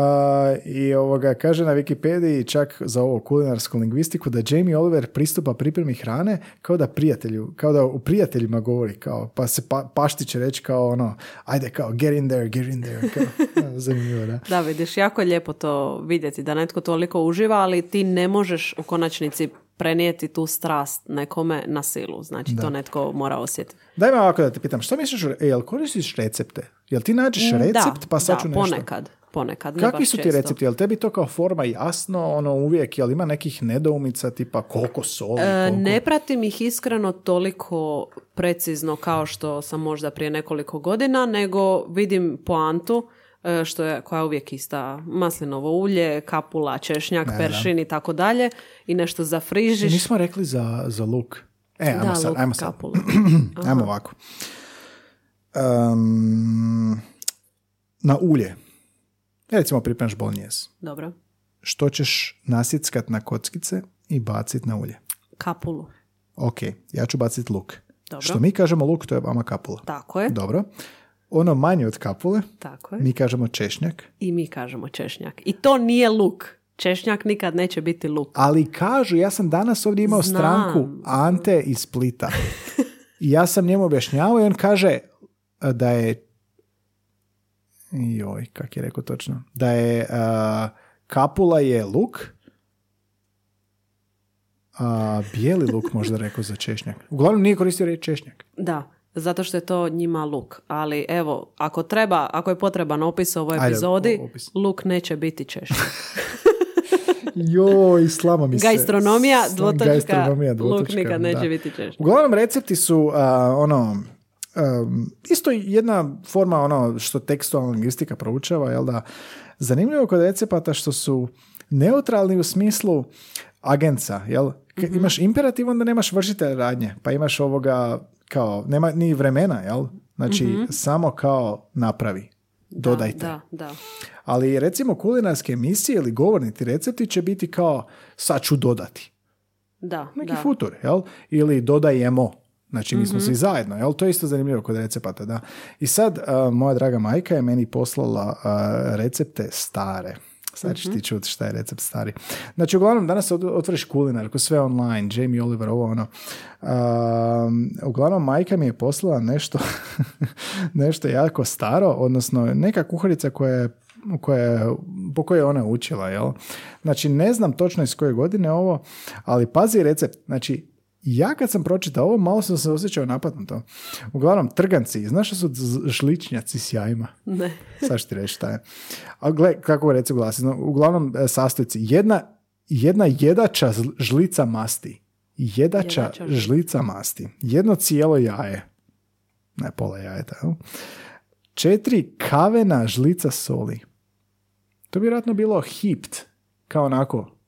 Speaker 2: I ovoga, kaže na Wikipediji čak za ovo kulinarsku lingvistiku da Jamie Oliver pristupa pripremi hrane kao da prijatelju, kao da u prijateljima govori, kao, pa se pa, pašti će reći kao ono, ajde kao, get in there, get in there. Kao, zanimljivo, da.
Speaker 1: Da, vidiš, jako je lijepo to vidjeti, da netko toliko uživa, ali ti ne možeš u konačnici prenijeti tu strast nekome na silu. Znači, to netko mora osjetiti.
Speaker 2: Daj me ovako da te pitam, što misliš, jel koristiš recepte? Jel ti nađeš recept pa sad
Speaker 1: da,
Speaker 2: ću nešto?
Speaker 1: ponekad. Ponekad, ne
Speaker 2: Kakvi su ti
Speaker 1: često.
Speaker 2: recepti? Jel tebi to kao forma jasno, ono uvijek, jel ima nekih nedoumica tipa koliko soli,
Speaker 1: E,
Speaker 2: koliko...
Speaker 1: Ne pratim ih iskreno toliko precizno kao što sam možda prije nekoliko godina, nego vidim poantu što je, koja je uvijek ista. Maslinovo ulje, kapula, češnjak, peršin i tako dalje. I nešto zafrižiš.
Speaker 2: Nismo rekli za, za luk. E, ajmo
Speaker 1: da,
Speaker 2: sad,
Speaker 1: luk,
Speaker 2: ajmo sad. Ajmo ovako. Um, na ulje. Recimo pripremaš bolnjes.
Speaker 1: Dobro.
Speaker 2: Što ćeš nasjeckat na kockice i bacit na ulje?
Speaker 1: Kapulu.
Speaker 2: Ok, ja ću bacit luk.
Speaker 1: Dobro.
Speaker 2: Što mi kažemo luk, to je vama kapula.
Speaker 1: Tako je.
Speaker 2: Dobro. Ono manje od kapule,
Speaker 1: Tako je.
Speaker 2: mi kažemo češnjak.
Speaker 1: I mi kažemo češnjak. I to nije luk. Češnjak nikad neće biti luk.
Speaker 2: Ali kažu, ja sam danas ovdje imao
Speaker 1: Znam.
Speaker 2: stranku Ante iz Splita. I ja sam njemu objašnjavao i on kaže a, da je joj, kak je rekao točno, da je a, kapula je luk, a bijeli luk možda rekao za češnjak. Uglavnom nije koristio riječ češnjak.
Speaker 1: Da, zato što je to njima luk. Ali evo, ako treba, ako je potreban opis ovoj
Speaker 2: Ajde,
Speaker 1: epizodi,
Speaker 2: opis.
Speaker 1: luk neće biti češnjak.
Speaker 2: Joj, slama mi se.
Speaker 1: Gastronomija, dvotočka,
Speaker 2: gastronomija,
Speaker 1: luk
Speaker 2: dvotočka,
Speaker 1: nikad neće
Speaker 2: da.
Speaker 1: biti češnjak.
Speaker 2: Uglavnom recepti su a, ono um, isto jedna forma ono što tekstualna lingvistika proučava, jel da? Zanimljivo kod recepata što su neutralni u smislu agenca, jel? K- Imaš imperativ, onda nemaš vršitelj radnje, pa imaš ovoga kao, nema ni vremena, jel? Znači, samo kao napravi, dodajte.
Speaker 1: Da, da.
Speaker 2: Ali recimo kulinarske emisije ili govorniti recepti će biti kao sad ću dodati
Speaker 1: Da,
Speaker 2: neki
Speaker 1: da.
Speaker 2: futur, jel? Ili dodajemo. Znači, mi smo svi zajedno, jel? To je isto zanimljivo kod recepata, da. I sad, a, moja draga majka je meni poslala a, recepte stare. Sad ćeš
Speaker 1: Mhm.
Speaker 2: ti čuti šta je recept stari. Znači, uglavnom, danas otvoriš kulinarku, sve online, Jamie Oliver, ovo ono. A, uglavnom, majka mi je poslala nešto, nešto jako staro, odnosno neka kuharica koja je koja je, po kojoj je ona učila, jel? Znači, ne znam točno iz koje godine ovo, ali pazi recept. Znači, ja kad sam pročitao ovo, malo sam se osjećao napadnuto. Uglavnom, trganci, znaš što su žličnjaci s jajima?
Speaker 1: Ne.
Speaker 2: Sad ti reći šta je. A gle, kako recept glasi. No, uglavnom, e, sastojci. Jedna, jedna jedača žlica masti. Jedača
Speaker 1: Jedača
Speaker 2: žlica masti. Jedno cijelo jaje. Ne, pola jajeta. jel? Četiri kavena žlica soli. To bi vjerojatno bilo hipt. Kao onako,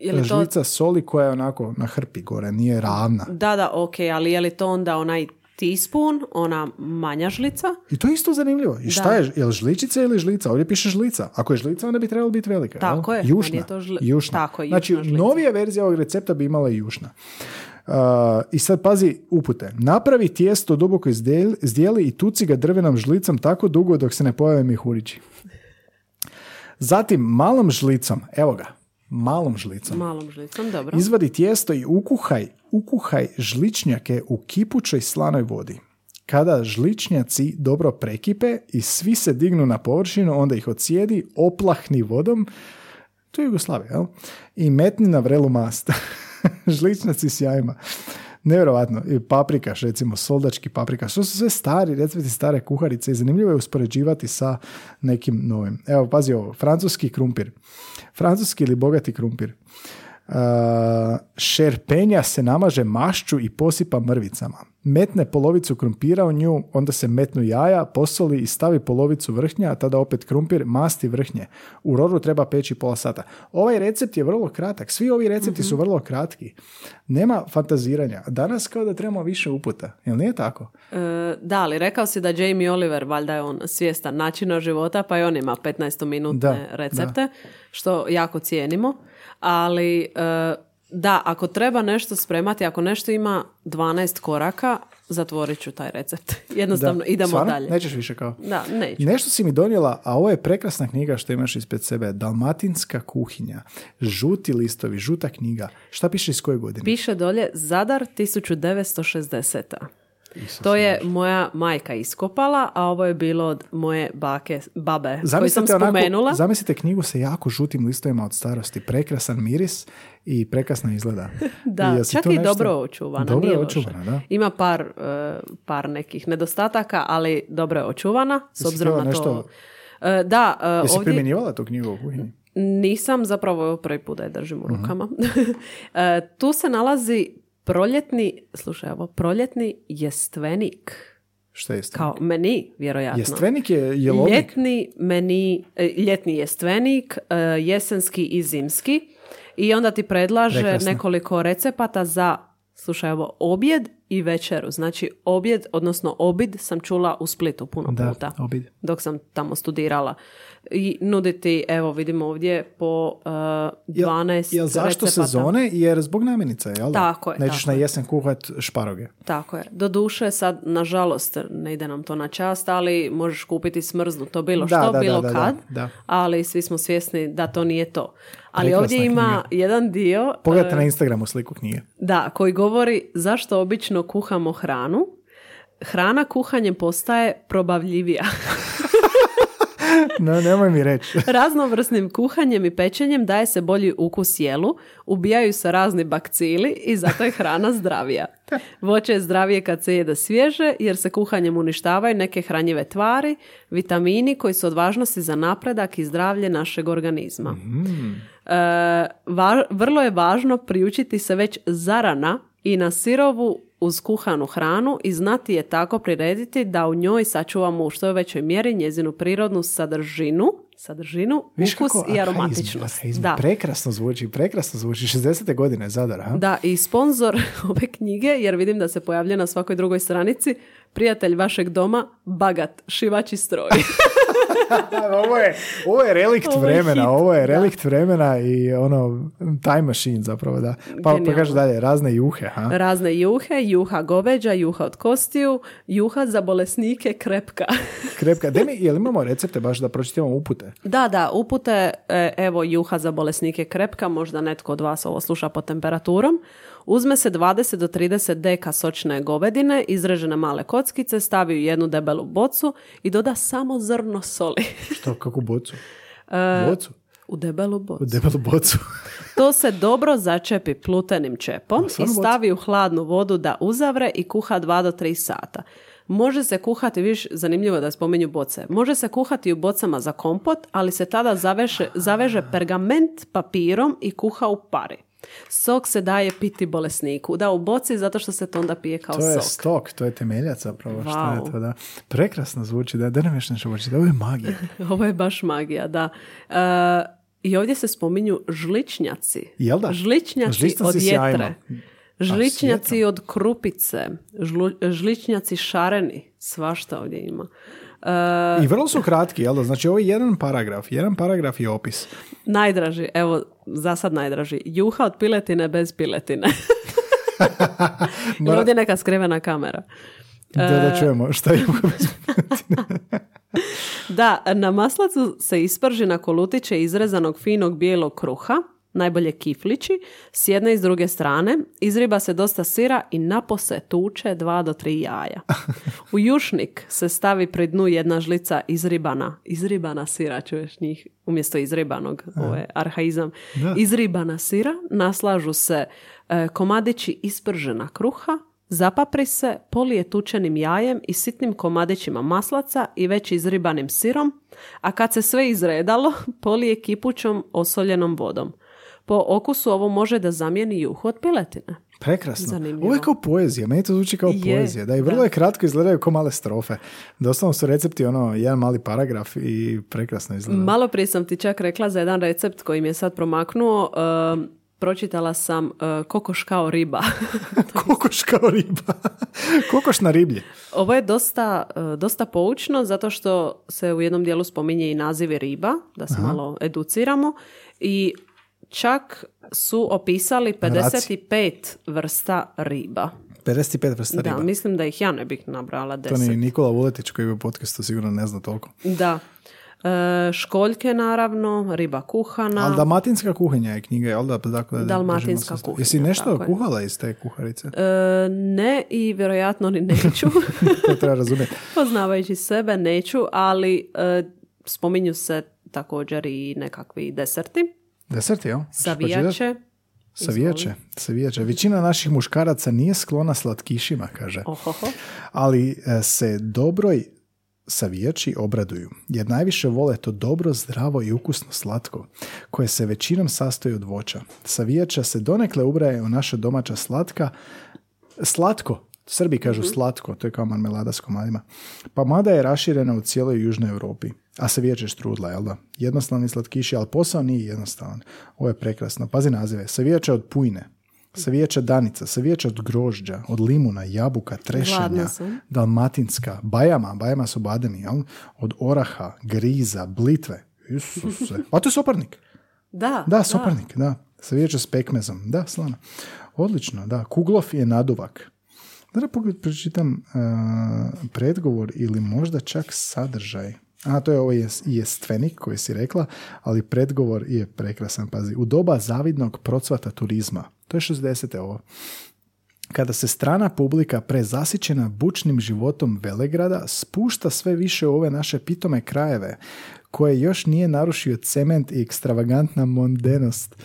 Speaker 1: Je li to...
Speaker 2: žlica soli koja je onako na hrpi gore, nije ravna.
Speaker 1: Da, da, ok, ali je li to onda onaj teaspoon, ona manja žlica?
Speaker 2: I to je isto zanimljivo. I šta
Speaker 1: Da.
Speaker 2: je, je li žličica ili žlica? Ovdje piše žlica. Ako je žlica, onda bi trebalo biti velika. jel?
Speaker 1: Tako je,
Speaker 2: Jušna.
Speaker 1: je to žli-
Speaker 2: jušna.
Speaker 1: tako je,
Speaker 2: znači,
Speaker 1: jušna žlica.
Speaker 2: novija verzija ovog recepta bi imala i jušna. Uh, I sad pazi upute. Napravi tijesto duboko izdijeli i tuci ga drvenom žlicom tako dugo dok se ne pojave mihurići. Zatim malom žlicom, evo ga, malom žlicom.
Speaker 1: Malom žlicom, dobro.
Speaker 2: Izvadi tijesto i ukuhaj, ukuhaj žličnjake u kipućoj slanoj vodi. Kada žličnjaci dobro prekipe i svi se dignu na površinu, onda ih ocijedi, oplahni vodom, to je Jugoslavija, jel? I metni na vrelu mast. Žličnjaci s jajima. Nevjerovatno. I paprikaš, recimo, soldački paprikaš. To su sve stari recepti, stare kuharice i zanimljivo je uspoređivati sa nekim novim. Evo, pazi ovo. Francuski krumpir. Francuski ili bogati krumpir. Uh, šerpenja se namaže mašću i posipa mrvicama. Metne polovicu krumpira u nju, onda se metnu jaja, posoli i stavi polovicu vrhnja, a tada opet krumpir, masti vrhnje. U roru treba peći pola sata. Ovaj recept je vrlo kratak. Svi ovi recepti su vrlo kratki. Nema fantaziranja. Danas kao da trebamo više uputa. Jel nije tako?
Speaker 1: E, da, ali rekao si da Jamie Oliver, valjda je on svjestan načina života, pa i on ima 15 minutne
Speaker 2: Da,
Speaker 1: recepte, što jako cijenimo. Ali e, da, ako treba nešto spremati, ako nešto ima 12 koraka, zatvorit ću taj recept. Jednostavno,
Speaker 2: Da.
Speaker 1: idemo
Speaker 2: Stvarno?
Speaker 1: dalje.
Speaker 2: Nećeš više kao?
Speaker 1: Da, neću.
Speaker 2: Nešto si mi donijela, a ovo je prekrasna knjiga što imaš ispred sebe. Dalmatinska kuhinja. Žuti listovi, žuta knjiga. Šta piše iz koje godine?
Speaker 1: Piše dolje Zadar 1960. To je moja majka iskopala, a ovo je bilo od moje bake, babe, koju sam
Speaker 2: Zamislite, onako,
Speaker 1: spomenula.
Speaker 2: zamislite knjigu sa jako žutim listovima od starosti. Prekrasan miris i prekrasno izgleda.
Speaker 1: Da,
Speaker 2: si
Speaker 1: čak i
Speaker 2: nešto-
Speaker 1: dobro očuvana.
Speaker 2: Dobro
Speaker 1: nije
Speaker 2: očuvana, da.
Speaker 1: Ima par, e, par nekih nedostataka, ali dobro je očuvana, s obzirom na to...
Speaker 2: nešto-
Speaker 1: E, da, e,
Speaker 2: Jesi
Speaker 1: ovdje...
Speaker 2: primjenjivala tu knjigu u kuhinji?
Speaker 1: Nisam, zapravo prvi put da je držim u
Speaker 2: Mhm.
Speaker 1: rukama. E, tu se nalazi proljetni, slušaj ovo, proljetni jestvenik.
Speaker 2: Šta je
Speaker 1: Kao meni, vjerojatno.
Speaker 2: Jestvenik je jelovnik.
Speaker 1: Ljetni meni, e, ljetni jestvenik, e, jesenski i zimski. I onda ti predlaže
Speaker 2: Prekrasno.
Speaker 1: nekoliko recepata za, slušaj ovo, objed i večeru. Znači objed, odnosno obid sam čula u Splitu puno
Speaker 2: Da,
Speaker 1: puta.
Speaker 2: obid.
Speaker 1: Dok sam tamo studirala. I nuditi, evo vidimo ovdje, po uh, 12
Speaker 2: Jel zašto
Speaker 1: recepata.
Speaker 2: sezone? Jer zbog namirnica, jel?
Speaker 1: Tako je,
Speaker 2: Nećeš
Speaker 1: tako
Speaker 2: na
Speaker 1: je.
Speaker 2: jesen kuhat šparoge.
Speaker 1: Tako je. Doduše sad, nažalost, ne ide nam to na čast, ali možeš kupiti smrznuto bilo
Speaker 2: Da,
Speaker 1: što,
Speaker 2: da,
Speaker 1: bilo
Speaker 2: da, da,
Speaker 1: kad,
Speaker 2: da.
Speaker 1: ali svi smo svjesni da to nije to. Ali ovdje ima
Speaker 2: knjiga.
Speaker 1: jedan dio
Speaker 2: Pogledajte
Speaker 1: e,
Speaker 2: na Instagramu sliku knjige.
Speaker 1: da, koji govori zašto obično kuhamo hranu. Hrana kuhanjem postaje probavljivija.
Speaker 2: No, nemoj mi reći.
Speaker 1: Raznovrsnim kuhanjem i pečenjem daje se bolji ukus jelu, ubijaju se razni bakcili i zato je hrana zdravija. Voće je zdravije kad se jede svježe jer se kuhanjem uništavaju neke hranjive tvari, vitamini koji su od važnosti za napredak i zdravlje našeg organizma. E, va- vrlo je važno priučiti se već zarana i na sirovu uz kuhanu hranu i znati je tako prirediti da u njoj sačuvamo u što je većoj mjeri njezinu prirodnu sadržinu, sadržinu,
Speaker 2: Viš
Speaker 1: ukus
Speaker 2: kako
Speaker 1: i aromatičnost. Da.
Speaker 2: Prekrasno zvuči, prekrasno zvuči. 60. godine Zadar, a?
Speaker 1: Da, i sponsor ove knjige, jer vidim da se pojavlja na svakoj drugoj stranici, prijatelj vašeg doma, Bagat, šivači stroj.
Speaker 2: ovo, je, ovo je relikt
Speaker 1: Ovo je
Speaker 2: vremena,
Speaker 1: hit,
Speaker 2: ovo je
Speaker 1: da.
Speaker 2: relikt vremena i ono, time machine zapravo, da. Pa, pa kaže dalje, razne juhe, ha?
Speaker 1: Razne juhe, juha goveđa, juha od kostiju, juha za bolesnike krepka.
Speaker 2: Krepka. Daj mi, jel imamo recepte baš da pročitamo upute?
Speaker 1: Da, da, upute, e, evo juha za bolesnike krepka, možda netko od vas ovo sluša pod temperaturom. Uzme se 20 do 30 deka sočne govedine, izrežene male kockice, stavi u jednu debelu bocu i doda samo zrno soli.
Speaker 2: Što, kakvu bocu?
Speaker 1: E,
Speaker 2: Bocu?
Speaker 1: U debelu bocu.
Speaker 2: U debelu bocu.
Speaker 1: To se dobro začepi plutenim čepom i stavi u hladnu vodu da uzavre i kuha 2 do 3 sata. Može se kuhati, viš, zanimljivo da spominju boce, može se kuhati u bocama za kompot, ali se tada zaveše, zaveže pergament papirom i kuha u pari. Sok se daje piti bolesniku. Da, u boci zato što se to onda pije kao
Speaker 2: To je
Speaker 1: sok.
Speaker 2: stok, to je temeljac zapravo. Šta je
Speaker 1: Wow.
Speaker 2: to, da? Prekrasno zvuči, da, da nam još nešto učiti. Ovo je magija.
Speaker 1: Ovo je baš magija, da. E, I ovdje se spominju žličnjaci.
Speaker 2: Jel da?
Speaker 1: Žličnjaci od
Speaker 2: sjajno.
Speaker 1: jetre. Žličnjaci od krupice. Žlu- žličnjaci šareni. Svašta ovdje ima. E,
Speaker 2: I vrlo su kratki, jel da? Znači ovo je jedan paragraf. Jedan paragraf je opis.
Speaker 1: najdraži, evo, za sad najdraži. Juha od piletine bez piletine. Ili ovdje neka skrivena kamera.
Speaker 2: Da, da čujemo šta je
Speaker 1: Da, na maslacu se isprži na kolutiće izrezanog finog bijelog kruha, najbolje kiflići, s jedne i s druge strane, izriba se dosta sira i napose tuče dva do tri jaja. U jušnik se stavi pri dnu jedna žlica izribana, izribana sira, čuješ njih, umjesto izribanog, ovo je arhaizam.
Speaker 2: Da.
Speaker 1: Izribana sira, naslažu se e, komadići ispržena kruha, Zapapri se, polije tučenim jajem i sitnim komadićima maslaca i već izribanim sirom, a kad se sve izredalo, polije kipućom osoljenom vodom. Po okusu ovo može da zamijeni juhu od piletine.
Speaker 2: Prekrasno.
Speaker 1: Zanimljivo.
Speaker 2: Ovo je kao poezija, meni to zvuči kao
Speaker 1: Je,
Speaker 2: poezija. Da, i vrlo
Speaker 1: da.
Speaker 2: je kratko izgledaju kao male strofe. Doslovno su recepti, ono, jedan mali paragraf i prekrasno izgleda.
Speaker 1: Malo prije sam ti čak rekla za jedan recept koji mi je sad promaknuo. Um, pročitala sam uh, kokoš kao riba.
Speaker 2: Kokoš kao riba. Kokoš na riblje.
Speaker 1: Ovo je dosta, uh, dosta poučno zato što se u jednom dijelu spominje i nazivi riba, da se malo educiramo. I čak su opisali 55 vrsta riba.
Speaker 2: 55 vrsta
Speaker 1: Da,
Speaker 2: riba.
Speaker 1: mislim da ih ja ne bih nabrala
Speaker 2: To
Speaker 1: deset.
Speaker 2: ni Nikola Vuletić koji je u podcastu sigurno ne zna toliko.
Speaker 1: Da. E, školjke naravno, riba kuhana.
Speaker 2: Ali dalmatinska kuhinja je knjiga, jel da? Dakle, da
Speaker 1: Dalmatinska kuhinja,
Speaker 2: Jesi nešto
Speaker 1: tako je.
Speaker 2: kuhala iz te kuharice?
Speaker 1: E, ne i vjerojatno ni neću.
Speaker 2: to treba razumjeti.
Speaker 1: Poznavajući sebe neću, ali e, spominju se također i nekakvi deserti.
Speaker 2: Deserti, jel?
Speaker 1: Savijače.
Speaker 2: Savijače, savijače. Većina naših muškaraca nije sklona slatkišima, kaže.
Speaker 1: Ohoho.
Speaker 2: Ali e, se dobroj savijači obraduju, jer najviše vole to dobro, zdravo i ukusno slatko, koje se većinom sastoji od voća. Savijača se donekle ubraje u naša domaća slatka, slatko, Srbi kažu slatko, to je kao marmelada s komadima. Pa mada je raširena u cijeloj Južnoj Europi. A savijač je štrudla, jel da? Jednostavni slatkiši, ali posao nije jednostavan. Ovo je prekrasno. Pazi nazive. Savijača od pujne, savijača danica, savijača od grožđa, od limuna, jabuka,
Speaker 1: sam.
Speaker 2: dalmatinska, bajama, bajama su bademi, jel? Od oraha, griza, blitve. Isuse. A to je soparnik.
Speaker 1: Da,
Speaker 2: Da, soparnik, da. Savijača s pekmezom. Da, slano. Odlično, da. Kuglov je naduvak. Da pogled pročitam uh, predgovor ili možda čak sadržaj. A, to je ovo jes, jestvenik koji si rekla, ali predgovor je prekrasan, pazi. U doba zavidnog procvata turizma, to je 60. ovo, kada se strana publika prezasićena bučnim životom Velegrada spušta sve više u ove naše pitome krajeve, koje još nije narušio cement i ekstravagantna mondenost.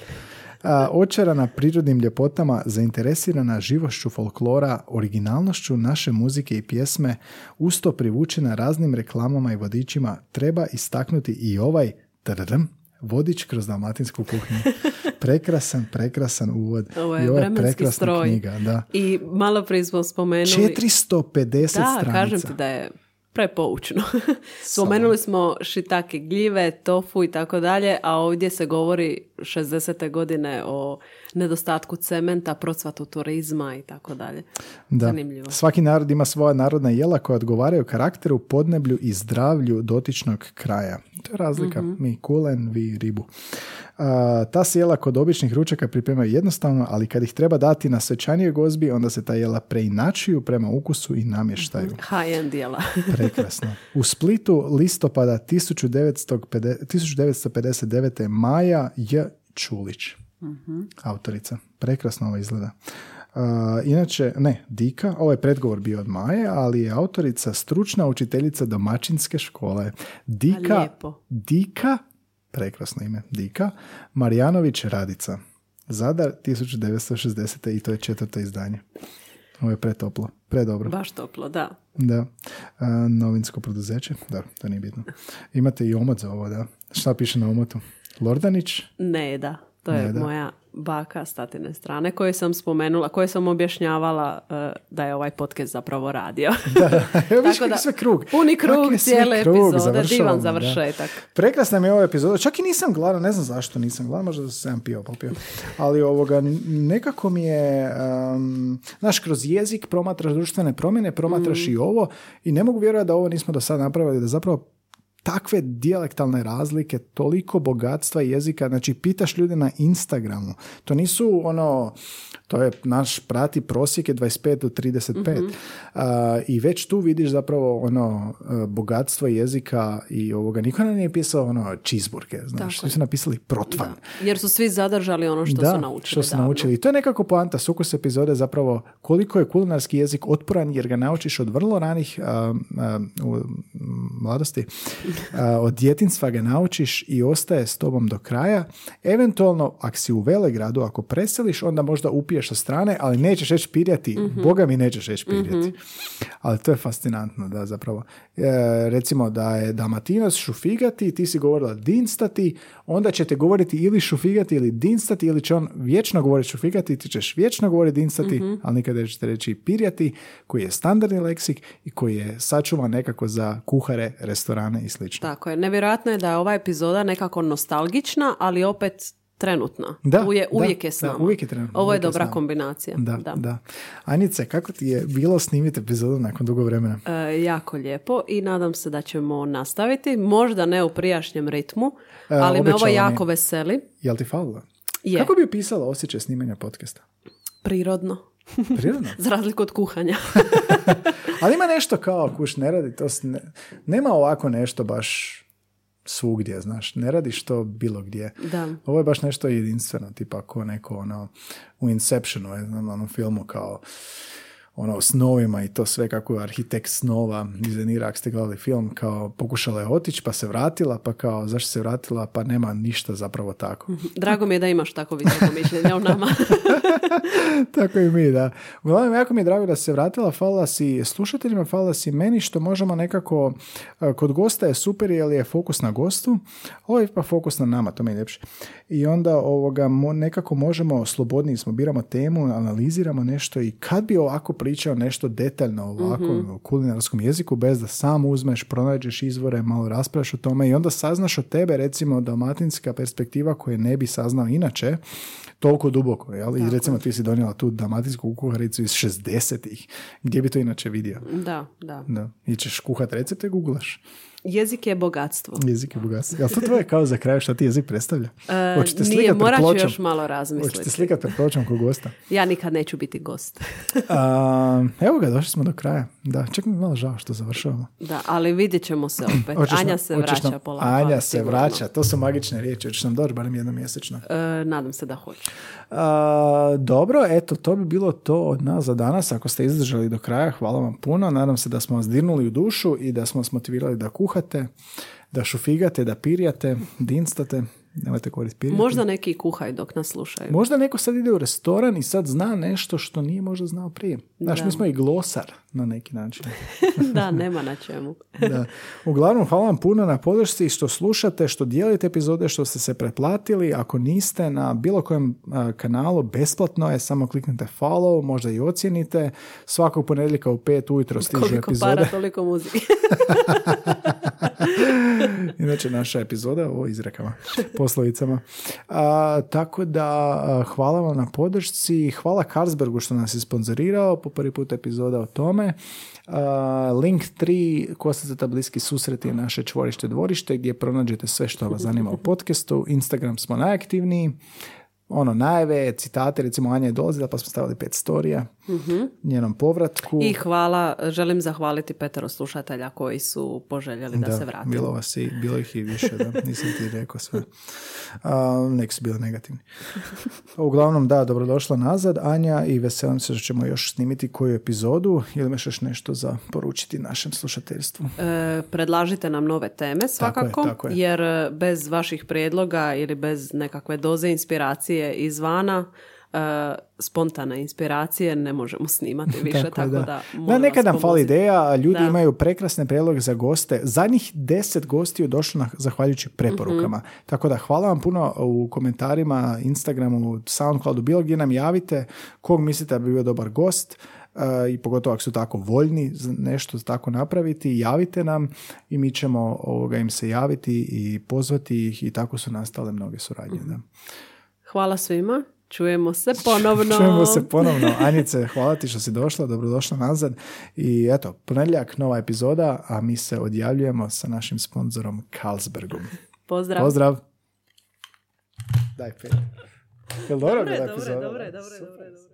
Speaker 2: A, očarana prirodnim ljepotama, zainteresirana živošću folklora, originalnošću naše muzike i pjesme, usto privučena raznim reklamama i vodičima, treba istaknuti i ovaj tadadam, vodič kroz dalmatinsku kuhinju. Prekrasan, prekrasan uvod.
Speaker 1: Ovo
Speaker 2: I
Speaker 1: je
Speaker 2: ovo je prekrasna
Speaker 1: stroj.
Speaker 2: knjiga, da.
Speaker 1: I malo prije smo spomenuli...
Speaker 2: 450
Speaker 1: Da,
Speaker 2: stranica.
Speaker 1: kažem ti da je prepoučno. Spomenuli smo šitake gljive, tofu i tako dalje, a ovdje se govori 60. godine o nedostatku cementa, procvatu turizma i tako dalje.
Speaker 2: Da.
Speaker 1: Zanimljivo.
Speaker 2: Svaki narod ima svoja narodna jela koja odgovaraju karakteru, podneblju i zdravlju dotičnog kraja. To je razlika.
Speaker 1: Mhm.
Speaker 2: Mi kulen, vi ribu. A, ta se jela kod običnih ručaka pripremaju jednostavno, ali kad ih treba dati na svečanijoj gozbi, onda se ta jela preinačuju prema ukusu i namještaju.
Speaker 1: High-end jela.
Speaker 2: Prekrasno. U Splitu listopada 1950 1959. Maja J. Čulić. Autorica. Prekrasno ovo izgleda. Uh, inače, ne, Dika, ovo je predgovor bio od Maje, ali je autorica stručna učiteljica domaćinske škole. Dika,
Speaker 1: lijepo.
Speaker 2: Dika, prekrasno ime, Dika, Marijanović Radica. Zadar 1960. i to je četvrto izdanje. Ovo je pretoplo, predobro.
Speaker 1: Baš toplo, da.
Speaker 2: Da. A, novinsko poduzeće? Da, to nije bitno. Imate i omot za ovo, da. Šta piše na omotu? Lordanić?
Speaker 1: Ne, da. To je
Speaker 2: Neda.
Speaker 1: moja baka s tatine strane koje sam spomenula, koje sam objašnjavala eh, da je ovaj podcast zapravo radio.
Speaker 2: Evo viš
Speaker 1: Tako da,
Speaker 2: sve krug.
Speaker 1: puni krug
Speaker 2: sve
Speaker 1: cijele
Speaker 2: krug,
Speaker 1: epizode, divan
Speaker 2: da.
Speaker 1: završetak.
Speaker 2: Prekrasna mi je ova epizoda. Čak i nisam gladan, ne znam zašto nisam gladan, možda sam pio, popio. Ali ovoga, nekako mi je, um, znaš, kroz jezik promatraš društvene promjene, promatraš i ovo i ne mogu vjerovati da ovo nismo do sada napravili, da zapravo takve dijalektalne razlike, toliko bogatstva jezika, znači pitaš ljude na Instagramu, to nisu ono, to je naš prati prosjek je 25 do 35 A, i već tu vidiš zapravo ono e, bogatstvo jezika i ovoga, niko nam nije pisao ono cheeseburger, znaš, svi su napisali protvan.
Speaker 1: Jer su svi zadržali ono što
Speaker 2: da,
Speaker 1: su naučili
Speaker 2: što su naučili. I to je nekako poanta sukus epizode zapravo koliko je kulinarski jezik otporan jer ga naučiš od vrlo ranih a, a, u mladosti. A, od djetinstva ga naučiš i ostaje s tobom do kraja. Eventualno, ako si u Velegradu, ako preseliš, onda možda upiješ upiješ sa strane, ali nećeš reći pirjati, boga mi nećeš reći pirjati. Ali to je fascinantno, da zapravo. E, recimo da je Dalmatinac šufigati, ti si govorila dinstati, onda ćete govoriti ili šufigati ili dinstati, ili će on vječno govoriti šufigati, ti ćeš vječno govoriti dinstati, ali nikada nećete reći pirjati, koji je standardni leksik i koji je sačuvan nekako za kuhare, restorane i slično.
Speaker 1: Tako je. Nevjerojatno je da je ova epizoda nekako nostalgična, ali opet trenutna.
Speaker 2: Da,
Speaker 1: Uje-
Speaker 2: da,
Speaker 1: uvijek je s
Speaker 2: da,
Speaker 1: nama.
Speaker 2: uvijek je trenutno,
Speaker 1: Ovo je dobra kombinacija.
Speaker 2: Da, da. Anice, kako ti je bilo snimiti epizodu nakon dugo vremena?
Speaker 1: E, jako lijepo i nadam se da ćemo nastaviti. Možda ne u prijašnjem ritmu,
Speaker 2: E,
Speaker 1: ali me ovo
Speaker 2: obećala mi.
Speaker 1: jako veseli.
Speaker 2: Jel ti falilo?
Speaker 1: Je.
Speaker 2: Kako bi opisala osjećaj snimanja podcasta?
Speaker 1: Prirodno.
Speaker 2: Prirodno.
Speaker 1: Za razliku od kuhanja.
Speaker 2: Ali ima nešto kao, kuš, ne radi to, ne, nema ovako nešto baš svugdje, znaš, ne radiš to bilo gdje.
Speaker 1: da.
Speaker 2: Ovo je baš nešto jedinstveno, tipa ako neko ono, u Inceptionu, je, znam, onom filmu kao ono, snovima i to sve kako je arhitekt snova dizajnira, ako ste gledali film, kao pokušala je otići, pa se vratila, pa kao, zašto se vratila, pa nema ništa zapravo tako.
Speaker 1: Drago mi je da imaš tako visoko mišljenje o nama.
Speaker 2: Tako i mi, da. Uglavnom, jako mi je drago da se vratila, falila si slušateljima, falila si meni, što možemo nekako, e, kod gosta je super jer je fokus na gostu, ovo je pa fokus na nama, to mi je ljepše. I onda ovoga, nekako možemo, slobodniji smo, biramo temu, analiziramo nešto i kad bi ovako pričao nešto detaljno ovako u kulinarskom jeziku, bez da sam uzmeš, pronađeš izvore, malo raspravljaš o tome i onda saznaš od tebe, recimo, dalmatinska perspektiva koju ne bi saznao inače, toliko duboko, jel? I recimo ti si donijela tu dalmatinsku kuharicu iz 60-ih. Gdje bi to inače vidio?
Speaker 1: da, da.
Speaker 2: Da. I ćeš kuhat recepte, googlaš.
Speaker 1: Jezik je bogatstvo.
Speaker 2: Jezik je bogatstvo. Jel to tvoje kao za kraj što ti jezik predstavlja?
Speaker 1: E,
Speaker 2: Hoćete
Speaker 1: nije, morat ću još malo
Speaker 2: Hoćete
Speaker 1: razmisliti.
Speaker 2: slikat pred pločom kog gosta?
Speaker 1: Ja nikad neću biti gost.
Speaker 2: A, evo ga, došli smo do kraja. Da, čak mi je malo žao što završavamo.
Speaker 1: da, ali vidjet ćemo se opet.
Speaker 2: Hoćeš
Speaker 1: Anja se vraća
Speaker 2: nam-
Speaker 1: polako.
Speaker 2: Anja
Speaker 1: ali
Speaker 2: se
Speaker 1: sigurno.
Speaker 2: vraća, to su magične riječi. Hoćeš nam doći barem jednom mjesečno.
Speaker 1: E, nadam se da hoće.
Speaker 2: Dobro, eto, to bi bilo to od nas za danas. Ako ste izdržali do kraja, hvala vam puno. Nadam se da smo vas dirnuli u dušu i da smo vas motivirali da kuhate, da šufigate, da pirjate, dinstate. Nemojte koristiti.
Speaker 1: Možda neki kuhaj dok nas slušaju.
Speaker 2: Možda neko sad ide u restoran i sad zna nešto što nije možda znao prije. Znaš,
Speaker 1: Da.
Speaker 2: mi smo i glosar na neki način.
Speaker 1: da, nema na čemu.
Speaker 2: Da. Uglavnom, hvala vam puno na podršci što slušate, što dijelite epizode, što ste se pretplatili. Ako niste na bilo kojem kanalu, besplatno je, samo kliknite follow, možda i ocijenite. Svakog ponedjeljka u pet ujutro stižu
Speaker 1: Koliko
Speaker 2: epizode.
Speaker 1: para, toliko muzike.
Speaker 2: Inače, naša epizoda o izrekama, poslovicama. A, tako da, hvala vam na podršci. Hvala Carlsbergu što nas je sponzorirao. Po prvi put epizoda o tome. A, link 3, Kostaca bliski susret je naše čvorište dvorište gdje pronađete sve što vas zanima u podcastu. Instagram smo najaktivniji. Ono, najave, citate, recimo Anja je dolazila pa smo stavili pet storija njenom povratku.
Speaker 1: I hvala, želim zahvaliti petero slušatelja koji su poželjeli da, se vrati.
Speaker 2: Bilo vas i, bilo ih i više, da, nisam ti rekao sve. A, neki su bili negativni. Uglavnom, da, dobrodošla nazad, Anja, i veselim se što ćemo još snimiti koju epizodu, ili imaš još nešto za poručiti našem slušateljstvu?
Speaker 1: E, predlažite nam nove teme svakako,
Speaker 2: tako je.
Speaker 1: jer e, bez vaših prijedloga ili bez nekakve doze inspiracije izvana, e, spontane inspiracije ne možemo snimati više, tako,
Speaker 2: je,
Speaker 1: da,
Speaker 2: da. da, nekad nam fali ideja, ljudi
Speaker 1: Da.
Speaker 2: imaju prekrasne prijedloge za goste. Zadnjih deset gostiju došlo na, zahvaljujući preporukama.
Speaker 1: Mhm.
Speaker 2: Tako da hvala vam puno u komentarima, Instagramu, Soundcloudu, bilo gdje nam javite kog mislite da bi bio dobar gost uh, i pogotovo ako su tako voljni nešto tako napraviti, javite nam i mi ćemo ovoga im se javiti i pozvati ih i tako su nastale mnoge suradnje. Da.
Speaker 1: Hvala svima, čujemo se ponovno.
Speaker 2: Čujemo se ponovno. Anjice, hvala ti što si došla, dobrodošla nazad. I eto, ponedjeljak, nova epizoda, a mi se odjavljujemo sa našim sponzorom Carlsbergom.
Speaker 1: Pozdrav.
Speaker 2: Pozdrav! Daj pet. Jel dobro bila
Speaker 1: Dobre,
Speaker 2: epizoda?
Speaker 1: dobre, dobre, dobre, dobre.